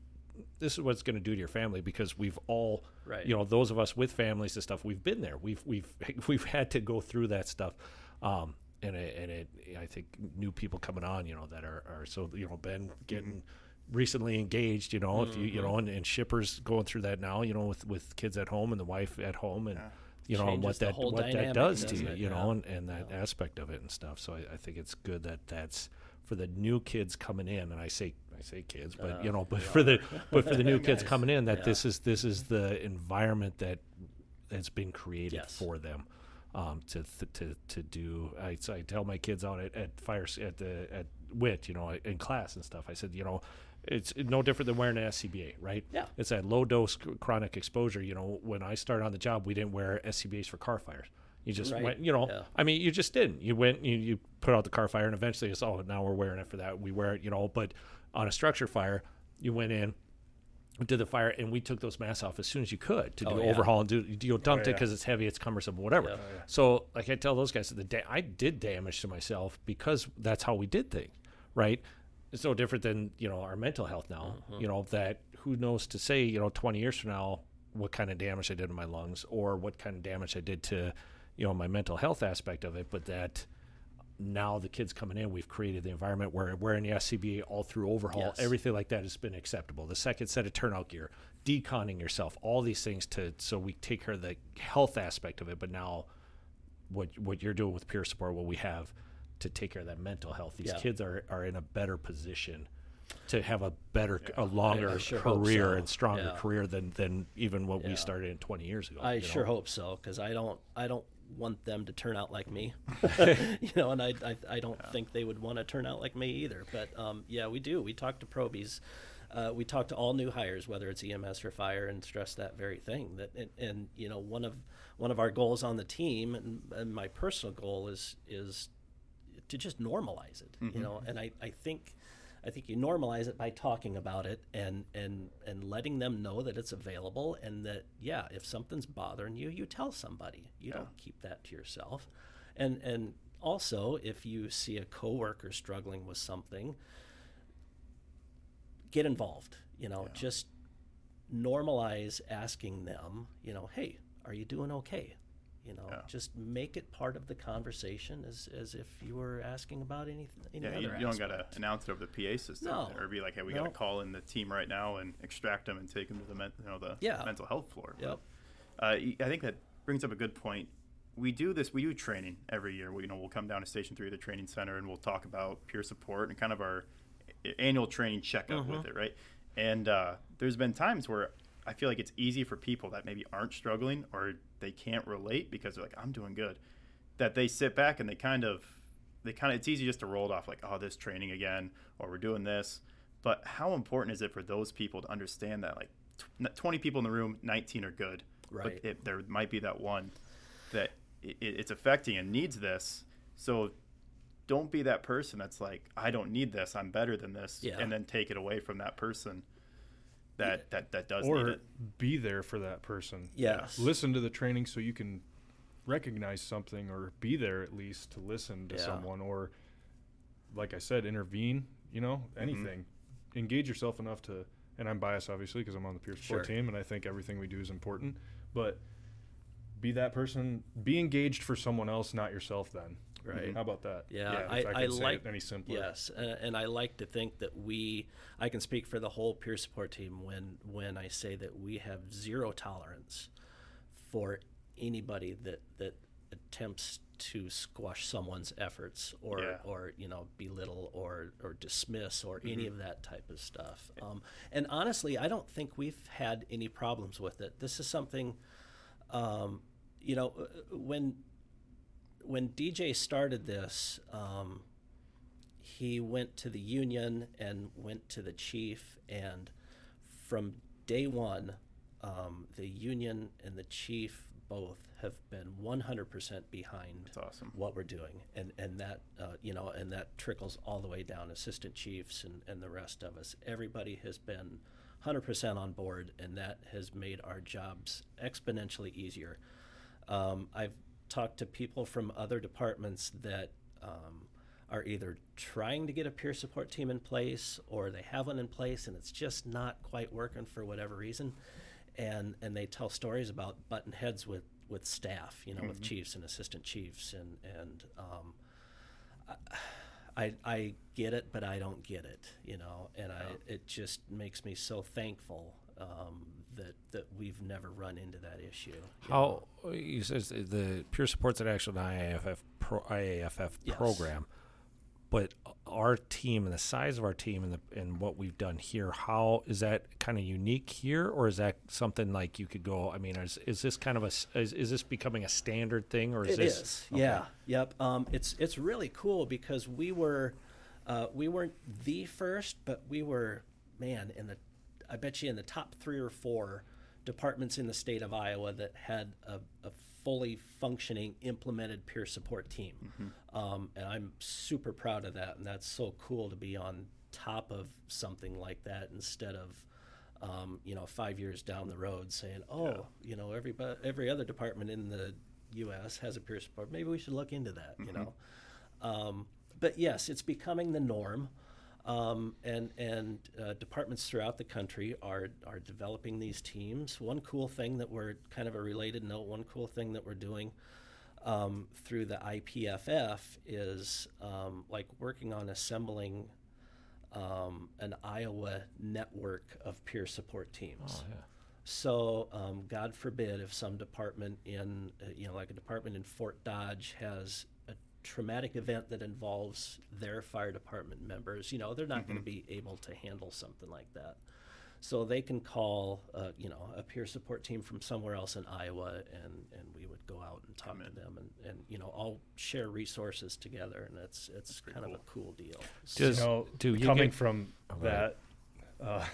this is what it's going to do to your family because we've all Right. you know those of us with families and stuff we've been there. We've we've we've had to go through that stuff. Um and it, and it i think new people coming on you know that are, are so you know ben getting recently engaged you know if you you know and, and shippers going through that now you know with with kids at home and the wife at home and you know Changes what that what that does to you it? you know Yeah. and, and that aspect of it and stuff. So I, I think it's good that that's for the new kids coming in. And i say i say kids but you know but for the but for the new kids coming in that Yeah. this is this is the environment that has been created Yes. for them um, to, th- to to do. I, so I tell my kids out at, at fire at the at WIT, you know, in class and stuff. I said, you know, it's no different than wearing an SCBA, right? Yeah. It's that low dose c- chronic exposure. You know, when I started on the job, we didn't wear SCBA's for car fires. You just Right. went, you know. Yeah. I mean, you just didn't. You went, you, you put out the car fire, and eventually it's oh, now we're wearing it for that. We wear it, you know. But on a structure fire, you went in, did the fire, and we took those masks off as soon as you could to Oh, do yeah. overhaul and do you know, dumped it yeah. because it's heavy, it's cumbersome, whatever. Yeah. So, like I tell those guys, that the day I did damage to myself because that's how we did things, right? It's no different than you know our mental health now. Mm-hmm. You know that who knows to say you know twenty years from now what kind of damage I did to my lungs or what kind of damage I did to you know my mental health aspect of it, but that now the kids coming in, we've created the environment where we're in the SCBA all through overhaul, Yes. everything like that has been acceptable. The second set of turnout gear, deconning yourself, all these things to so we take care of the health aspect of it. But now, what what you're doing with peer support, what we have to take care of that mental health, these Yeah. kids are are in a better position to have a better, a longer I sure career so. and stronger Yeah. career than than even what we started in 20 years ago. I sure know? hope so because I don't I don't want them to turn out like me, you know, and I I, I don't think they would want to turn out like me either. But um, yeah, we do. We talk to probies. Uh, we talk to all new hires, whether it's EMS or fire, and stress that very thing. That and, and you know one of one of our goals on the team, and, and my personal goal is is to just normalize it. You know, and I I think I think you normalize it by talking about it and and and letting them know that it's available and that yeah, if something's bothering you, you tell somebody. You don't keep that to yourself. And and also, if you see a coworker struggling with something, get involved. You know, just normalize asking them, you know, hey, are you doing okay? You know, Yeah. just make it part of the conversation as, as if you were asking about anything. any Yeah, you, you don't got to announce it over the PA system No. or be like, "Hey, we No. got to call in the team right now and extract them and take them to the men- you know the Yeah. mental health floor." But, Yep. Uh, I think that brings up a good point. We do this. We do training every year. We, you know, we'll come down to Station Three, the training center, and we'll talk about peer support and kind of our annual training checkup with Mm-hmm. it, right? And uh, there's been times where I feel like it's easy for people that maybe aren't struggling or they can't relate because they're like, "I'm doing good," that they sit back and they kind of, they kind of, it's easy just to roll it off like, "Oh, this training again," or "We're doing this." But how important is it for those people to understand that like tw- 20 people in the room, 19 are good, Right. but it, there might be that one that it, it's affecting and needs this. So don't be that person that's like, I don't need this. I'm better than this, Yeah. and then take it away from that person that that that does or be there for that person. Yes. Listen to the training so you can recognize something or be there at least to listen to Yeah. someone or like I said intervene, you know, Mm-hmm. anything. Engage yourself enough to and I'm biased obviously because I'm on the peer support Sure. team and I think everything we do is important, but be that person, be engaged for someone else, not yourself then. Right. How about that? Yeah, if I, I, I, say like it any simpler. Yes, uh, and I like to think that we, I can speak for the whole peer support team when when I say that we have zero tolerance for anybody that that attempts to squash someone's efforts or Yeah. or you know belittle or or dismiss or any of that type of stuff. Um, and honestly, I don't think we've had any problems with it. This is something, um, you know, uh, when when DJ started this, um, he went to the union and went to the chief, and from day one, um, the union and the chief both have been 100% behind awesome. what we're doing, and and that uh, you know, and that trickles all the way down, assistant chiefs and and the rest of us. Everybody has been 100% on board, and that has made our jobs exponentially easier. Um, I've talked to people from other departments that um, are either trying to get a peer support team in place or they have one in place and it's just not quite working for whatever reason. And, and they tell stories about button heads with, with staff, you know, with chiefs and assistant chiefs. And, and um, I, I get it, but I don't get it, you know, and I, it just makes me so thankful um, that, that we've never run into that issue. How you says the peer support's an actual IAFF pro, IAFF Yes. program, but our team and the size of our team and the and what we've done here, how is that kind of unique here, or is that something like you could go? I mean, is is this kind of a is, is this becoming a standard thing, or is It this is, okay. yeah, yep. Um, it's it's really cool because we were, uh, we weren't the first, but we were, man, in the, I bet you in the top three or four departments in the state of Iowa that had a, a fully functioning, implemented peer support team, um, and I'm super proud of that, and that's so cool to be on top of something like that instead of. Um, you know, five years down the road, saying, "Oh, you know, every every other department in the U.S. has a peer support. Maybe we should look into that. You know, um, but yes, it's becoming the norm, um, and and uh, departments throughout the country are are developing these teams. One cool thing that we're kind of a related note. One cool thing that we're doing um, through the IAFF is um, like working on assembling um, an Iowa network of peer support teams. Oh, yeah. So, um, God forbid if some department in, uh, you know, like a department in Fort Dodge has traumatic event that involves their fire department members, you know, they're not going to be able to handle something like that. So they can call, uh, you know, a peer support team from somewhere else in Iowa, and, and we would go out and talk to them, and, and you know, all share resources together, and it's it's kind of a cool deal. Does- you know, do you coming get- from Oh, that, uh,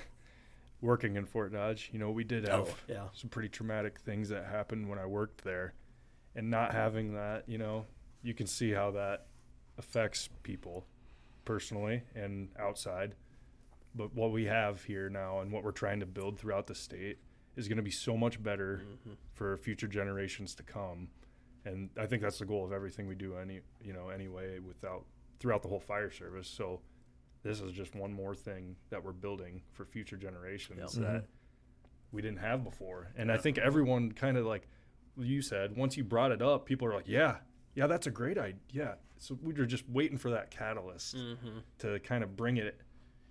working in Fort Dodge, you know, we did have Oh, yeah. some pretty traumatic things that happened when I worked there, and not having that, you know, you can see how that affects people. personally and outside. But what we have here now and what we're trying to build throughout the state is going to be so much better mm-hmm. for future generations to come. And I think that's the goal of everything we do any you know anyway without throughout the whole fire service. So this is just one more thing that we're building for future generations Yep. that we didn't have before. And I think everyone kind of like you said, once you brought it up, people are like, yeah, yeah, that's a great idea. Yeah. So we were just waiting for that catalyst Mm-hmm. to kind of bring it.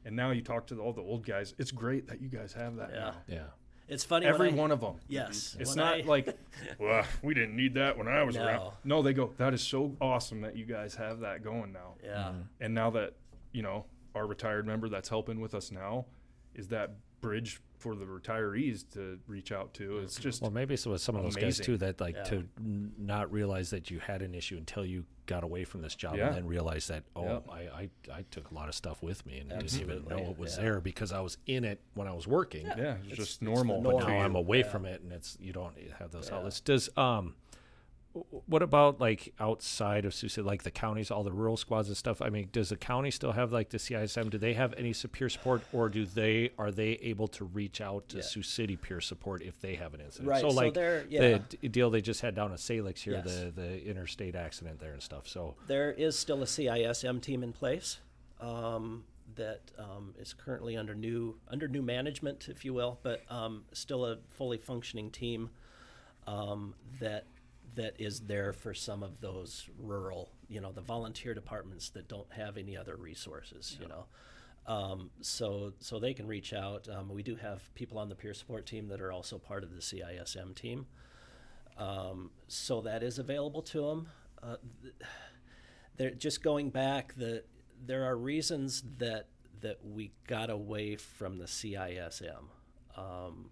And now you talk to all the old guys. It's great that you guys have that Yeah. now. Yeah. It's funny. Every I, one of them. Yes. It's when not I- like, well, we didn't need that when I was around. No. No, they go, that is so awesome that you guys have that going now. Yeah. And now that, you know, our retired member that's helping with us now is that bridge for the retirees to reach out to. It's just, Well, maybe so with some of those guys too that like Yeah. to n- not realize that you had an issue until you got away from this job Yeah. and then realize that oh Yeah. I, I I took a lot of stuff with me and didn't even know it was Yeah. there because I was in it when I was working. yeah, it's, It's- just it's normal. But Now I'm away Yeah. from it and it's you don't have those Yeah. outlets. Does um w- what about like outside of Sioux City, like the counties, all the rural squads and stuff? I mean, does the county still have like the CISM? Do they have any peer support, or do they are they able to reach out to Yeah. Sioux City peer support if they have an incident? Right, So so like they're- the d- deal they just had down at Salix here, Yes. the the interstate accident there and stuff. So There is still a CISM team in place um, that um, is currently under new under new management, if you will, but um, still a fully functioning team um, that that is there for some of those rural, you know, the volunteer departments that don't have any other resources, you know. Um, so so they can reach out. Um, we do have people on the peer support team that are also part of the CISM team. Um, so that is available to them. Uh, th- they're just going back. The there are reasons that that we got away from the CISM, um,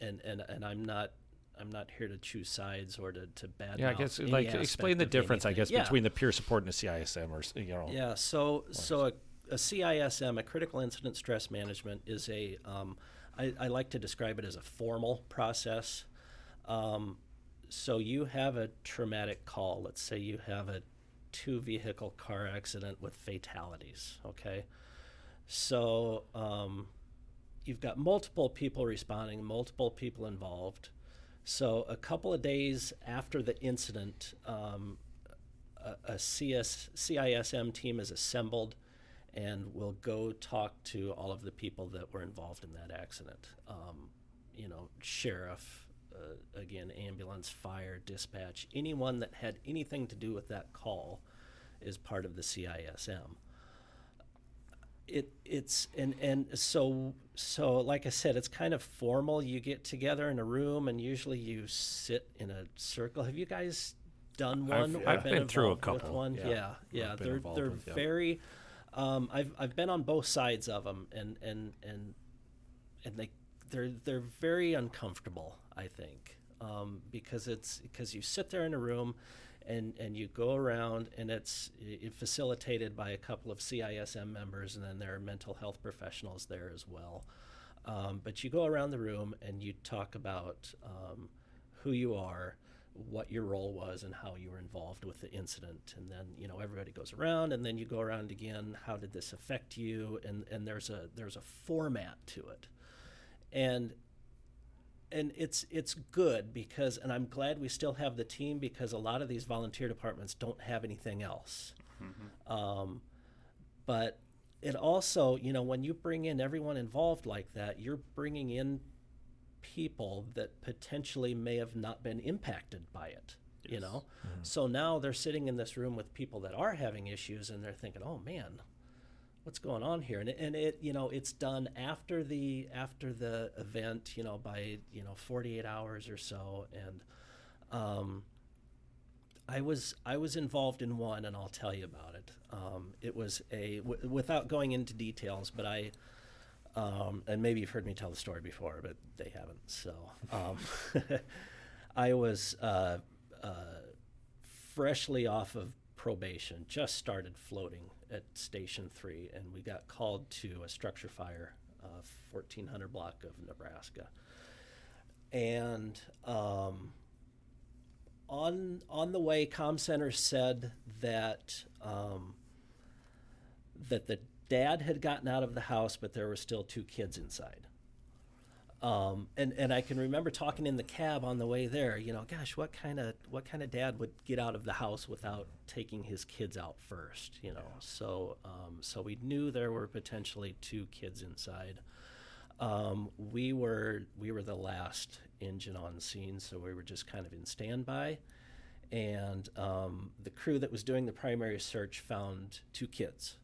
and and and I'm not. I'm not here to choose sides or to, to bad. yeah, I guess like explain the difference. I guess between the peer support and the CISM, or you know. Yeah, so so a, a CISM, a critical incident stress management, is a um, I, I like to describe it as a formal process. Um, so you have a traumatic call. Let's say you have a two vehicle car accident with fatalities. Okay, so um, you've got multiple people responding, multiple people involved. So a couple of days after the incident, um, a, a CS, CISM team is assembled and will go talk to all of the people that were involved in that accident. Um, you know, sheriff, uh, again, ambulance, fire, dispatch, anyone that had anything to do with that call is part of the CISM. It it's and and so so like I said, it's kind of formal. You get together in a room and usually you sit in a circle. Have you guys done I've- one? or I've been through a couple, One? yeah. Yeah, yeah. They're they're with, very. Um, I've I've been on both sides of them, and and and and they they're they're very uncomfortable. I think um, because it's because you sit there in a room. And, and you go around and it's i facilitated by a couple of CISM members and then there are mental health professionals there as well. Um, but you go around the room and you talk about um, who you are, what your role was, and how you were involved with the incident. And then you know everybody goes around, and then you go around again. How did this affect you? And and there's a there's a format to it, and and it's it's good because and I'm glad we still have the team because a lot of these volunteer departments don't have anything else. Um, but it also, you know, when you bring in everyone involved like that, you're bringing in people that potentially may have not been impacted by it. You know, so now they're sitting in this room with people that are having issues, and they're thinking, "Oh man, what's going on here?" And it, and it, you know, it's done after the after the event, you know, by you know 48 hours or so, and um, I was I was involved in one, and I'll tell you about it. Um, it was a w- without going into details, but I um, and maybe you've heard me tell the story before, but they haven't. So um, I was uh, uh, freshly off of probation, just started floating at Station Three, and we got called to a structure fire, uh, 1400 block of Nebraska, and. Um, on on the way, Com Center said that um, that the dad had gotten out of the house, but there were still two kids inside. Um, and and I can remember talking in the cab on the way there. You know, gosh, what kind of what kind of dad would get out of the house without taking his kids out first? You know, so um, so we knew there were potentially two kids inside. Um, we were we were the last engine on scene, so we were just kind of in standby. And um, the crew that was doing the primary search found two kids.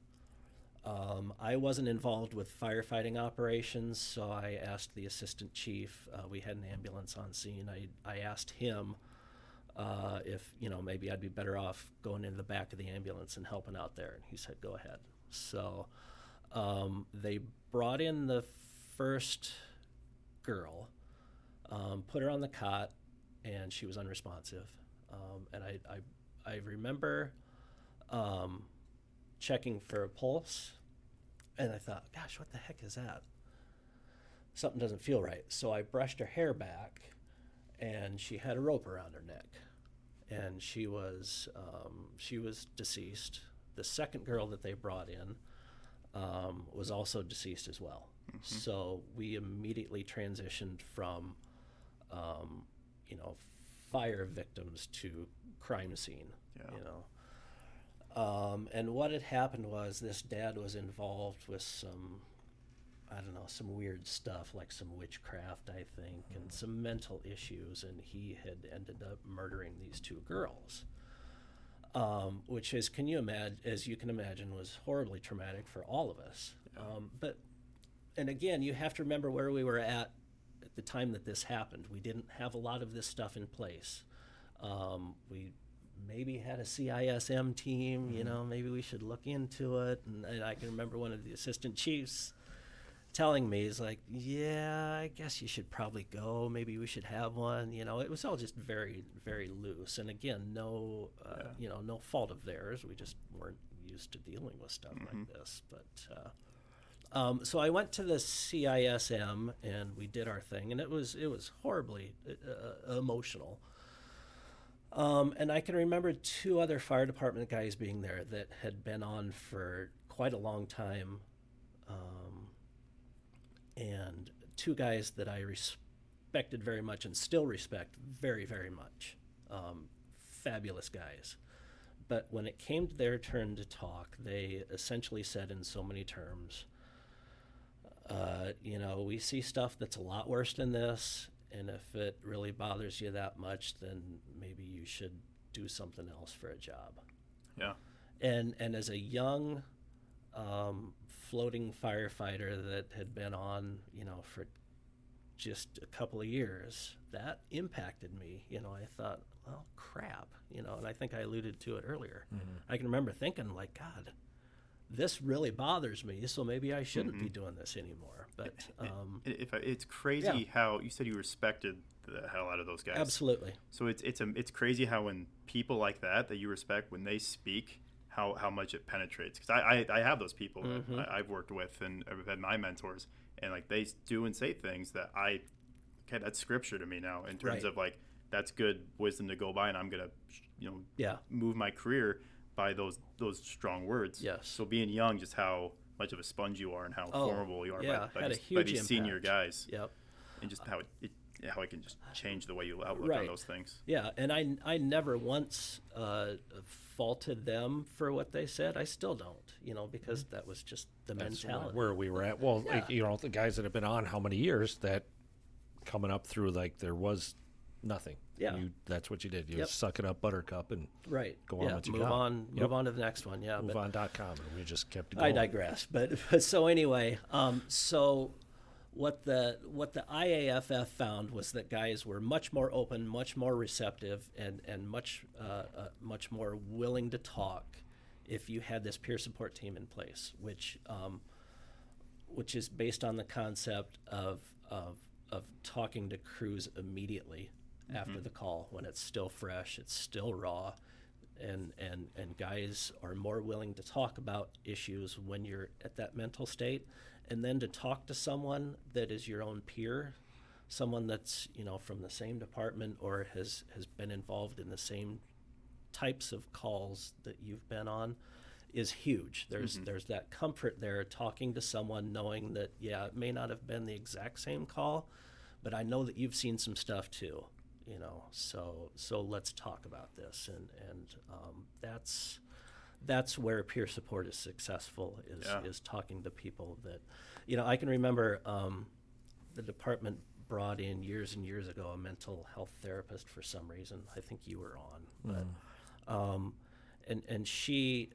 Um, I wasn't involved with firefighting operations, so I asked the assistant chief. Uh, we had an ambulance on scene. I, I asked him uh, if you know maybe I'd be better off going into the back of the ambulance and helping out there, and he said go ahead. So um, they brought in the first girl, um, put her on the cot, and she was unresponsive. Um, and I, I, I remember um, checking for a pulse, and I thought, gosh, what the heck is that? Something doesn't feel right. So I brushed her hair back, and she had a rope around her neck, and she was um, she was deceased. The second girl that they brought in um, was also deceased as well. So we immediately transitioned from, um, you know, fire victims to crime scene. Yeah. You know, um, and what had happened was this dad was involved with some, I don't know, some weird stuff like some witchcraft, I think, and some mental issues, and he had ended up murdering these two girls. Um, which is, can you imagine, as you can imagine, was horribly traumatic for all of us. Um, but, and again, you have to remember where we were at at the time that this happened. We didn't have a lot of this stuff in place. Um, we maybe had a CISM team, you know, maybe we should look into it. And, and I can remember one of the assistant chiefs telling me, he's like, yeah, I guess you should probably go. Maybe we should have one. You know, it was all just very, very loose. And again, no, uh, Yeah. you know, no fault of theirs. We just weren't used to dealing with stuff like this. But, uh, um, so I went to the CISM and we did our thing, and it was it was horribly uh, emotional. Um, and I can remember two other fire department guys being there that had been on for quite a long time, um, and two guys that I respected very much and still respect very very much. Um, fabulous guys. But when it came to their turn to talk, they essentially said in so many terms, uh, you know, we see stuff that's a lot worse than this, and if it really bothers you that much, then maybe you should do something else for a job. Yeah. And and as a young, um, floating firefighter that had been on, you know, for just a couple of years, that impacted me. You know, I thought, well, crap, you know, and I think I alluded to it earlier. I can remember thinking, like, God, this really bothers me, so maybe I shouldn't be doing this anymore. But um, If I, it's crazy Yeah. how you said you respected the hell out of those guys. absolutely, So it's it's a, it's crazy how when people like that that you respect when they speak, how how much it penetrates. Because I, I I have those people Mm-hmm. I, I've worked with and I've had my mentors, and like they do and say things that I, okay, that's scripture to me now in terms Right. of like that's good wisdom to go by, and I'm gonna, you know, yeah, move my career by those those strong words. Yes. So being young, just how much of a sponge you are and how Oh, formidable you are yeah, by, by, had a these, by huge these senior guys, yep. and just how it, it how it can just change the way you outlook on those things. Yeah, and I, I never once uh, faulted them for what they said. I still don't, you know, because that was just the That's mentality. where we were at. Well, like, you know, the guys that have been on how many years that coming up through like there was nothing. Yeah. You, that's what you did. You Yep. suck it up, Buttercup, and Right. Go on yeah, what you move got. on. Yep. Move on to the next one. Yeah. but- moveon.com. And we just kept going. I digress. But, but so anyway, um, so what the what the IAFF found was that guys were much more open, much more receptive, and and much uh, uh, much more willing to talk if you had this peer support team in place, which um, which is based on the concept of of of talking to crews immediately after mm-hmm. the call when it's still fresh, it's still raw, and and and guys are more willing to talk about issues when you're at that mental state, and then to talk to someone that is your own peer, someone that's you know from the same department or has has been involved in the same types of calls that you've been on is huge. There's mm-hmm. there's that comfort there talking to someone knowing that yeah, it may not have been the exact same call, but I know that you've seen some stuff too. You know, so so let's talk about this, and and um, that's that's where peer support is successful is Yeah. is talking to people that you know I can remember um, the department brought in years and years ago a mental health therapist for some reason. I think you were on but um, and and she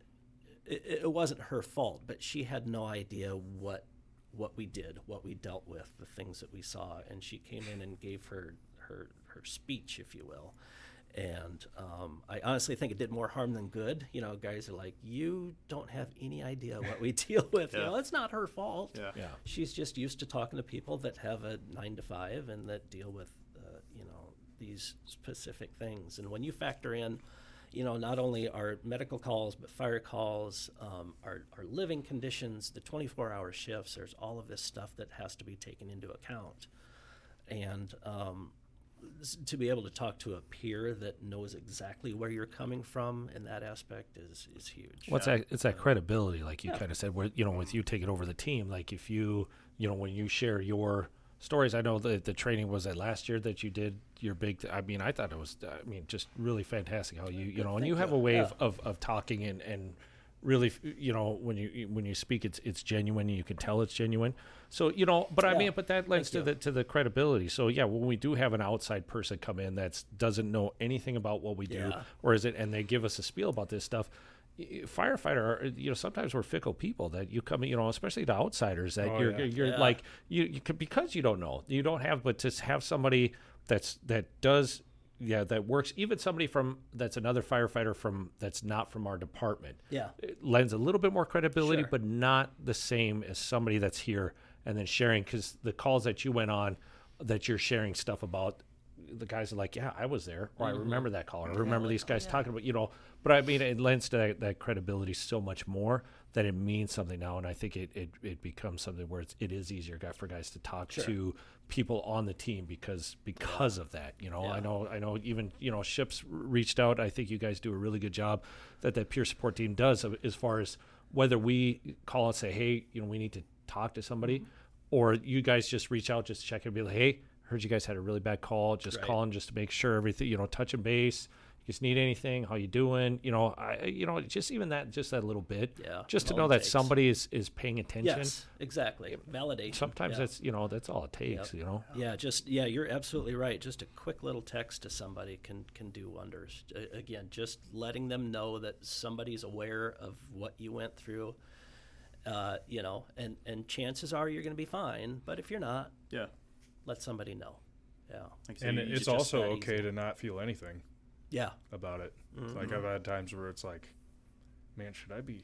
it, it wasn't her fault but she had no idea what what we did what we dealt with the things that we saw. And she came in and gave her her her speech if you will and um, I honestly think it did more harm than good. You know, guys are like, you don't have any idea what we deal with. You know, it's not her fault. Yeah. Yeah. She's just used to talking to people that have a nine to five and that deal with, uh, you know, these specific things. And when you factor in, you know, not only our medical calls, but fire calls, um, our, our living conditions, the 24 hour shifts, there's all of this stuff that has to be taken into account. And um, s- to be able to talk to a peer that knows exactly where you're coming from in that aspect is, is huge. Well, it's that, it's that um, credibility, like you Yeah. kind of said, where you know, with you taking over the team, like if you, you know, when you share your stories, I know that the training was that last year that you did your big. I mean, I thought it was, I mean, just really fantastic how you, you know, and you Thank have a way Yeah. of, of, of talking and and really, you know, when you when you speak, it's it's genuine. and You can tell it's genuine. So you know, but I Yeah. mean, but that lends to you. the to the credibility. So yeah, when we do have an outside person come in that doesn't know anything about what we do, Yeah. or is it, and they give us a spiel about this stuff. Firefighter, you know, sometimes we're fickle people that you come, you know, especially to outsiders that Oh, you're, yeah. you're like, you, you because you don't know, you don't have, but to have somebody that's, that does, yeah, that works, even somebody from, that's another firefighter from, that's not from our department Yeah. it lends a little bit more credibility, Sure. but not the same as somebody that's here and then sharing. Because the calls that you went on, that you're sharing stuff about, the guys are like, "Yeah, I was there," or "I mm-hmm. remember that call," or "I remember like, these guys yeah. talking about," you know. But I mean, it lends to that, that credibility so much more that it means something now, and I think it it, it becomes something where it's, it is easier for guys to talk Sure. to people on the team because because of that. You know, I know I know even you know ships reached out. I think you guys do a really good job that that peer support team does as far as whether we call and say, hey, you know, we need to talk to somebody, Mm-hmm. or you guys just reach out, just check and be like, hey, heard you guys had a really bad call, just Right. calling just to make sure everything, you know, touching base. You just need anything? How you doing? You know, I, you know, just even that, just that little bit, Yeah, just to know that takes. somebody is is paying attention. Yes, exactly. Validation. Sometimes yeah. that's you know that's all it takes. You know. Yeah, just yeah, you're absolutely right. Just a quick little text to somebody can can do wonders. Again, just letting them know that somebody's aware of what you went through. Uh, you know, and and chances are you're going to be fine. But if you're not, Yeah. let somebody know. Yeah, Like I and you- it- you it's also okay easy. to not feel anything yeah, about it. Mm-hmm. Like I've had times where it's like, man, should I be?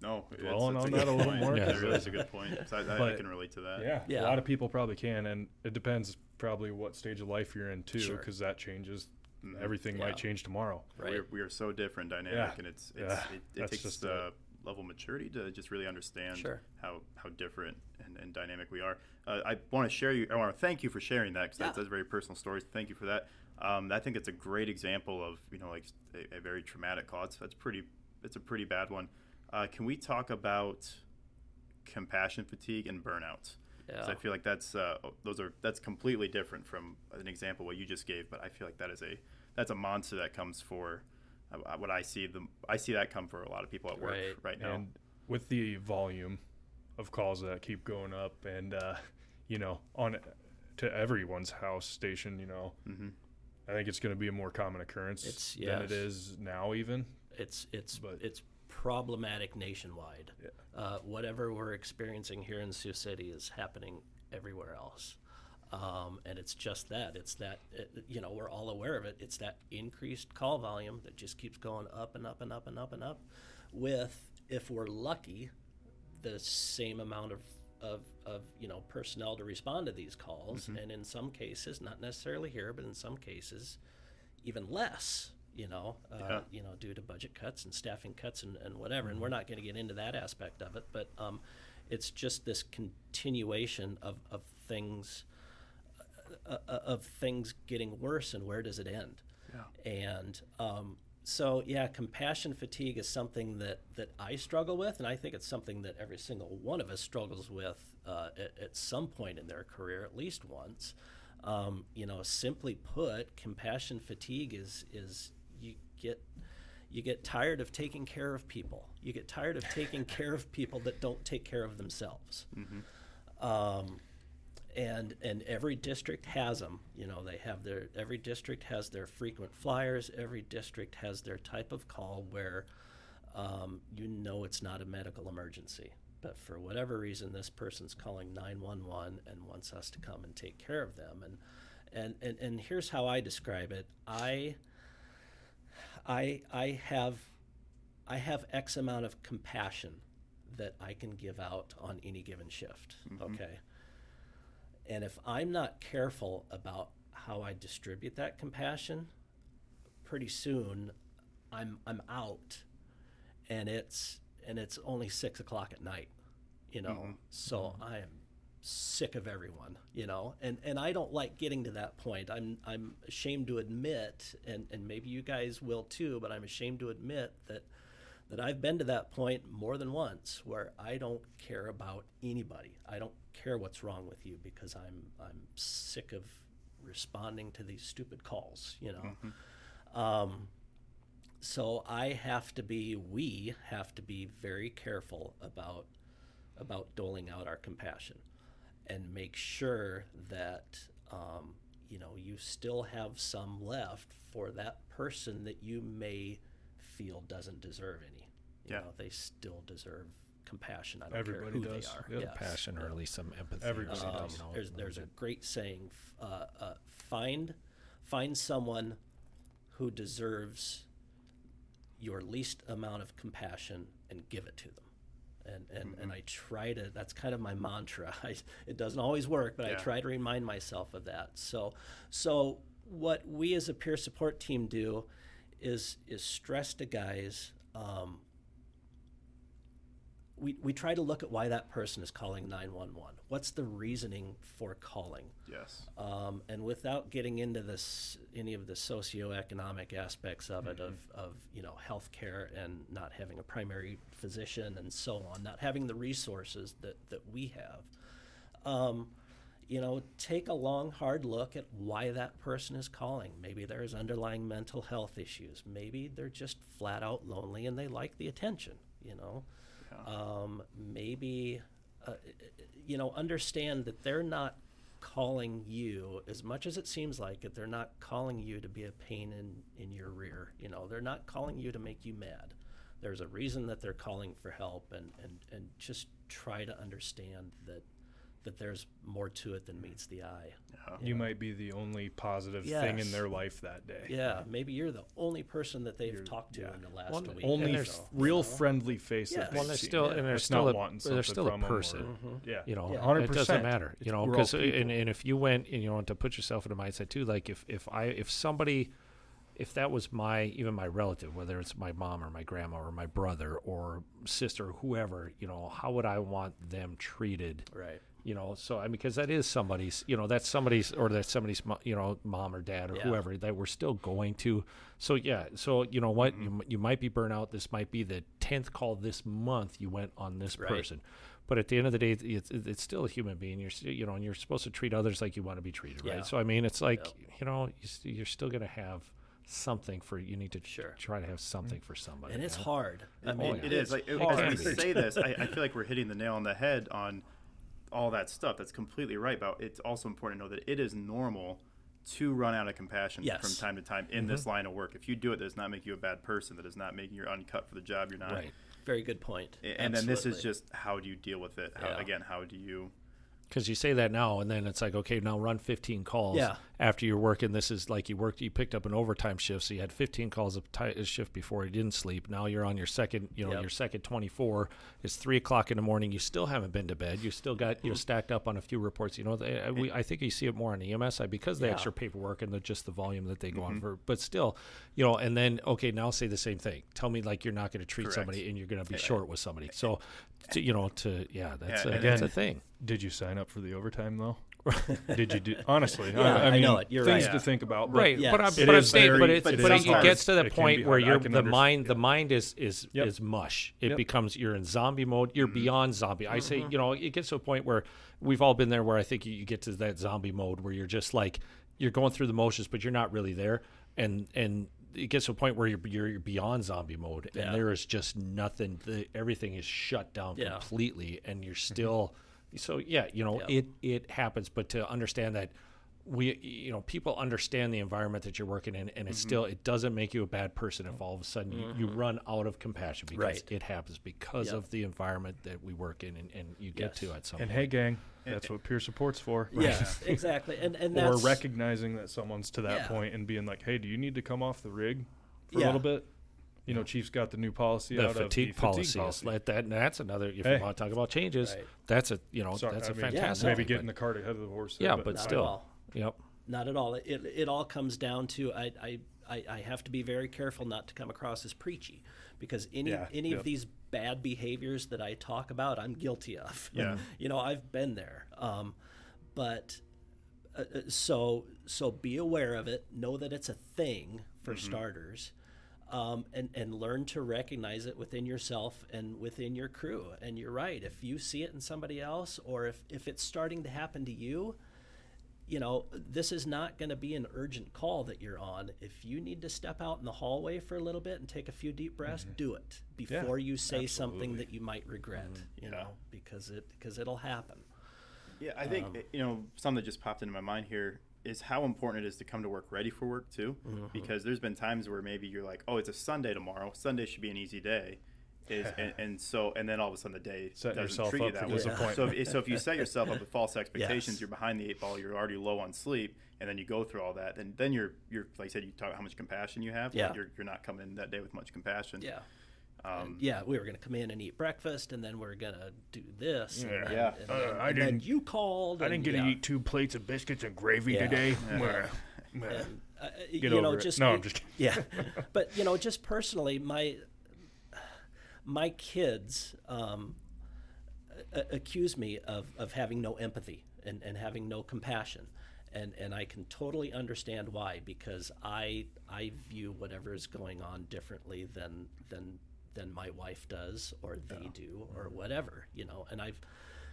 No, it's, Dwelling it's on a that a little point. more, Yeah. That 'cause really it- is a good point. So I, I, I can relate to that. Yeah, Yeah. a lot of people probably can, and it depends probably what stage of life you're in too, Sure. because that changes. Mhm. Everything Yeah. might change tomorrow. right. We're, we are so different, dynamic, Yeah. and it's, it's Yeah. it, it takes just a level of maturity to just really understand Sure. how how different and, and dynamic we are. Uh, I want to share you. I want to thank you for sharing that because that's, that's a very personal story. Thank you for that. Um, I think it's a great example of you know like a, a very traumatic call. It's, that's pretty. It's a pretty bad one. Uh, can we talk about compassion fatigue and burnout? 'Cause Yeah. I feel like that's uh, those are that's completely different from an example what you just gave. But I feel like that is a that's a monster that comes for uh, what I see the I see that come for a lot of people at work Right. right, now. And with the volume of calls that keep going up, and uh, you know, on to everyone's house station, you know, Mhm. I think it's going to be a more common occurrence It's- than it is now. Even it's it's But- it's problematic nationwide. Yeah. Uh, whatever we're experiencing here in Sioux City is happening everywhere else, um, and it's just that. It's that it, you know we're all aware of it. It's that increased call volume that just keeps going up and up and up and up and up. With if we're lucky, the same amount of of, of you know personnel to respond to these calls, and in some cases, not necessarily here, but in some cases, even less. You know, uh, Yeah. you know, due to budget cuts and staffing cuts and, and whatever. And we're not going to get into that aspect of it, but um, it's just this continuation of, of things uh, uh, of things getting worse and where does it end? Yeah. And um, so yeah, compassion fatigue is something that that I struggle with, and I think it's something that every single one of us struggles with uh, at, at some point in their career, at least once. Um, you know, simply put, compassion fatigue is is you get you get tired of taking care of people. You get tired of taking care of people that don't take care of themselves. Um, and and every district has them. You know, they have their every district has their frequent flyers. Every district has their type of call where um, you know it's not a medical emergency, but for whatever reason, this person's calling 911 and wants us to come and take care of them. And and and, and here's how I describe it. I I I have I have X amount of compassion that I can give out on any given shift. Okay. And if I'm not careful about how I distribute that compassion, pretty soon I'm I'm out and it's and it's only six o'clock at night, you know. Mm-hmm. So I am sick of everyone, you know, and and I don't like getting to that point. I'm I'm ashamed to admit, and and maybe you guys will too, but I'm ashamed to admit that that I've been to that point more than once where I don't care about anybody. I don't care what's wrong with you because I'm I'm sick of responding to these stupid calls, you know. Um, so I have to be we have to be very careful about about doling out our compassion and make sure that um, you know you still have some left for that person that you may feel doesn't deserve any. You Yeah. know, they still deserve compassion. I don't Everybody care who does. they are. Yep. Yes. Passion or at least some empathy. Everybody something, Um, you know, there's a there's a great saying: uh, uh, find find someone who deserves your least amount of compassion and give it to them. And and, and I try to. That's kind of my mantra. I, it doesn't always work, but I try to remind myself of that. So so what we as a peer support team do is is stress to guys. Um, we, we try to look at why that person is calling 911. What's the reasoning for calling? Yes. Um, and without getting into this, any of the socioeconomic aspects of it, of, of you know healthcare and not having a primary physician and so on, not having the resources that, that we have, um, you know, take a long, hard look at why that person is calling. Maybe there's underlying mental health issues. Maybe they're just flat out lonely and they like the attention. You know, um, maybe uh, you know understand that they're not calling you as much as it seems like it they're not calling you to be a pain in in your rear you know? They're not calling you to make you mad. There's a reason that they're calling for help and and and just try to understand that that there's more to it than meets the eye You might be the only positive thing in their life that day. yeah maybe you're the only person that they've You're- talked to yeah. in the last Well, week Only f- there's- real friendly face Yeah. that Well, they're there's seen. still and It's there's not still a wanting there's something still a from 'em or- person. Mm-hmm. Yeah, you know Yeah. 100%. it doesn't matter you know because uh, and, and if you went and you know to put yourself in a mindset too like if if i if somebody if that was my even my relative whether it's my mom or my grandma or my brother or sister or whoever you know how would i want them treated right you know so i mean because that is somebody's you know that's somebody's or that's somebody's you know mom or dad or Yeah. whoever that we're still going to. So yeah so you know what? You, mm-hmm. m- you might be burnout this might be the 10th call this month you went on this Right. person. But at the end of the day it's, it's still a human being. You're you know and you're supposed to treat others like you want to be treated Yeah. right so i mean it's like you know you you're still going to have something for you need to Sure. try to have something for somebody and it's you know? hard. I It- mean it is. Like It as we say this, I, I feel like we're hitting the nail on the head on all that stuff. That's completely right. But it's also important to know that it is normal to run out of compassion Yes. from time to time in this mm-hmm. line of work. If you do it, that does not make you a bad person. That does not make you uncut for the job you're not. right very good point And then this is just how do you deal with it? How, Yeah. Again, how do you? Because you say that now and then it's like okay now run 15 calls Yeah. after you're working. This is like you worked you picked up an overtime shift so you had 15 calls of ti a shift before you didn't sleep. Now you're on your second you know Yep. your second 24 it's three o'clock in the morning. You still haven't been to bed. You still got you're mm. stacked up on a few reports. You know they, I- we, I think you see it more on the EMS side because the Yeah. extra paperwork and the just the volume that they go on mm-hmm. for but still you know and then okay now say the same thing. Tell me like you're not going to treat Correct. somebody and you're going to be short with somebody. So to, you know to yeah that's Yeah, a, and that's a thing Did you sign up for the overtime though? did you do honestly? Yeah, I mean, know it. You're things right. to think about. But right yes. but i'm, It but I'm saying very- but it, but but it gets to the it point where hard. I your the understand. mind the mind is is Yep. is mush it Yep. becomes you're in zombie mode you're beyond zombie i say Mm-hmm. you know it gets to a point where we've all been there where i think you, you get to that zombie mode where you're just like you're going through the motions but you're not really there and and it gets to a point where you're you're, you're beyond zombie mode Yeah. and there is just nothing the, everything is shut down Yeah. completely and you're mm-hmm. still so yeah you know Yeah. it it happens but to understand that we you know people understand the environment that you're working in and it's Mm-hmm. still it doesn't make you a bad person if mm-hmm. all of a sudden you, you mm-hmm. run out of compassion because Right. it happens because Yep. of the environment that we work in and, and you get Yes. to at some And point hey, gang, that's what peer support's for. Yes, exactly. And and Or recognizing that someone's to that Yeah. point and being like, "Hey, do you need to come off the rig for Yeah. a little bit?" You know, Chief's got the new policy the out fatigue, of the policy, fatigue policy. let that and that's another if Hey. you want to talk about changes Right. that's a you know Sorry, that's a a mean, fantastic maybe thing, getting but- the cart ahead of the horse. yeah there, but Not at still all. yep not at all. It it all comes down to I I. I, I have to be very careful not to come across as preachy because any Yeah, any yep. of these bad behaviors that I talk about, I'm guilty of. Yeah. you know, I've been there. Um, but uh, uh, so so be aware of it. Know that it's a thing for starters, um, and and learn to recognize it within yourself and within your crew. And you're right. If you see it in somebody else, or if if it's starting to happen to you, you know, this is not going to be an urgent call that you're on. If you need to step out in the hallway for a little bit and take a few deep breaths, do it before you say something that you might regret. You know, because it because it'll happen. Yeah, I think Um, you know something that just popped into my mind here is how important it is to come to work ready for work too. Mm-hmm. Because there's been times where maybe you're like, oh, it's a Sunday tomorrow. Sunday should be an easy day. Is and, and so and then all of a sudden the day Setting doesn't yourself treat you up for that way. disappointment. So if, so if you set yourself up with false expectations, Yes. you're behind the eight ball. You're already low on sleep, and then you go through all that. And then you're you're like I said, you talk how much compassion you have. Yeah. you're you're not coming in that day with much compassion. Yeah. Um, yeah, we were going to come in and eat breakfast, and then we're going to do this. And Yeah. then, Yeah. And Uh, I and didn't- you called. I didn't get yeah. to eat two plates of biscuits and gravy Yeah. today. Yeah. Mwah. Mwah. And, uh, Get you know, over it. just No, I'm just kidding. yeah, but you know, just personally, my my kids um, a- accuse me of, of having no empathy and, and having no compassion. And, and I can totally understand why because I I view whatever is going on differently than than than my wife does or they do or whatever you know? And I've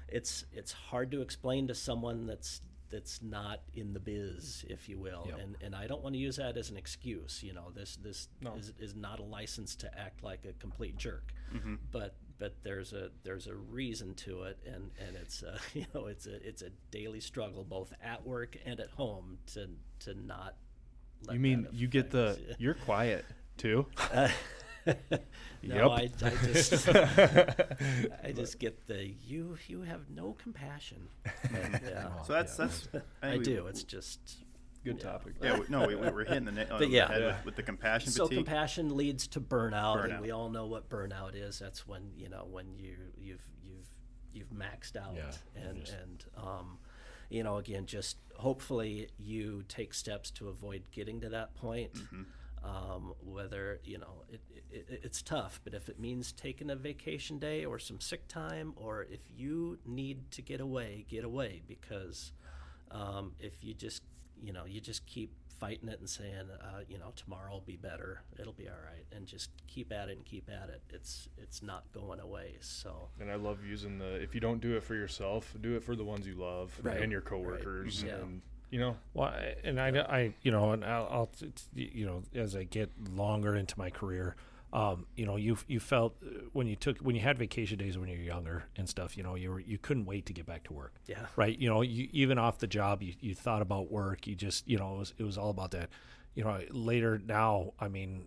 it's it's hard to explain to someone that's that's not in the biz if you will. Yep. and and I don't want to use that as an excuse you know? This this is, is not a license to act like a complete jerk Mm-hmm. but but there's a there's a reason to it and and it's a, you know it's a it's a daily struggle both at work and at home to to not let You mean you get the affect- you're quiet too? no, I, Yep. I just I just get the you you have no compassion. yeah, So that's that's I think we- do. It's just Good topic. Yeah, we, no, we, we we're hitting the nail on But the yeah. head Yeah. with, with the compassion so fatigue. compassion leads to burnout, Burnout. and we all know what burnout is. That's when you know when you you've you've you've maxed out, Yeah, and just- and um, you know again, just hopefully you take steps to avoid getting to that point. Mm-hmm. Um, whether you know it, it, it, it's tough, but if it means taking a vacation day or some sick time, or if you need to get away, get away because um, if you just you know you just keep fighting it and saying uh, you know tomorrow will be better it'll be all right and just keep at it and keep at it it's it's not going away so And I love using the if you don't do it for yourself, do it for the ones you love Right. and your coworkers. Right. coworkers, Yeah. and you know, Well, I- and I, I, you know, and I'll, I'll t- t- you know, as I get longer into my career, um, you know, you you felt uh, when you took when you had vacation days when you were younger and stuff, you know, you were you couldn't wait to get back to work. Yeah. Right. You know, you even off the job, you, you thought about work. You just, you know, it was it was all about that. You know, later now, I mean,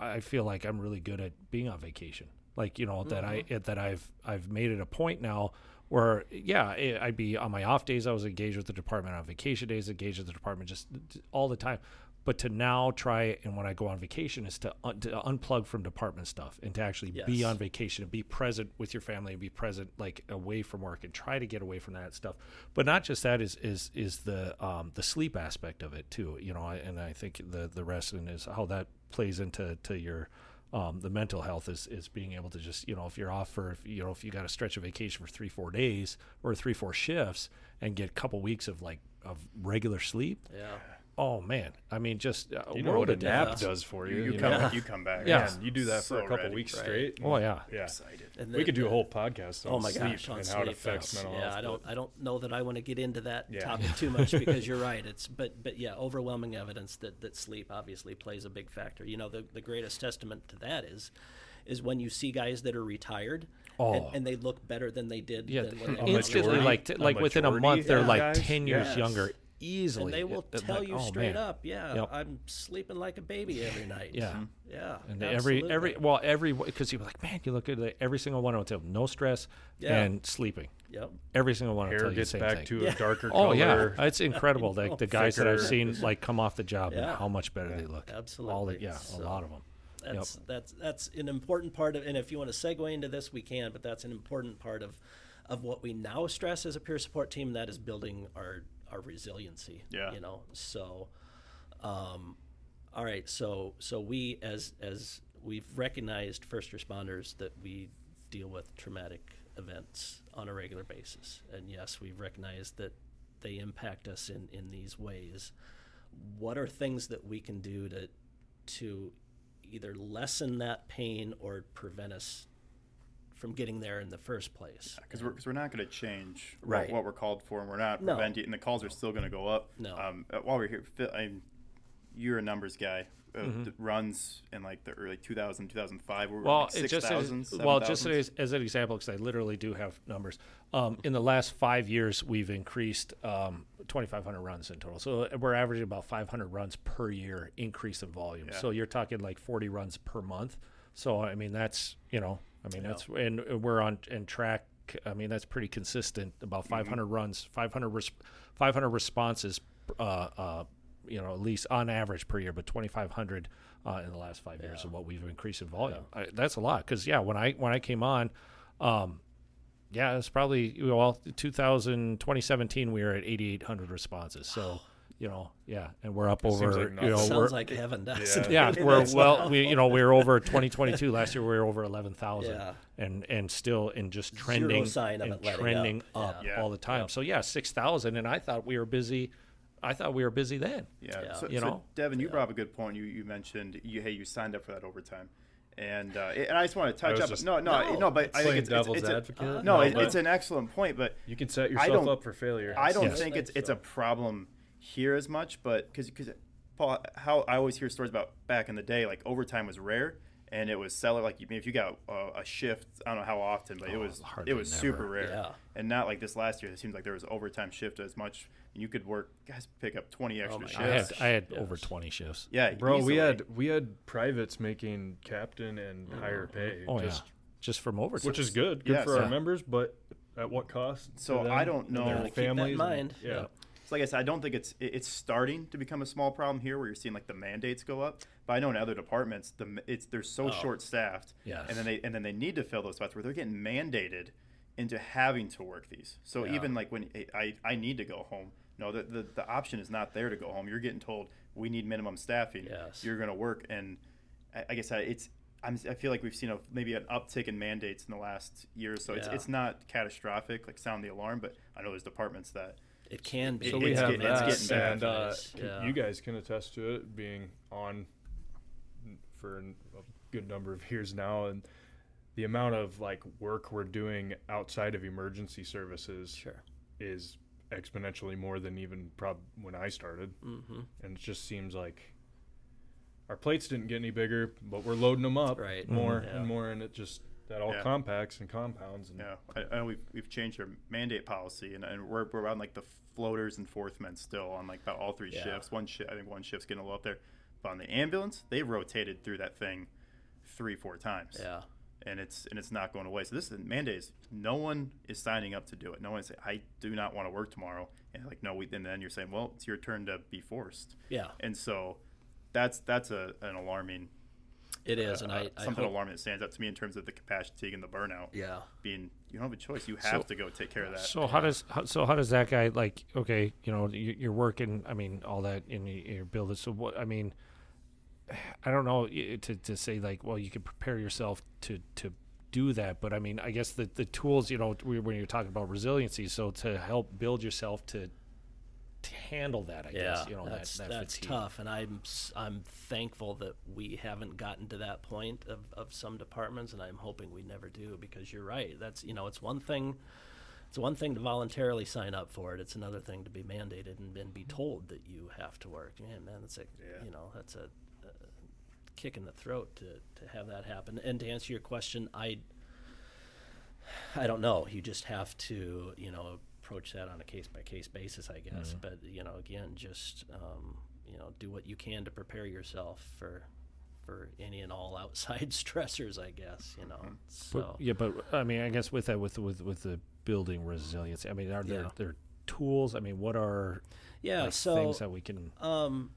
I feel like I'm really good at being on vacation. Like you know that I that I've I've made it a point now where yeah I'd be on my off days I was engaged with the department on vacation days engaged with the department just all the time. But to now try and when I go on vacation is to, un- to unplug from department stuff and to actually be on vacation and be present with your family and be present like away from work and try to get away from that stuff. But not just that is is is the um, the sleep aspect of it too. You know, I- and I think the the rest and is how that plays into to your Um, the mental health is, is being able to just you know if you're off for if, you know if you got a stretch of vacation for three four days or three four shifts and get a couple weeks of like of regular sleep Yeah. Oh man i mean just uh, You know world what a of nap difference. does for you. You, you you come know? you come back. Yeah. Man, you do that for a couple ready. weeks Right. straight. oh yeah Yeah. Excited. And We the- could do a whole podcast on Oh my sleep gosh, on and sleep. how it affects that's- mental yeah, health. I don't, I don't know that I want to get into that Yeah. topic too much because you're right. It's, but, but yeah, overwhelming evidence that, that sleep obviously plays a big factor. You know, the, the greatest testament to that is, is when you see guys that are retired Oh. and, and they look better than they did. yeah than when they A were on instantly like team. t- a like within a month they're of like 10 years Yes. younger easily and they will It- it- tell like, you oh, straight man. up, yeah, Yep. I'm sleeping like a baby every night. Yeah. Mm-hmm. yeah, And every every well every because you were like man you look at it, every single one will tell no stress Yeah. and sleeping yep, every single one will Hair tell you the gets same back thing. to Yeah. a darker oh color. yeah it's incredible like the oh, guys that I've seen like come off the job and how much better they look Absolutely. all the, Absolutely. yeah So- a lot of them that's that's that's an important part of and if you want to segue into this we can but that's an important part of of what we now stress as a peer support team that is building our our resiliency Yeah. you know? So um all right so so we as as we've recognized first responders that we deal with traumatic events on a regular basis. And yes we've recognized that they impact us in in these ways. What are things that we can do to to either lessen that pain or prevent us from getting there in the first place. because we're, cause we're not going to change what- Right. what, we're called for, and we're not No. preventing, and the calls are still going to go up. No. Um, uh, while we're here, Phil, I'm, you're a numbers guy. Uh, Mm-hmm. d- runs in like the early 2000, 2005. We were well like it just 6,000, as, well just as, as an example because I literally do have numbers um, in the last five years we've increased um, 2,500 runs in total so we're averaging about 500 runs per year increase in volume Yeah. so you're talking like 40 runs per month so I mean that's you know I mean that's and we're on and track I mean that's pretty consistent about 500 runs 500 res- 500 responses uh, uh, you know, at least on average per year, but 2,500 uh, in the last five years of what we've increased in volume. I, that's a lot because yeah, when I when I came on, um, yeah, it's probably well 2000 2017 we were at 8,800 responses. So you know, yeah, and we're up seems over like you know Sounds we're like heaven, doesn't Yeah. it? yeah we're well we you know we were over 2022 last year we were over 11,000 Yeah. and and still and just trending sign of and it trending up. up, Yeah. Yeah. all the time. Yep. So yeah, 6,000 and I thought we were busy. I thought we were busy then. Yeah. Yeah. So, You so know? Devin, you brought up a good point. You you mentioned you hey you signed up for that overtime, and uh, and I just want to touch up. just- no, no, No, no, but I think it's, it's, devil's it's a, advocate. no, it, it's an excellent point, but you can set I yourself don't- up for failure. I don't Yes. think it's it's so. a problem here as much, but because because Paul, how I always hear stories about back in the day, like overtime was rare and it was seller. Like you- if you got uh, a shift, I don't know how often, but it Oh, was hardly it was super rare. Yeah. And not like this last year. It seems like there was overtime shift as much. And you could work guys pick up twenty extra my shifts. I had I had Yes. over 20 shifts. yeah, Bro, we had we had privates making captain and higher pay. Oh just, yeah, just from overtime. which is good, good Yes. for our members, but at what cost? So I don't know- their Gotta keep that in families. and- mind. yeah. Yeah. So like I said, I don't think it's it's starting to become a small problem here, where you're seeing like the mandates go up. But I know in other departments, the it's they're so Oh. short staffed, Yes. and then they and then they need to fill those spots where they're getting mandated into having to work these. So Yeah. even like when eh, I I need to go home, no, the, the the option is not there to go home. You're getting told we need minimum staffing. Yes. You're going to work, and I, I guess I, it's. I'm, I feel like we've seen a, maybe an uptick in mandates in the last year, so it's, it's not catastrophic, like sound the alarm. But I know there's departments that It can be. So we it's have getting- it's that, getting bad. and uh, yeah. you guys can attest to it being on for a good number of years now, and the amount of like work we're doing outside of emergency services Sure. is exponentially more than even prob when I started, Mm-hmm. and it just seems like our plates didn't get any bigger, but we're loading them up Right. more Mhm. Yeah. and more, and it just that all Yeah. compacts and compounds. And Yeah, I, I know we've, we've changed our mandate policy, and, and we're, we're on like the floaters and fourth men still on like about all three Yeah. shifts. One shift, I think one shift's getting a little up there, but on the ambulance, they rotated through that thing three, four times, Yeah. and it's and it's not going away. So this is mandate is no one is signing up to do it. No one's saying I do not want to work tomorrow, and like no, we, and then you're saying, well, it's your turn to be forced, Yeah. and so that's that's a an alarming It is, and uh, I, I something hope, alarming that stands out to me in terms of the capacity fatigue and the burnout. Yeah. being you don't have a choice. You have So- to go take care of that. So how does how, so how does that guy like okay you know you, you're working I mean all that in your building so what I mean I don't know to to say like, well, you can prepare yourself to to do that, but I mean, I guess the the tools, you know, when you're talking about resiliency, so to help build yourself to to handle that, I yeah, guess, you know, that's that, that that's fatigue. tough, and I'm I'm thankful that we haven't gotten to that point of, of some departments, and I'm hoping we never do because you're right. That's you know, it's one thing. It's one thing to voluntarily sign up for it. It's another thing to be mandated and, and be mm-hmm. told that you have to work. Man, man, that's a Yeah. you know that's a, a kick in the throat to, to have that happen. And to answer your question, I I don't know. You just have to, you know, approach that on a case by case basis, I guess. But you know, again, just um, you know, do what you can to prepare yourself for for any and all outside stressors. I guess you know. So But, yeah, but I mean, I guess with that, with with with the building resilience, I mean, are there Yeah. there tools? I mean, what are yeah, like, so things that we can? Um,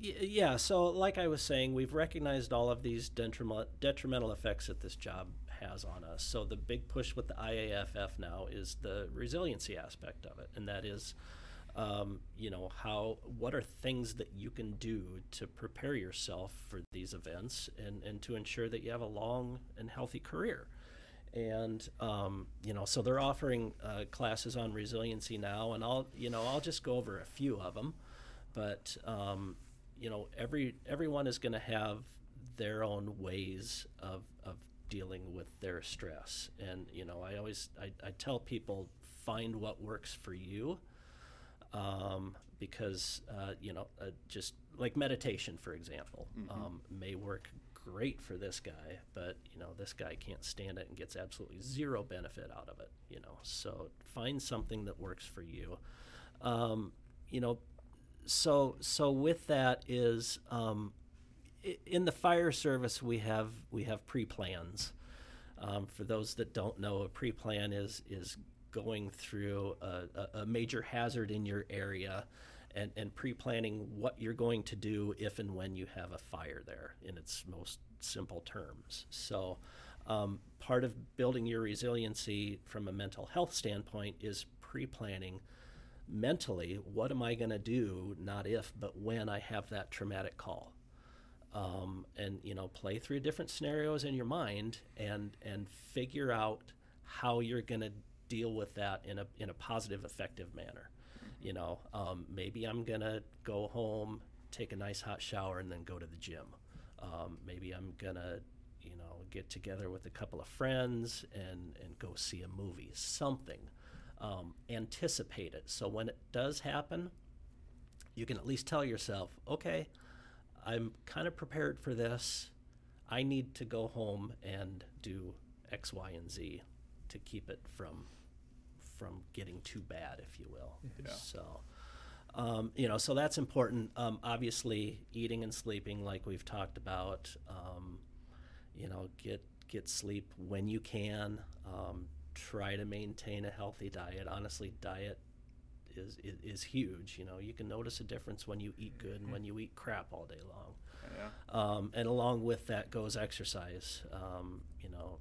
yeah. So, like I was saying, we've recognized all of these detrimental detrimental effects that this job has on us. So, the big push with the IAFF now is the resiliency aspect of it, and that is, um, you know, how what are things that you can do to prepare yourself for these events and and to ensure that you have a long and healthy career and um, you know so they're offering uh, classes on resiliency now and i'll you know i'll just go over a few of them but um, you know every everyone is going to have their own ways of, of dealing with their stress. And you know i always I, I tell people find what works for you um, because uh, you know uh, just like meditation for example um, may work great for this guy but you know this guy can't stand it and gets absolutely zero benefit out of it you know. So find something that works for you. Um, you know so so with that is um, in the fire service we have we have pre-plans. Um, for those that don't know a pre-plan is is going through a, a, major hazard in your area and, and pre-planning what you're going to do if and when you have a fire there in its most simple terms. So um, part of building your resiliency from a mental health standpoint is pre-planning mentally what am i going to do not if but when i have that traumatic call um, and you know play through different scenarios in your mind and and figure out how you're going to deal with that in a in a positive effective manner. You know um, maybe i'm going to go home take a nice hot shower and then go to the gym. Um, maybe i'm going to you know get together with a couple of friends and and go see a movie something. Um, anticipate it. So when it does happen you can at least tell yourself okay I'm kind of prepared for this. I need to go home and do X, Y, and Z to keep it from from getting too bad, if you will. So, um, you know, so that's important. Um, obviously, eating and sleeping, like we've talked about. Um, you know, get get sleep when you can. Um, try to maintain a healthy diet. Honestly, diet is, is is huge. You know, you can notice a difference when you eat good and when you eat crap all day long. Yeah. Um, and along with that goes exercise. Um, you know,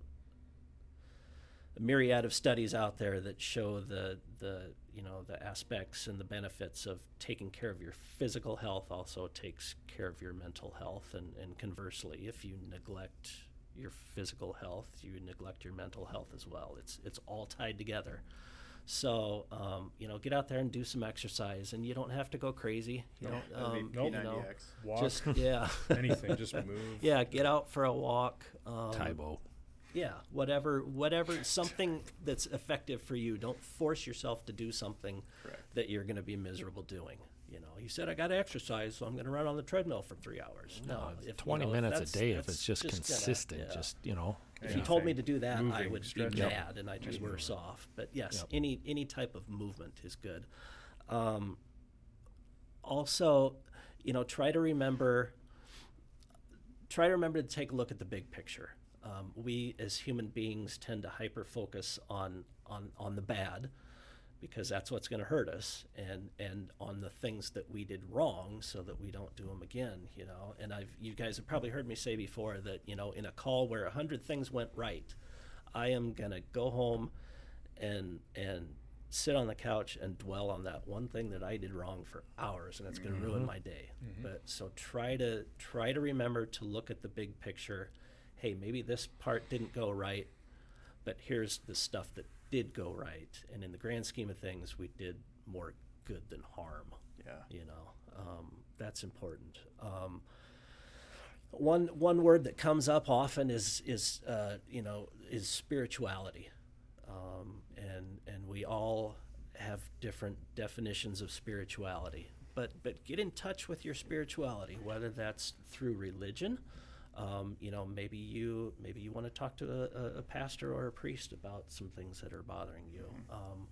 a myriad of studies out there that show the the you know the aspects and the benefits of taking care of your physical health also takes care of your mental health and, and conversely if you neglect your physical health you neglect your mental health as well it's it's all tied together so um, you know get out there and do some exercise and you don't have to go crazy you That'd don't um, Nope. you know, Walk, just yeah anything, just move. yeah get out for a walk um, Tae Bo. yeah whatever whatever something that's effective for you don't force yourself to do something Correct. that you're going to be miserable doing you know you said i got to exercise so i'm going to run on the treadmill for three hours no, if, you 20 know, if minutes a day if it's just, gonna- consistent yeah. just you know if you told me to do that i Moving, would be stretching. mad and i'd just worse off but yes Yep. any any type of movement is good um, also you know try to remember try to remember to take a look at the big picture. Um, we as human beings tend to hyper focus on on on the bad because that's what's going to hurt us and and on the things that we did wrong so that we don't do them again you know and i've you guys have probably heard me say before that you know in a call where a hundred things went right i am going to go home and and sit on the couch and dwell on that one thing that I did wrong for hours, and it's going to ruin mm-hmm. my day. Mm-hmm. But so try to try to remember to look at the big picture. Hey, maybe this part didn't go right, but here's the stuff that did go right, and in the grand scheme of things, we did more good than harm. Yeah. you know um, that's important. Um, one one word that comes up often is is uh, you know is spirituality. Um, and and we all have different definitions of spirituality. But but get in touch with your spirituality whether that's through religion um, you know maybe you maybe you want to talk to a, a, pastor or a priest about some things that are bothering you. Um,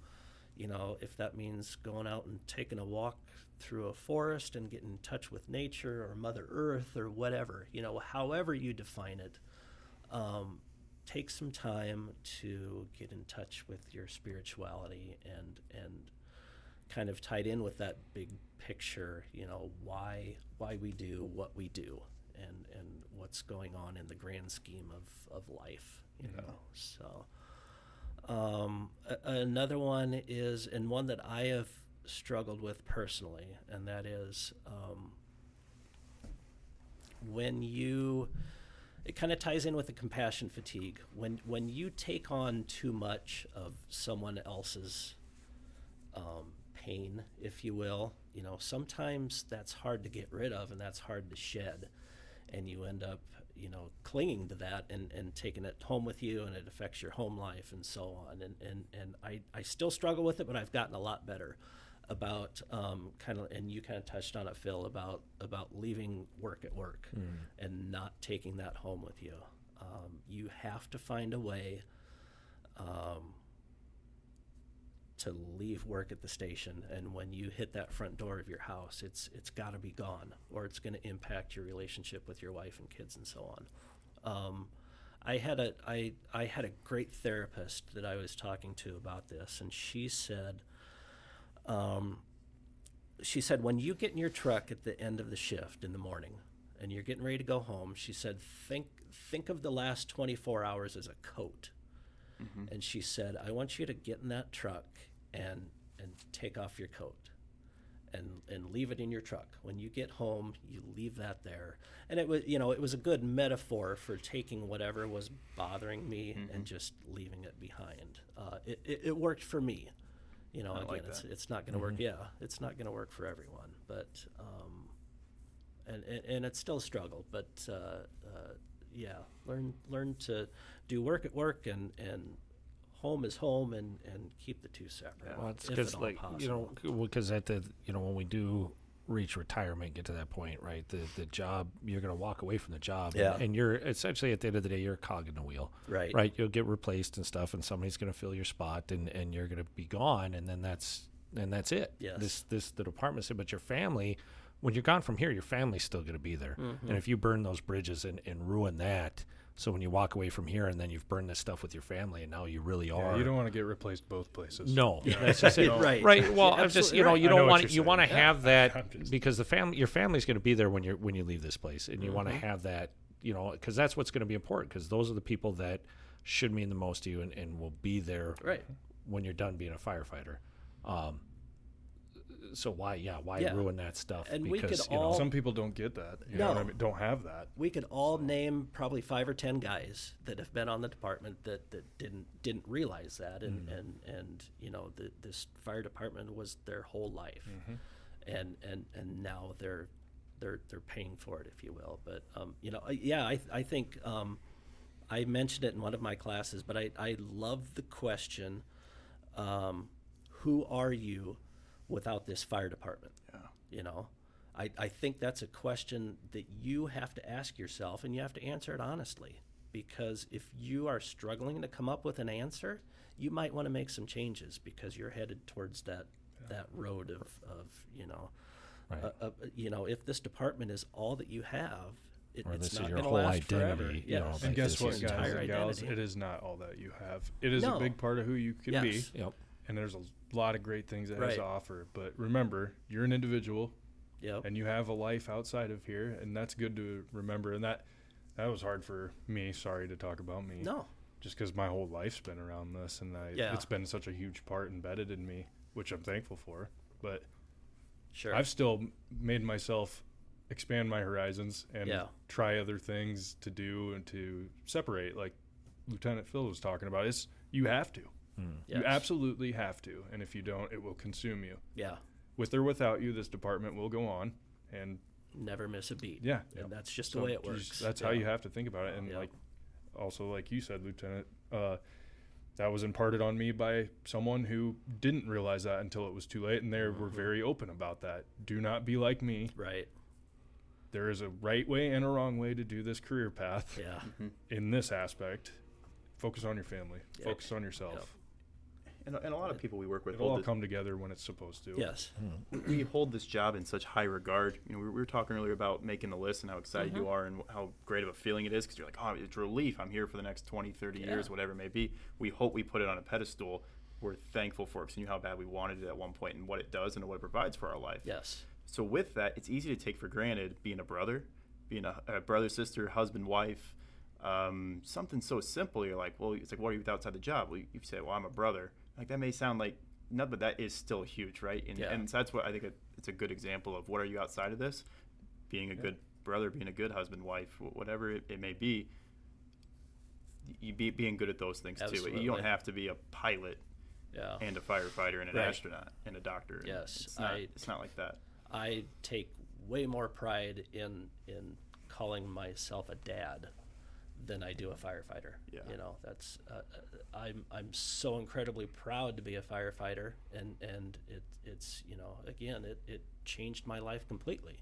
you know, if that means going out and taking a walk through a forest and getting in touch with nature or Mother Earth or whatever, you know, however you define it, um, take some time to get in touch with your spirituality and and kind of tied in with that big picture, you know, why why we do what we do and and what's going on in the grand scheme of, of life, you know. So um, a- another one is, and one that I have struggled with personally, and that is um, when you. It kind of ties in with the compassion fatigue. When when you take on too much of someone else's um, pain, if you will, you know, sometimes that's hard to get rid of, and that's hard to shed, and you end up, you know, clinging to that and, and taking it home with you, and it affects your home life and so on. And and and I I still struggle with it, but I've gotten a lot better about um, kind of, and you kind of touched on it, Phil, about about leaving work at work and not taking that home with you. Um, you have to find a way. Um, to leave work at the station and when you hit that front door of your house it's it's got to be gone or it's going to impact your relationship with your wife and kids and so on. Um, I had a I, I had a great therapist that I was talking to about this and she said um, she said when you get in your truck at the end of the shift in the morning and you're getting ready to go home she said think think of the last 24 hours as a coat. And she said, "I want you to get in that truck and and take off your coat and and leave it in your truck. When you get home, you leave that there." And it was, you know, it was a good metaphor for taking whatever was bothering me and just leaving it behind. Uh, it, it it worked for me. You know, I again, like it's it's not going to work. Yeah, it's not going to work for everyone, but. Um, and, and, and it's still a struggle, but uh, uh, yeah, learn learn to do work at work and, and home is home and, and keep the two separate. Well, it's if because at all like you know, because at the you know when we do reach retirement, get to that point, right? The the job you're going to walk away from the job, Yeah. and, and you're essentially at the end of the day you're a cog in the wheel, Right. Right, you'll get replaced and stuff, and somebody's going to fill your spot, and and you're going to be gone, and then that's and that's it. Yes. This this the department said, but your family. When you're gone from here, your family's still going to be there, Mm-hmm. and if you burn those bridges and, and ruin that, so when you walk away from here, and then you've burned this stuff with your family, and now you really Yeah, are you don't want to get replaced both places. no, that's just it. Right. Right. Well, You're I'm just you know you I don't what want you're want to saying. have that because the family your family's going to be there when you're when you leave this place, and you want Mm-hmm. to have that you know because that's what's going to be important because those are the people that should mean the most to you and, and will be there Right. when you're done being a firefighter. Um, so why yeah why Yeah. ruin that stuff And we because could you know Some people don't get that. You know what I No. mean? Don't have that. We could all name probably five or ten guys that have been on the department that, that didn't didn't realize that, and Mm-hmm. and, and you know the, this fire department was their whole life, Mm-hmm. and and and now they're they're they're paying for it, if you will. But um, you know, yeah, I I think um, I mentioned it in one of my classes, but I I love the question, um, who are you without this fire department? Yeah. You know, I, I think that's a question that you have to ask yourself and you have to answer it honestly. Because if you are struggling to come up with an answer, you might want to make some changes because you're headed towards that that road of, of you know, Right. uh, uh, you know, if this department is all that you have, it, Or it's this is not your going to whole last forever. identity, you know, And guess this what, is guys entire and gals? identity. It is not all that you have. It is No. a big part of who you can Yes. be, yep and there's a lot of great things it has to offer. But remember, you're an individual, Yep. and you have a life outside of here, and that's good to remember. And that that was hard for me. Sorry to talk about me. No. just because my whole life's been around this, and I, Yeah. it's been such a huge part embedded in me, which I'm thankful for. But Sure. I've still made myself expand my horizons and Yeah. try other things to do and to separate, like Lieutenant Phil was talking about. It's you have to. You Yes. absolutely have to, and if you don't, it will consume you. Yeah. With or without you, this department will go on, and Never miss a beat. yeah, And that's just So the way it works. just- that's how you have to think about it. And Yeah. like, also like you said, Lieutenant, uh, that was imparted on me by someone who didn't realize that until it was too late, and they were Mm-hmm. very open about that. Do not be like me. Right. There is a right way and a wrong way to do this career path. Yeah. In this aspect, focus on your family. Yeah. Focus on yourself. And, and a lot of people we work with It'll all hold, come together when it's supposed to. Yes. this, we hold this job in such high regard. You know, we were, we were talking earlier about making the list and how excited Mm-hmm. you are and how great of a feeling it is because you're like, oh, it's relief. I'm here for the next 20, 30 years, whatever it may be. We hope we put it on a pedestal. We're thankful for it because we knew how bad we wanted it at one point and what it does and what it provides for our life. Yes. So with that, it's easy to take for granted being a brother, being a, a brother, sister, husband, wife. Um, something so simple. You're like, well, it's like, what are you with outside the job? Well, you say, well, I'm a brother. Like that may sound like no, but that is still huge, right? And, Yeah. and so that's what I think it, it's a good example of what are you outside of this? Being a good brother, being a good husband, wife, whatever it, it may be. You be being good at those things too. You don't have to be a pilot Yeah. and a firefighter and an Right. astronaut and a doctor. Yes, it's not, I- it's not like that. I take way more pride in in calling myself a dad than I do a firefighter. Yeah. You know, that's uh, uh, I'm I'm so incredibly proud to be a firefighter, and and it it's you know again it it changed my life completely,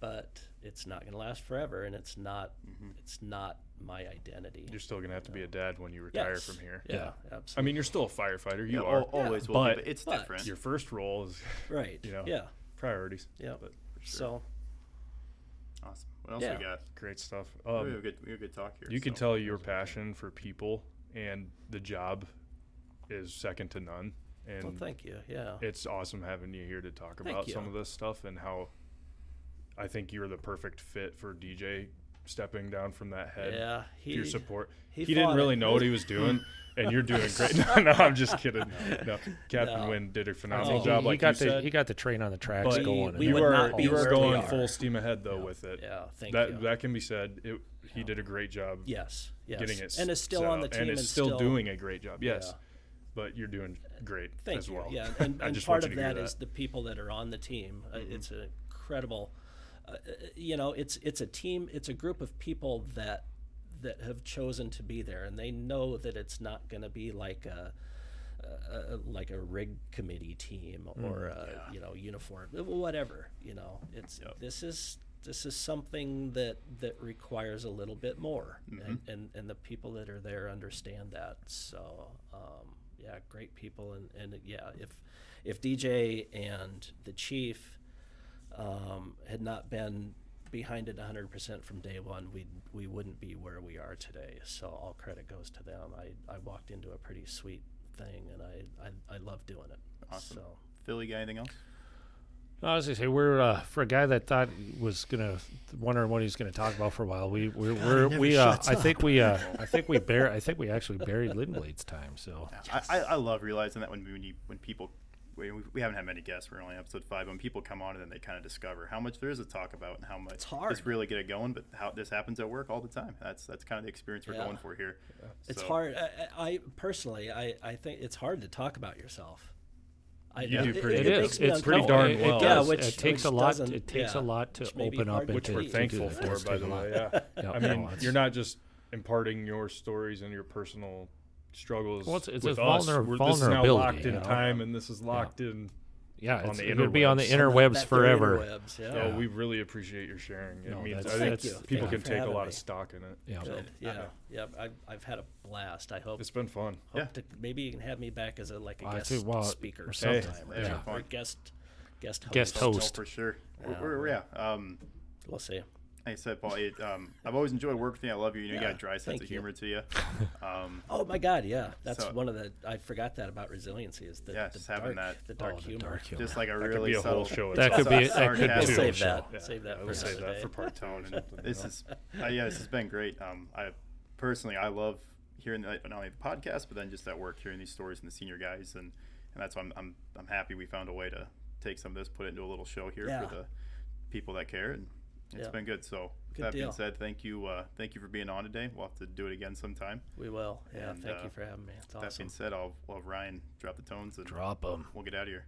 but it's not going to last forever, and it's not Mm-hmm. it's not my identity. You're still gonna have to be a dad when you retire Yes. from here. Yeah, I absolutely. mean, you're still a firefighter. You Yeah, are. al- always will But- be, but it's but different. Your first role is right. you know. Yeah. priorities. Yeah. But So Awesome. What else Yeah. we got? great stuff. we have a Um, good, we have a good talk here. you can tell your passion for people and the job is second to none. And well, thank you. Yeah. it's awesome having you here to talk Thank about some of this stuff and how I think you're the perfect fit for DJ stepping down from that head yeah. to He your support. he He, didn't really it. know what he was doing, and you're doing great. no, no, I'm just kidding. No, Captain No. Wynn did a phenomenal he, job, he like got you the said. he got the train on the tracks but going. and we you would not be you are where we going are. full steam ahead though with it. Yeah. Thank that you. that can be said. It, he did a great job Yes, yes. getting it and is still set on the up, team and is still, doing a great job. Yes, Yeah. but you're doing great Thank as you. well. Yeah, and, and just part of you that is. Mm-hmm. the people that are on the team. Uh, it's an incredible. Uh, you know, it's it's a team. It's a group of people that that have chosen to be there, and they know that it's not going to be like a. Uh, like a rig committee team Mm, or a, you know uniform whatever you know it's this is this is something that that requires a little bit more Mm-hmm. and, and and the people that are there understand that so um, yeah great people and and yeah if if dj and the chief um, had not been behind it 100% from day one we we wouldn't be where we are today so all credit goes to them i i walked into a pretty sweet thing and i i, I love doing it Awesome. so Phil, you got anything else? No, I was gonna say we're uh, for a guy that thought was gonna wondering what he's gonna talk about for a while. We we're, we're never we uh, I think we uh, I think we bear I think we actually buried Lindblade's time. So I, I, I love realizing that when when, you, when people we, we haven't had many guests. We're only on episode five. When people come on and then they kind of discover how much there is to talk about and how much It's hard. really get it going. But how this happens at work all the time. That's that's kind of the experience we're Yeah. going for here. It's So- hard. I, I I- personally, I, I think it's hard to talk about yourself. I, You do it, pretty it, good. it it makes is me it's pretty darn well. It, Yeah, which- it takes a lot. It takes a lot to which may be open up to which to, we're thankful for, by the way. Yeah, Yeah, I mean, you're not just imparting your stories and your personal struggles Well, it's- it's with a us. vulner- We're, this is now vulnerability, locked you in know? time, and this is locked in. Yeah, on it's, the it'll be on the interwebs. interwebs forever. interwebs, yeah. So we really appreciate your sharing. It No, means that's- I think Thank people Thank can take a lot me. of stock in it. Yeah. Good. Yeah, yeah. I've, I've had a blast. I hope. It's been fun. hope Yeah. to, maybe you can have me back as a like a I guest think, well, speaker or sometime, something. or, Yeah. or guest guest host. Guest Oh, host. for sure. We're, Yeah. we're, yeah. Um, We'll see. Like I said, Paul, it, um, I've always enjoyed working with you. I love you. You know, you Yeah, got a dry sense thank of you. humor to you. Um, Oh my God, yeah. That's So- one of the. I forgot that about resiliency is the, Yeah, the just dark, having that- the dark Oh, the humor. dark humor. just like a That could really be a subtle. whole show. That could be- that could be We'll save show. that. Yeah, Save that yeah, for we'll save that for part two. or something, This is, uh, yeah, this has been great. Um, I personally, I love hearing the, not only the podcast, but then just at work, hearing these stories from the senior guys, and and that's why I'm I'm, I'm happy we found a way to take some of this, put it into a little show here Yeah. for the people that care, and it's Yeah. been good. So with Good that being said, thank you uh, thank you for being on today. We'll have to do it again sometime. We will. Yeah. And, thank uh, you for having me. It's That being awesome. said, I'll, I'll have Ryan drop the tones and Drop them. we'll get out of here.